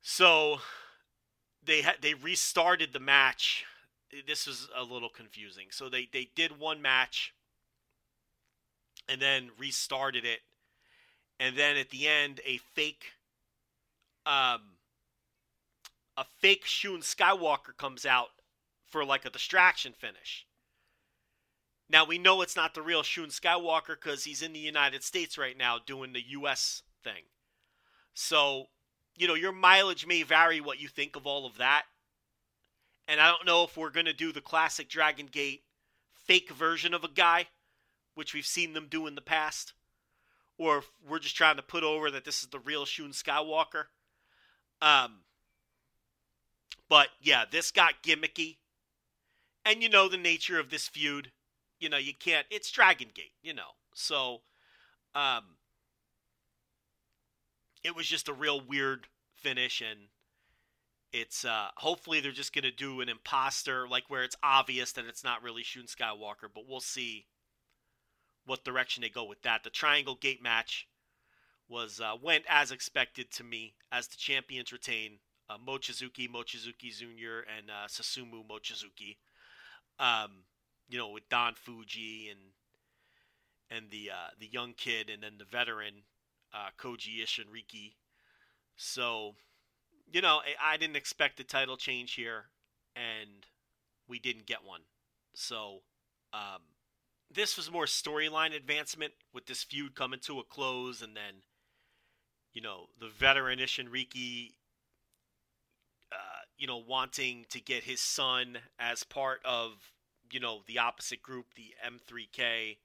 Speaker 1: So they had they restarted the match this was a little confusing. So they they did one match and then restarted it, and then at the end a fake um a fake Shun Skywalker comes out for like a distraction finish. Now we know it's not the real Shun Skywalker because he's in the United States right now doing the U.S. thing. So, you know, your mileage may vary what you think of all of that. And I don't know if we're going to do the classic Dragon Gate fake version of a guy, which we've seen them do in the past, or if we're just trying to put over that this is the real Shun Skywalker. Um, but yeah, this got gimmicky. And you know the nature of this feud. You know, you can't it's Dragon Gate, you know. So um it was just a real weird finish and it's uh hopefully they're just gonna do an imposter like where it's obvious that it's not really Shun Skywalker, but we'll see what direction they go with that. The Triangle Gate match was uh, went as expected to me as the champions retain uh, Mochizuki, Mochizuki Jr., and uh, Susumu Mochizuki. Um, you know, with Don Fuji and and the uh, the young kid, and then the veteran uh, Koji Ishinriki. So, you know, I, didn't expect a title change here, and we didn't get one. So, um, this was more storyline advancement with this feud coming to a close, and then, you know, the veteran Ishinriki uh, you know, wanting to get his son as part of, you know, the opposite group, the M3K.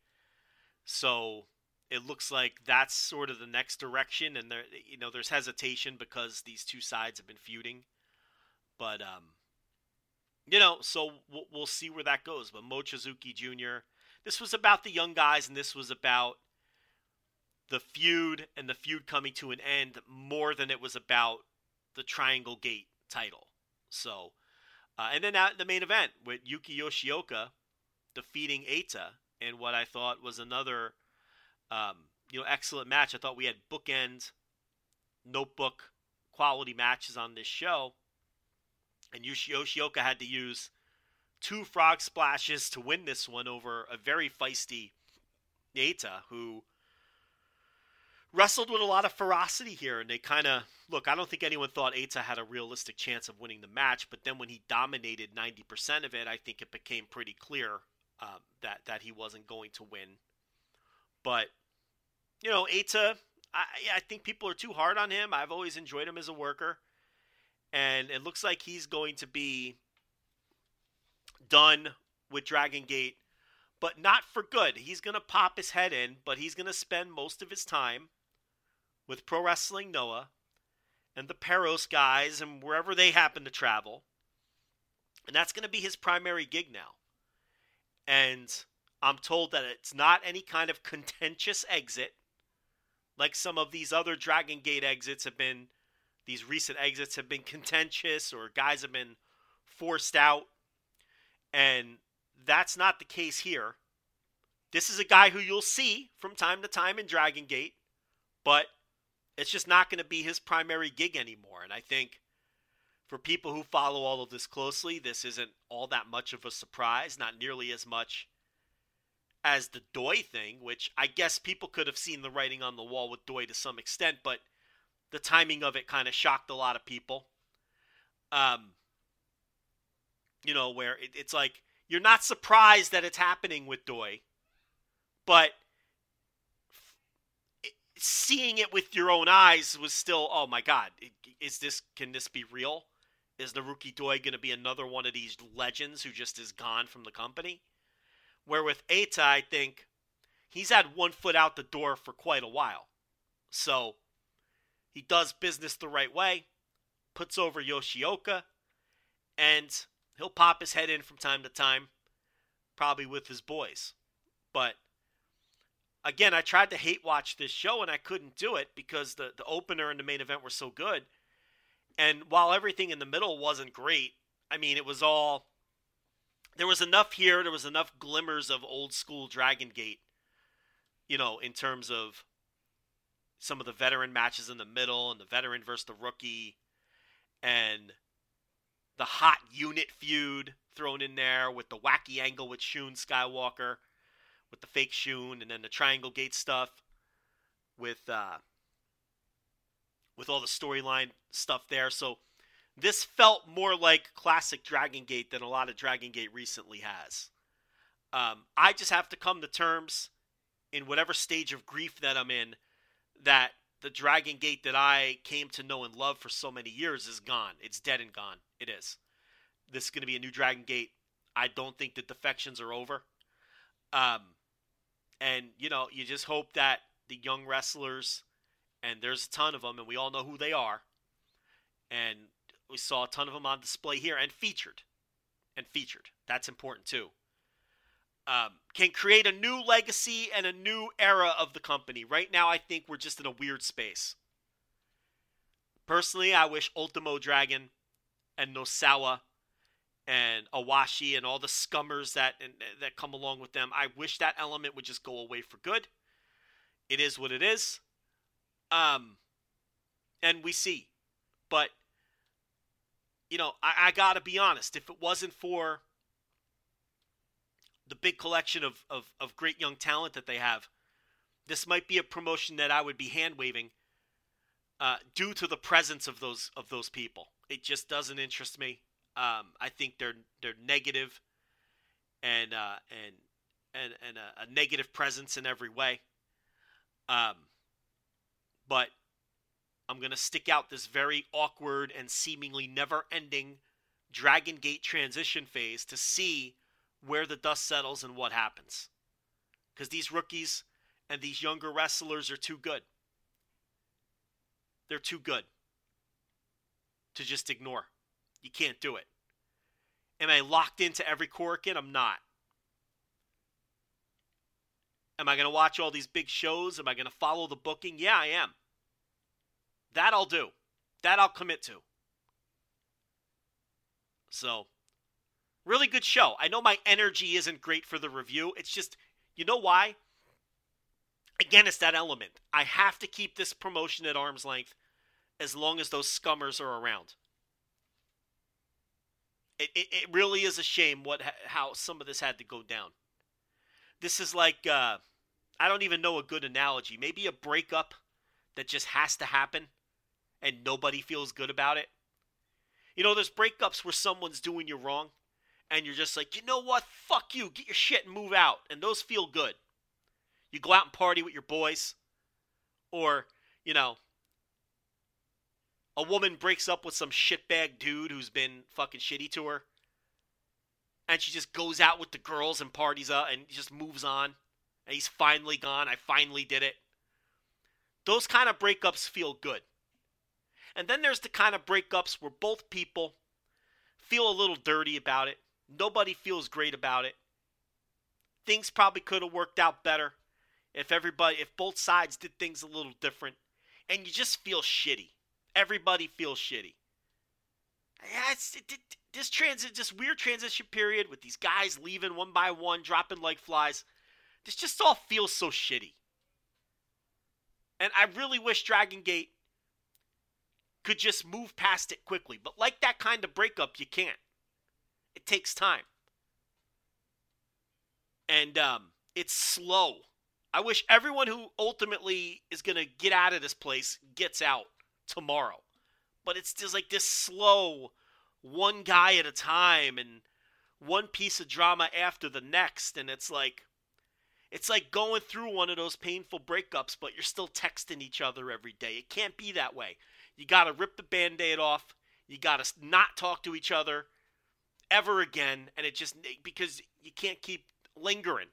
Speaker 1: So it looks like that's sort of the next direction, and there, you know, there's hesitation because these two sides have been feuding. But, um, you know, so we'll, we'll see where that goes. But Mochizuki Jr., this was about the young guys, and this was about the feud and the feud coming to an end more than it was about the Triangle Gate title. So, uh, and then at the main event with Yuki Yoshioka defeating Eita in what I thought was another, um, you know, excellent match. I thought we had bookend, notebook quality matches on this show, and Yuki Yoshioka had to use two frog splashes to win this one over a very feisty Eita, who wrestled with a lot of ferocity here, and they kind of look. I don't think anyone thought Eita had a realistic chance of winning the match, but then when he dominated ninety percent of it, I think it became pretty clear um, that that he wasn't going to win. But you know, Eita, I, I think people are too hard on him. I've always enjoyed him as a worker, and it looks like he's going to be done with Dragon Gate but not for good. He's going to pop his head in, but he's going to spend most of his time with Pro Wrestling Noah and the Perros guys and wherever they happen to travel. And that's going to be his primary gig now. And I'm told that it's not any kind of contentious exit like some of these other Dragon Gate exits have been. These recent exits have been contentious or guys have been forced out. And that's not the case here. This is a guy who you'll see from time to time in Dragon Gate, but it's just not going to be his primary gig anymore. And I think for people who follow all of this closely, this isn't all that much of a surprise, not nearly as much as the Doi thing, which I guess people could have seen the writing on the wall with Doi to some extent, but the timing of it kind of shocked a lot of people. Um, you know, where it, it's like you're not surprised that it's happening with Doi, but seeing it with your own eyes was still, oh my god, is this can this be real? Is Naruki Doi going to be another one of these legends who just is gone from the company? Where with Eita, I think he's had one foot out the door for quite a while. So he does business the right way, puts over Yoshioka, and he'll pop his head in from time to time, probably with his boys. But again, I tried to hate watch this show and I couldn't do it because the, the opener and the main event were so good. And while everything in the middle wasn't great, I mean, it was all. There was enough here, there was enough glimmers of old school Dragon Gate, you know, in terms of some of the veteran matches in the middle and the veteran versus the rookie and the hot unit feud thrown in there with the wacky angle with Shun Skywalker with the fake Shun, and then the Triangle Gate stuff with uh, with all the storyline stuff there. So this felt more like classic Dragon Gate than a lot of Dragon Gate recently has. Um, I just have to come to terms in whatever stage of grief that I'm in that the Dragon Gate that I came to know and love for so many years is gone. It's dead and gone. It is. This is going to be a new Dragon Gate. I don't think the defections are over. Um, and, you know, you just hope that the young wrestlers, and there's a ton of them, and we all know who they are. And we saw a ton of them on display here and featured. And featured. That's important too. Um, can create a new legacy and a new era of the company. Right now, I think we're just in a weird space. Personally, I wish Ultimo Dragon and Nosawa and Owashi and all the scummers that and, that come along with them. I wish that element would just go away for good. It is what it is. Um, and we see, but you know, I, I got to be honest. If it wasn't for the big collection of, of, of great young talent that they have, this might be a promotion that I would be hand waving uh, due to the presence of those of those people. It just doesn't interest me. Um, I think they're they're negative and uh, and and and a, a, negative presence in every way. Um, but I'm gonna stick out this very awkward and seemingly never-ending Dragon Gate transition phase to see where the dust settles and what happens. Because these rookies and these younger wrestlers are too good. They're too good to just ignore. You can't do it. Am I locked into every Korakuen? I'm not. Am I going to watch all these big shows? Am I going to follow the booking? Yeah, I am. That I'll do. That I'll commit to. So, really good show. I know my energy isn't great for the review. It's just, you know why? Again, it's that element. I have to keep this promotion at arm's length as long as those scummers are around. It, it, it really is a shame what how some of this had to go down. This is like uh, I don't even know a good analogy. Maybe a breakup that just has to happen and nobody feels good about it. You know, there's breakups where someone's doing you wrong and you're just like, you know what? Fuck you. Get your shit and move out. And those feel good. You go out and party with your boys. Or, you know, a woman breaks up with some shitbag dude who's been fucking shitty to her. And she just goes out with the girls and parties up and just moves on. And he's finally gone. I finally did it. Those kind of breakups feel good. And then there's the kind of breakups where both people feel a little dirty about it. Nobody feels great about it. Things probably could have worked out better if everybody, if both sides did things a little different. And you just feel shitty. Everybody feels shitty. Yeah, it, it, this transit, this weird transition period with these guys leaving one by one, dropping like flies. This just all feels so shitty. And I really wish Dragon Gate could just move past it quickly. But like that kind of breakup, you can't. It takes time. And um, it's slow. I wish everyone who ultimately is going to get out of this place gets out tomorrow. But it's just like this slow, one guy at a time and one piece of drama after the next. And it's like, it's like going through one of those painful breakups, but you're still texting each other every day. It can't be that way. You got to rip the band aid off. You got to not talk to each other ever again. And it just, because you can't keep lingering.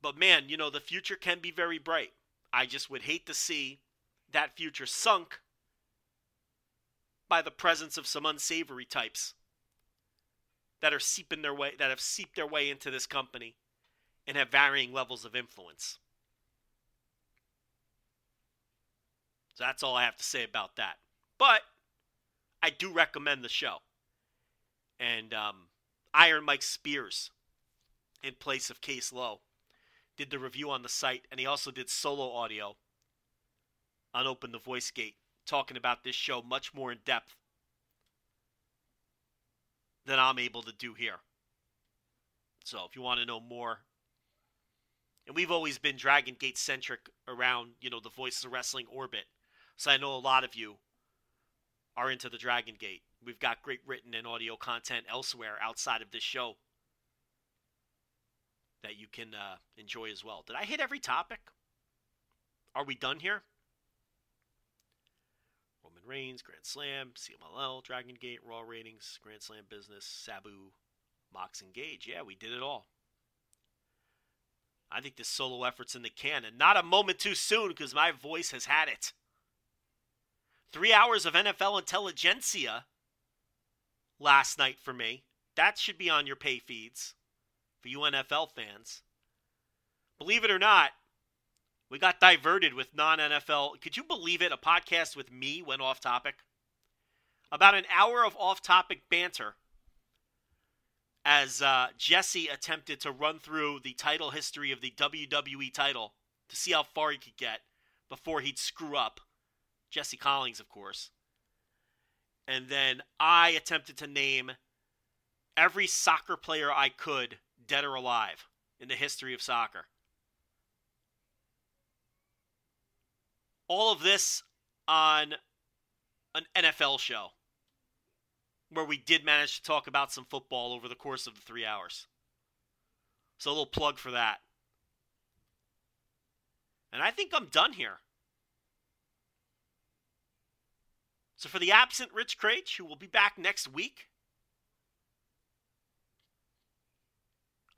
Speaker 1: But man, you know, the future can be very bright. I just would hate to see that future sunk by the presence of some unsavory types that are seeping their way that have seeped their way into this company and have varying levels of influence. So that's all I have to say about that. But I do recommend the show. And um, Iron Mike Spears in place of Case Lowe did the review on the site, and he also did solo audio on Open the Voice Gate, talking about this show much more in depth than I'm able to do here. So if you want to know more, and we've always been Dragon Gate centric around, you know, the Voices of Wrestling orbit. So I know a lot of you are into the Dragon Gate. We've got great written and audio content elsewhere outside of this show that you can uh, enjoy as well. Did I hit every topic? Are we done here? Roman Reigns, Grand Slam, CMLL, Dragon Gate, Raw ratings, Grand Slam business, Sabu, Mox Engage. Yeah, we did it all. I think this solo effort's in the can, and not a moment too soon because my voice has had it. Three hours of NFL intelligentsia last night for me. That should be on your pay feeds for you NFL fans. Believe it or not, we got diverted with non NFL. Could you believe it? A podcast with me went off topic. About an hour of off topic banter as uh, Jesse attempted to run through the title history of the WWE title to see how far he could get before he'd screw up. Jesse Collins, of course. And then I attempted to name every soccer player I could, dead or alive, in the history of soccer. All of this on an NFL show where we did manage to talk about some football over the course of the three hours. So a little plug for that. And I think I'm done here. So for the absent Rich Kraetsch, who will be back next week,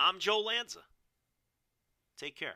Speaker 1: I'm Joe Lanza. Take care.